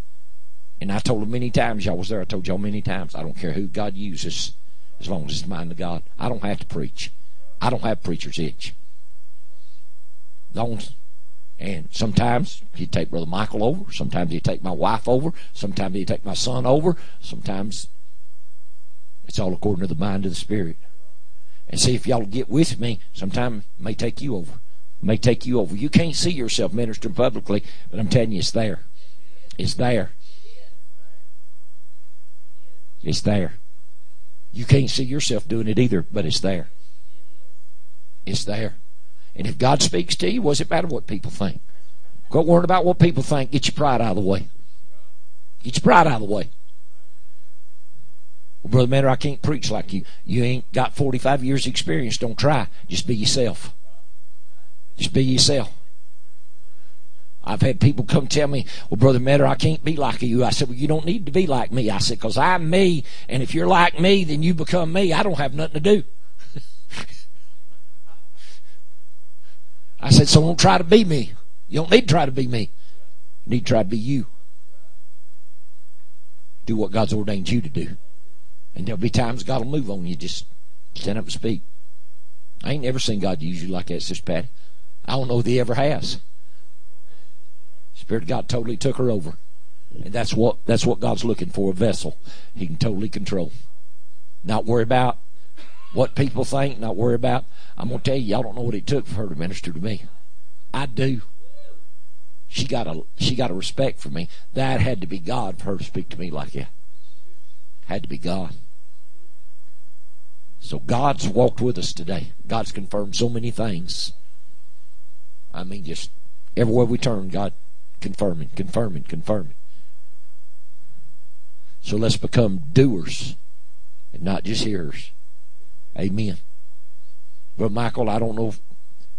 and I told them many times, y'all was there, I told y'all many times, I don't care who God uses, as long as it's the mind of God. I don't have to preach. I don't have preacher's itch. Don't. And sometimes he'd take Brother Michael over. Sometimes he'd take my wife over. Sometimes he'd take my son over. Sometimes it's all according to the mind of the Spirit. And see if y'all get with me, sometime may take you over. May take you over. You can't see yourself ministering publicly, but I'm telling you it's there. It's there. It's there. You can't see yourself doing it either, but it's there. It's there. And if God speaks to you, does it matter what people think? Quit worrying about what people think. Get your pride out of the way. Get your pride out of the way. Well, Brother Matter, I can't preach like you. You ain't got 45 years experience. Don't try. Just be yourself. Just be yourself. I've had people come tell me, well, Brother Metter, I can't be like you. I said, well, you don't need to be like me. I said, because I'm me, and if you're like me, then you become me. I don't have nothing to do. I said, so don't try to be me. You don't need to try to be me. You need to try to be you. Do what God's ordained you to do. And there'll be times God will move on you. Just stand up and speak. I ain't never seen God use you like that, Sister Patty. I don't know if He ever has. Spirit of God totally took her over. And that's what that's what God's looking for, a vessel He can totally control. Not worry about what people think, not worry about I'm gonna tell you, y'all don't know what it took for her to minister to me. I do. She got a she got a respect for me. That had to be God for her to speak to me like that. Had to be God. So God's walked with us today. God's confirmed so many things. I mean, just everywhere we turn, God confirming, confirming, confirming. So let's become doers and not just hearers. Amen. But Michael, I don't know if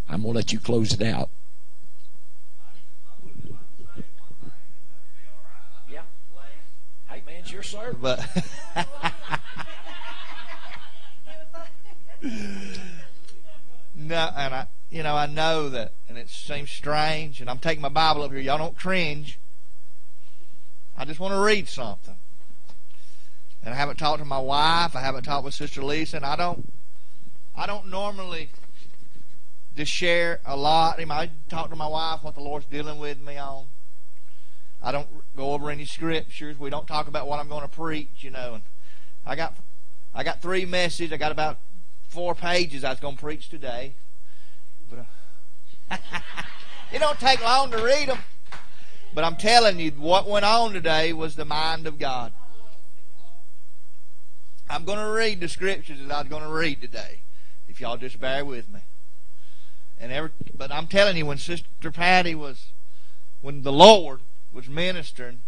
I'm going to let you close it out. Yeah. Hey, man, it's your service. But no, and I, you know, I know that, and it seems strange. And I'm taking my Bible up here. Y'all don't cringe. I just want to read something. And I haven't talked to my wife. I haven't talked with Sister Lisa, and I don't. I don't normally just share a lot. I, talk to my wife what the Lord's dealing with me on. I don't go over any scriptures. We don't talk about what I'm going to preach, you know. And I got I got three messages. I got about four pages I was going to preach today. It don't take long to read them. But I'm telling you, what went on today was the mind of God. I'm going to read the scriptures that I was going to read today, if y'all just bear with me. And every, but I'm telling you, when Sister Patty was, when the Lord was ministering,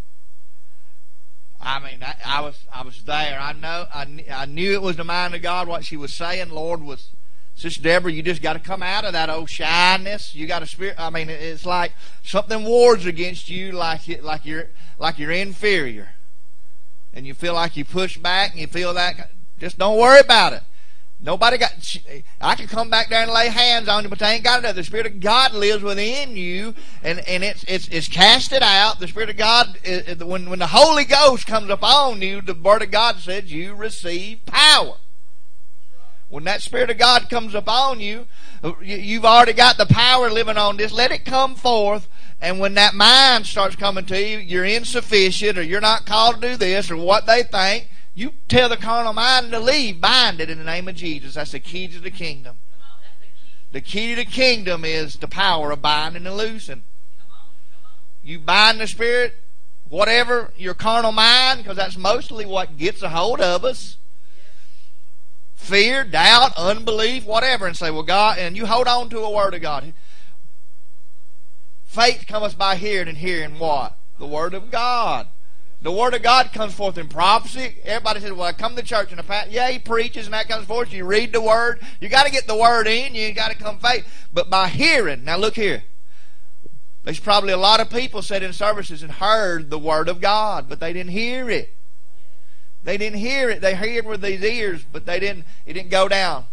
I mean, I, I, was I was there. I know I, I knew it was the mind of God what she was saying. Lord was, Sister Deborah, you just got to come out of that old shyness. You got a spirit. I mean, it's like something wards against you, like it, like you're like you're inferior, and you feel like you push back, and you feel that. Just don't worry about it. Nobody got. I can come back there and lay hands on you, but they ain't got it. The Spirit of God lives within you, and and it's it's it's casted out. The Spirit of God, when when the Holy Ghost comes upon you, the Word of God says you receive power. When that Spirit of God comes upon you, you've already got the power living on this. Let it come forth. And when that mind starts coming to you, you're insufficient, or you're not called to do this, or what they think you tell the carnal mind to leave, bind it in the name of Jesus. That's the key to the kingdom. The key to the kingdom is the power of binding and loosing. You bind the spirit, whatever your carnal mind, because that's mostly what gets a hold of us. Fear, doubt, unbelief, whatever, and say, Well, God, and you hold on to a word of God. Faith cometh by hearing, and hearing what? The word of God. The Word of God comes forth in prophecy. Everybody says, well, I come to church and a yeah, he preaches and that comes forth. You read the Word. You got to get the Word in. You got to come faith. But by hearing, now look here. There's probably a lot of people sat in services and heard the Word of God, but they didn't hear it. They didn't hear it. They heard with these ears, but they didn't, it didn't go down.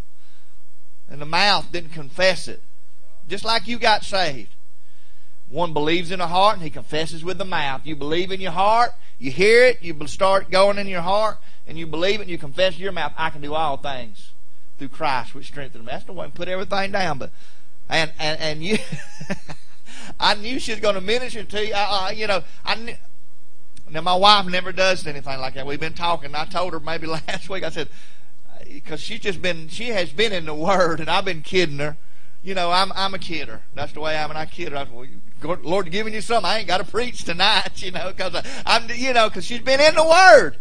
And the mouth didn't confess it. Just like you got saved. One believes in the heart and he confesses with the mouth. You believe in your heart, you hear it, you start going in your heart, and you believe it, and you confess your mouth, I can do all things through Christ, which strengthens me. That's the way put everything down. But and and and you, I knew she was going to minister to you. Uh, you know, I knew. Now my wife never does anything like that. We've been talking. I told her maybe last week. I said because she's just been she has been in the Word, and I've been kidding her. You know, I'm I'm a kidder. That's the way I am, and I kid her. I said, well, Lord giving you something. I ain't got to preach tonight, you know, because I'm, you know, because she's been in the Word.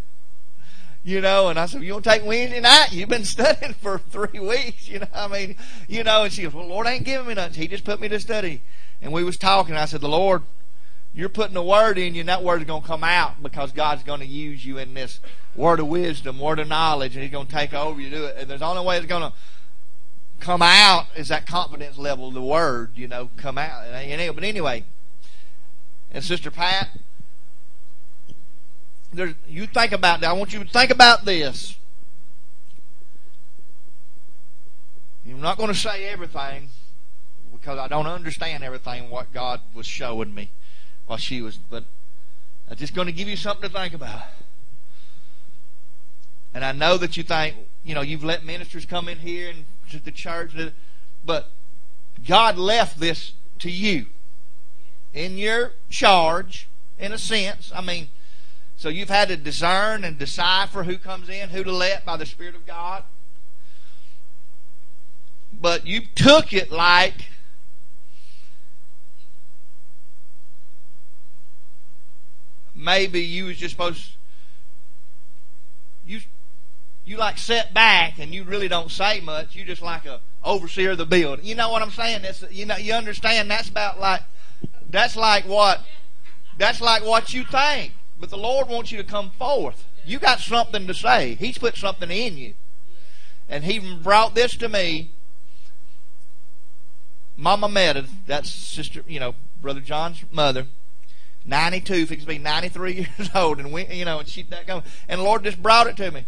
You know, and I said, you to take Wednesday night? You've been studying for three weeks, you know. I mean, you know, and she goes, well, Lord ain't giving me nothing. He just put me to study. And we was talking. I said, the Lord, you're putting a word in you, and that word is going to come out because God's going to use you in this word of wisdom, word of knowledge, and He's going to take over you do it. And there's the only way it's going to come out is that confidence level of the word, you know, come out. But anyway, and Sister Pat, you think about that. I want you to think about this. I'm not going to say everything. Because I don't understand everything what God was showing me while she was. But I'm just going to give you something to think about. And I know that you think, you know, you've let ministers come in here and to the church, but God left this to you in your charge, in a sense. I mean, so you've had to discern and decipher who comes in, who to let by the Spirit of God. But you took it like maybe you was just supposed you you like set back and you really don't say much. You just like a overseer of the building. You know what I'm saying? It's, you know you understand that's about like that's like what that's like what you think. But the Lord wants you to come forth. You got something to say. He's put something in you. And he brought this to me. Mama Meta, that's sister, you know, Brother John's mother, 92, fixing to be 93 years old, and we, you know, and she that come, and the Lord just brought it to me.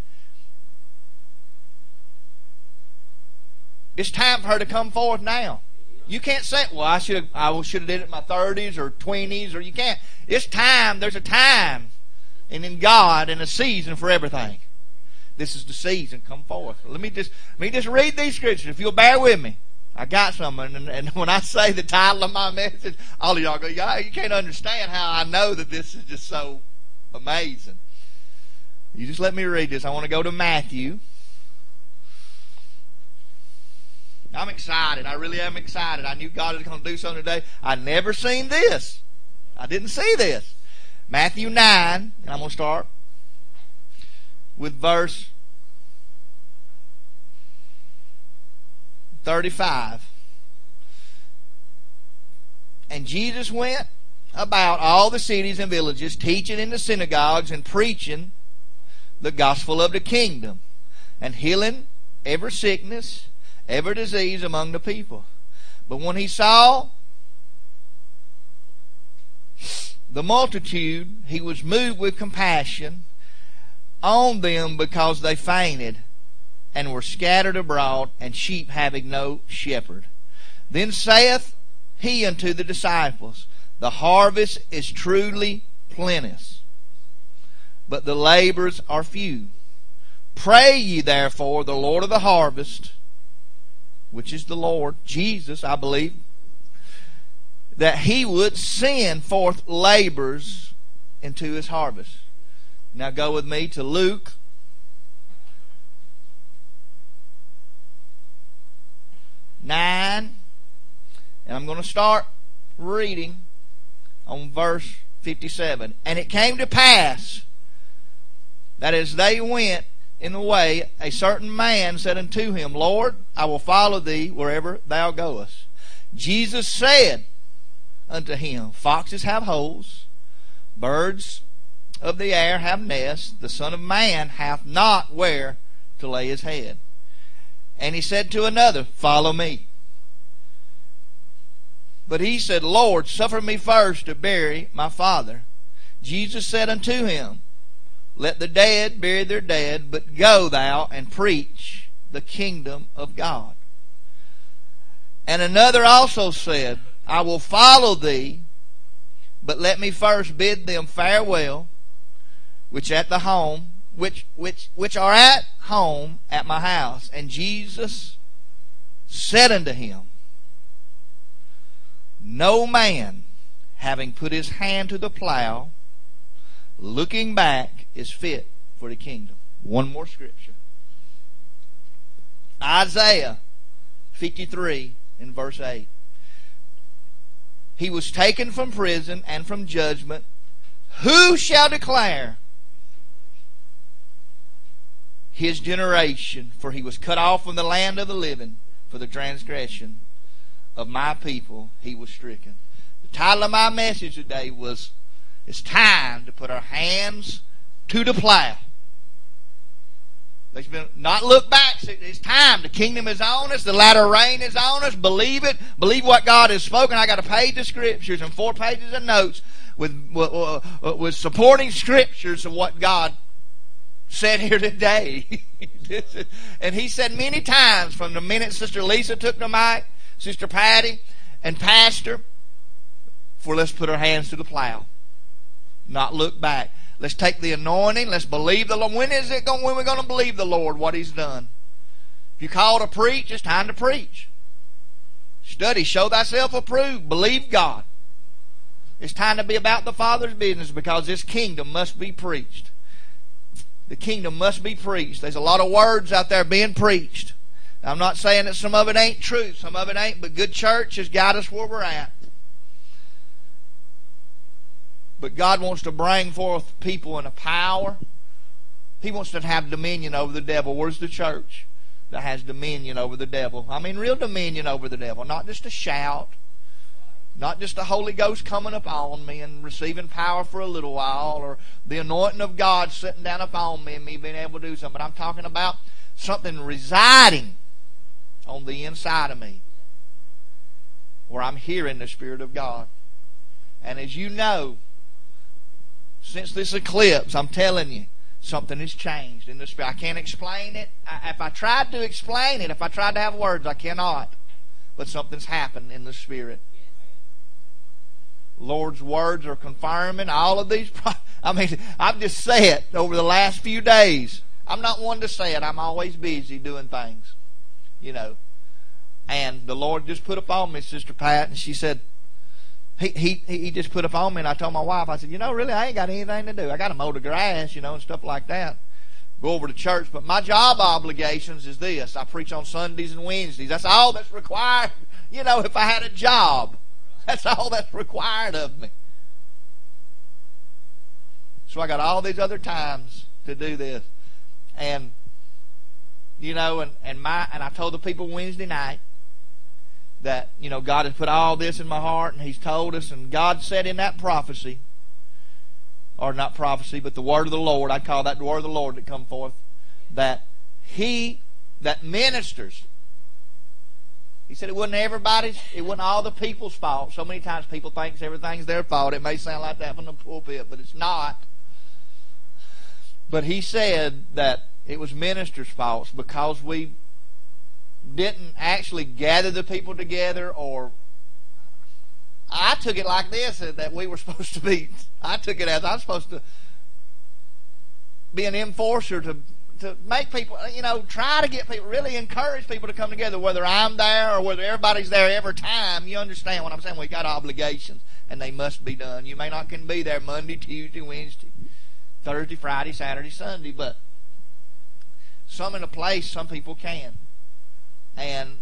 It's time for her to come forth now. You can't say, "Well, I should I should have did it in my 30s or 20s," or you can't. It's time. There's a time, and in God, and a season for everything. This is the season. Come forth. Let me just let me just read these scriptures. If you'll bear with me, I got something. And, and when I say the title of my message, all of y'all go, "Yeah, you can't understand how I know that this is just so amazing." You just let me read this. I want to go to Matthew I'm excited. I really am excited. I knew God was going to do something today. I never seen this. I didn't see this. Matthew 9, and I'm going to start with verse 35. And Jesus went about all the cities and villages, teaching in the synagogues and preaching the gospel of the kingdom, and healing every sickness every disease among the people. But when he saw the multitude, he was moved with compassion on them because they fainted and were scattered abroad, and sheep having no shepherd. Then saith he unto the disciples, The harvest is truly plenteous, but the labors are few. Pray ye therefore the Lord of the harvest which is the Lord, Jesus, I believe, that he would send forth labors into his harvest. Now go with me to Luke. Nine, and I'm going to start reading on verse 57. And it came to pass that as they went in the way, a certain man said unto him, Lord, I will follow thee wherever thou goest. Jesus said unto him, Foxes have holes, birds of the air have nests, the Son of Man hath not where to lay his head. And he said to another, Follow me. But he said, Lord, suffer me first to bury my father. Jesus said unto him, let the dead bury their dead, but go thou and preach the kingdom of God. And another also said, I will follow thee, but let me first bid them farewell, which at the home, which which which are at home at my house. And Jesus said unto him, No man having put his hand to the plow, looking back is fit for the kingdom. One more scripture. Isaiah 53 in verse 8. He was taken from prison and from judgment. Who shall declare his generation? For he was cut off from the land of the living for the transgression of my people. He was stricken. The title of my message today was It's time to put our hands to the plow. There's been not look back. It's time. The kingdom is on us. The latter rain is on us. Believe it. Believe what God has spoken. I got a page of scriptures and four pages of notes with with supporting scriptures of what God said here today. and he said many times from the minute Sister Lisa took the mic, Sister Patty, and pastor, for let's put our hands to the plow, not look back. Let's take the anointing. Let's believe the Lord. When is it going? When we're we going to believe the Lord what He's done? If you call to preach, it's time to preach. Study, show thyself approved. Believe God. It's time to be about the Father's business because this kingdom must be preached. The kingdom must be preached. There's a lot of words out there being preached. I'm not saying that some of it ain't true, some of it ain't, but good church has got us where we're at. But God wants to bring forth people in a power. He wants to have dominion over the devil. Where's the church that has dominion over the devil? I mean, real dominion over the devil, not just a shout, not just the Holy Ghost coming upon me and receiving power for a little while, or the anointing of God sitting down upon me and me being able to do something. But I'm talking about something residing on the inside of me where I'm hearing the Spirit of God. And as you know, since this eclipse, I'm telling you, something has changed in the Spirit. I can't explain it. I, if I tried to explain it, if I tried to have words, I cannot. But something's happened in the Spirit. Lord's words are confirming all of these. I mean, I've just said over the last few days. I'm not one to say it. I'm always busy doing things, you know. And the Lord just put upon me, Sister Pat, and she said, he, he, he just put upon me, and I told my wife, I said, you know, really, I ain't got anything to do. I got to mow the grass, you know, and stuff like that. Go over to church, but my job obligations is this: I preach on Sundays and Wednesdays. That's all that's required. You know, if I had a job, that's all that's required of me. So I got all these other times to do this, and you know, and and my and I told the people Wednesday night that, you know, God has put all this in my heart and He's told us, and God said in that prophecy, or not prophecy, but the word of the Lord, I'd call that the word of the Lord that come forth, that He, that ministers, He said it wasn't everybody's, it wasn't all the people's fault. So many times people think everything's their fault. It may sound like that from the pulpit, but it's not. But He said that it was ministers' faults because we didn't actually gather the people together or I took it like this that we were supposed to be I took it as I'm supposed to be an enforcer to to make people you know try to get people really encourage people to come together whether I'm there or whether everybody's there every time you understand what I'm saying We've got obligations and they must be done you may not can be there Monday Tuesday Wednesday Thursday Friday Saturday Sunday but some in a place some people can and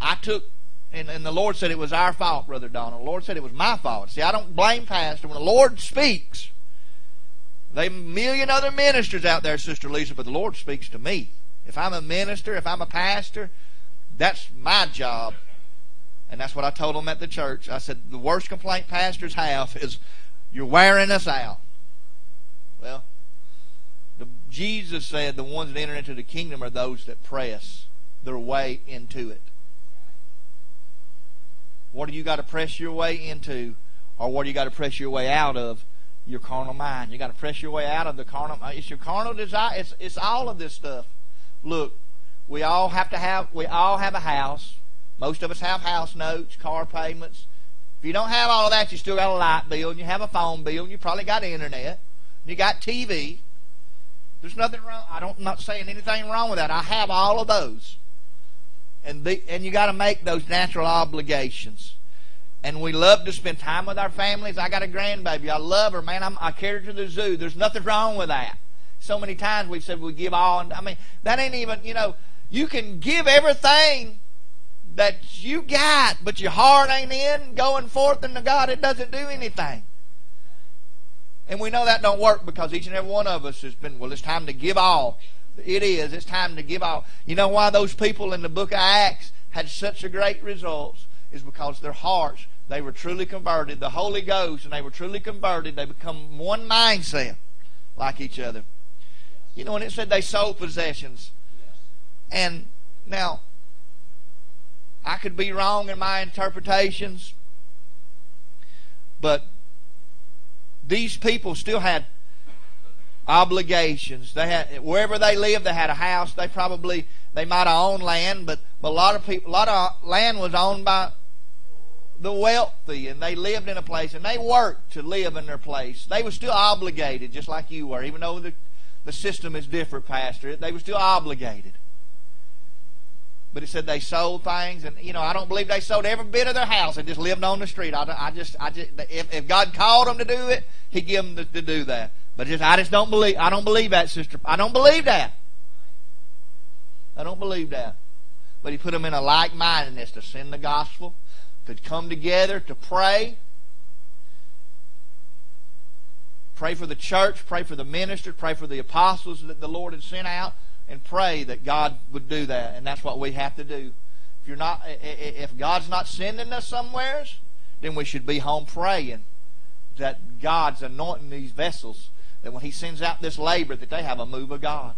I took, and, and the Lord said it was our fault, Brother Donald. The Lord said it was my fault. See, I don't blame Pastor. When the Lord speaks, they a million other ministers out there, Sister Lisa, but the Lord speaks to me. If I'm a minister, if I'm a pastor, that's my job. And that's what I told them at the church. I said, the worst complaint pastors have is, you're wearing us out. Well, the, Jesus said the ones that enter into the kingdom are those that press their way into it. What do you got to press your way into, or what do you got to press your way out of? Your carnal mind. You got to press your way out of the carnal. Uh, it's your carnal desire. It's it's all of this stuff. Look, we all have to have. We all have a house. Most of us have house notes, car payments. If you don't have all of that, you still got a light bill, and you have a phone bill, and you probably got internet, and you got TV. There's nothing wrong. I don't, I'm not saying anything wrong with that. I have all of those and the, and you got to make those natural obligations. And we love to spend time with our families. I got a grandbaby. I love her, man. I'm, I carry her to the zoo. There's nothing wrong with that. So many times we've said we give all. And, I mean, that ain't even, you know, you can give everything that you got, but your heart ain't in going forth into God. It doesn't do anything. And we know that don't work because each and every one of us has been, well, it's time to give all. It is. It's time to give all. You know why those people in the book of Acts had such a great results? Is because their hearts, they were truly converted. The Holy Ghost, and they were truly converted. They become one mindset like each other. You know, when it said they sold possessions. And now, I could be wrong in my interpretations, but these people still had obligations. They had wherever they lived, they had a house. They probably they might have owned land, but, but a lot of people, a lot of land was owned by the wealthy and they lived in a place and they worked to live in their place. They were still obligated, just like you were, even though the, the system is different, Pastor. They were still obligated. But it said they sold things, and you know I don't believe they sold every bit of their house and just lived on the street. I, I just, I just, if, if God called them to do it, He give them to, to do that. But just, I just don't believe. I don't believe that, sister. I don't believe that. I don't believe that. But He put them in a like mindedness to send the gospel, to come together, to pray. Pray for the church, pray for the ministers, pray for the apostles that the Lord had sent out and pray that God would do that. And that's what we have to do. If you're not, if God's not sending us somewheres, then we should be home praying that God's anointing these vessels. That when He sends out this labor, that they have a move of God.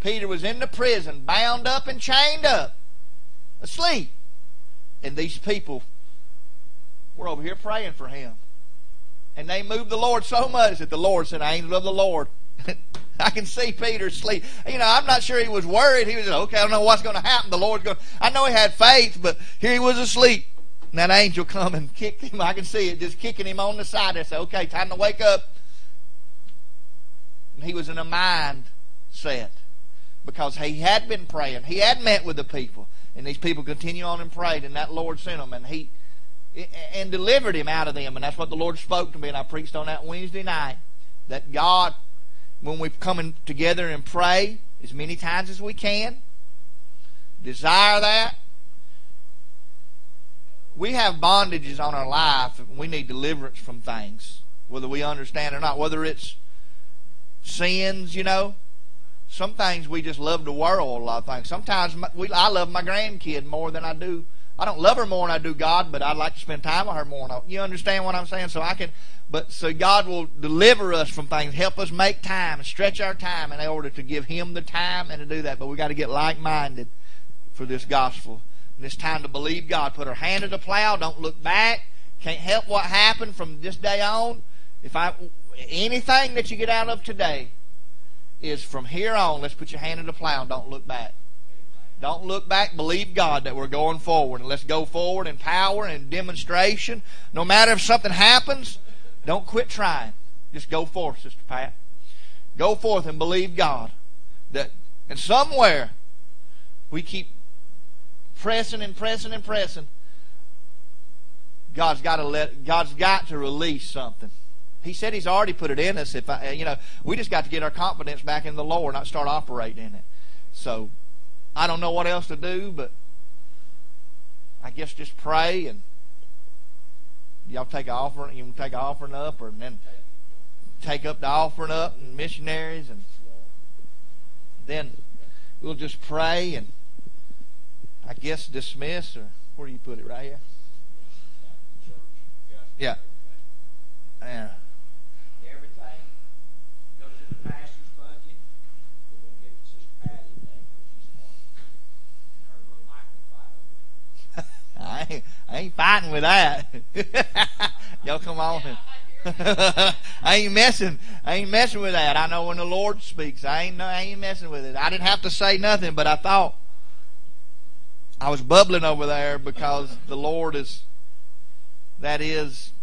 Peter was in the prison, bound up and chained up, asleep, and these people were over here praying for him. And they moved the Lord so much that the Lord sent angel of the Lord I can see Peter sleep. You know, I'm not sure he was worried. He was okay. I don't know what's going to happen. The Lord's going. I know he had faith, but here he was asleep. And that angel come and kicked him. I can see it just kicking him on the side. I said, "Okay, time to wake up." And he was in a mind set because he had been praying. He had met with the people, and these people continue on and prayed, and that Lord sent him, and he and delivered him out of them. And that's what the Lord spoke to me, and I preached on that Wednesday night. That God when we come together and pray as many times as we can. Desire that. We have bondages on our life and we need deliverance from things, whether we understand or not, whether it's sins, you know. Some things we just love the world, a lot of things. Sometimes we, I love my grandkid more than I do. I don't love her more than I do God, but I'd like to spend time with her more. You understand what I'm saying? So I can but so God will deliver us from things, help us make time, and stretch our time in order to give Him the time and to do that. But we got to get like minded for this gospel. And it's time to believe God. Put our hand to the plow. Don't look back. Can't help what happened from this day on. If I anything that you get out of today is from here on. Let's put your hand to the plow don't look back. Don't look back. Believe God that we're going forward. And let's go forward in power and demonstration. No matter if something happens, don't quit trying. Just go forth, Sister Pat. Go forth and believe God that and somewhere we keep pressing and pressing and pressing. God's got to let God's got to release something. He said He's already put it in us. If I, you know, we just got to get our confidence back in the Lord, not start operating in it. So I don't know what else to do, but I guess just pray and y'all take an offering, you can take an offering up, or then take up the offering up and missionaries, and then we'll just pray and I guess dismiss, or where do you put it? Right here. Yeah. Yeah. I ain't, I ain't fighting with that. Y'all come on. I ain't messing. I ain't messing with that. I know when the Lord speaks. I ain't. I ain't messing with it. I didn't have to say nothing, but I thought I was bubbling over there because the Lord is. That is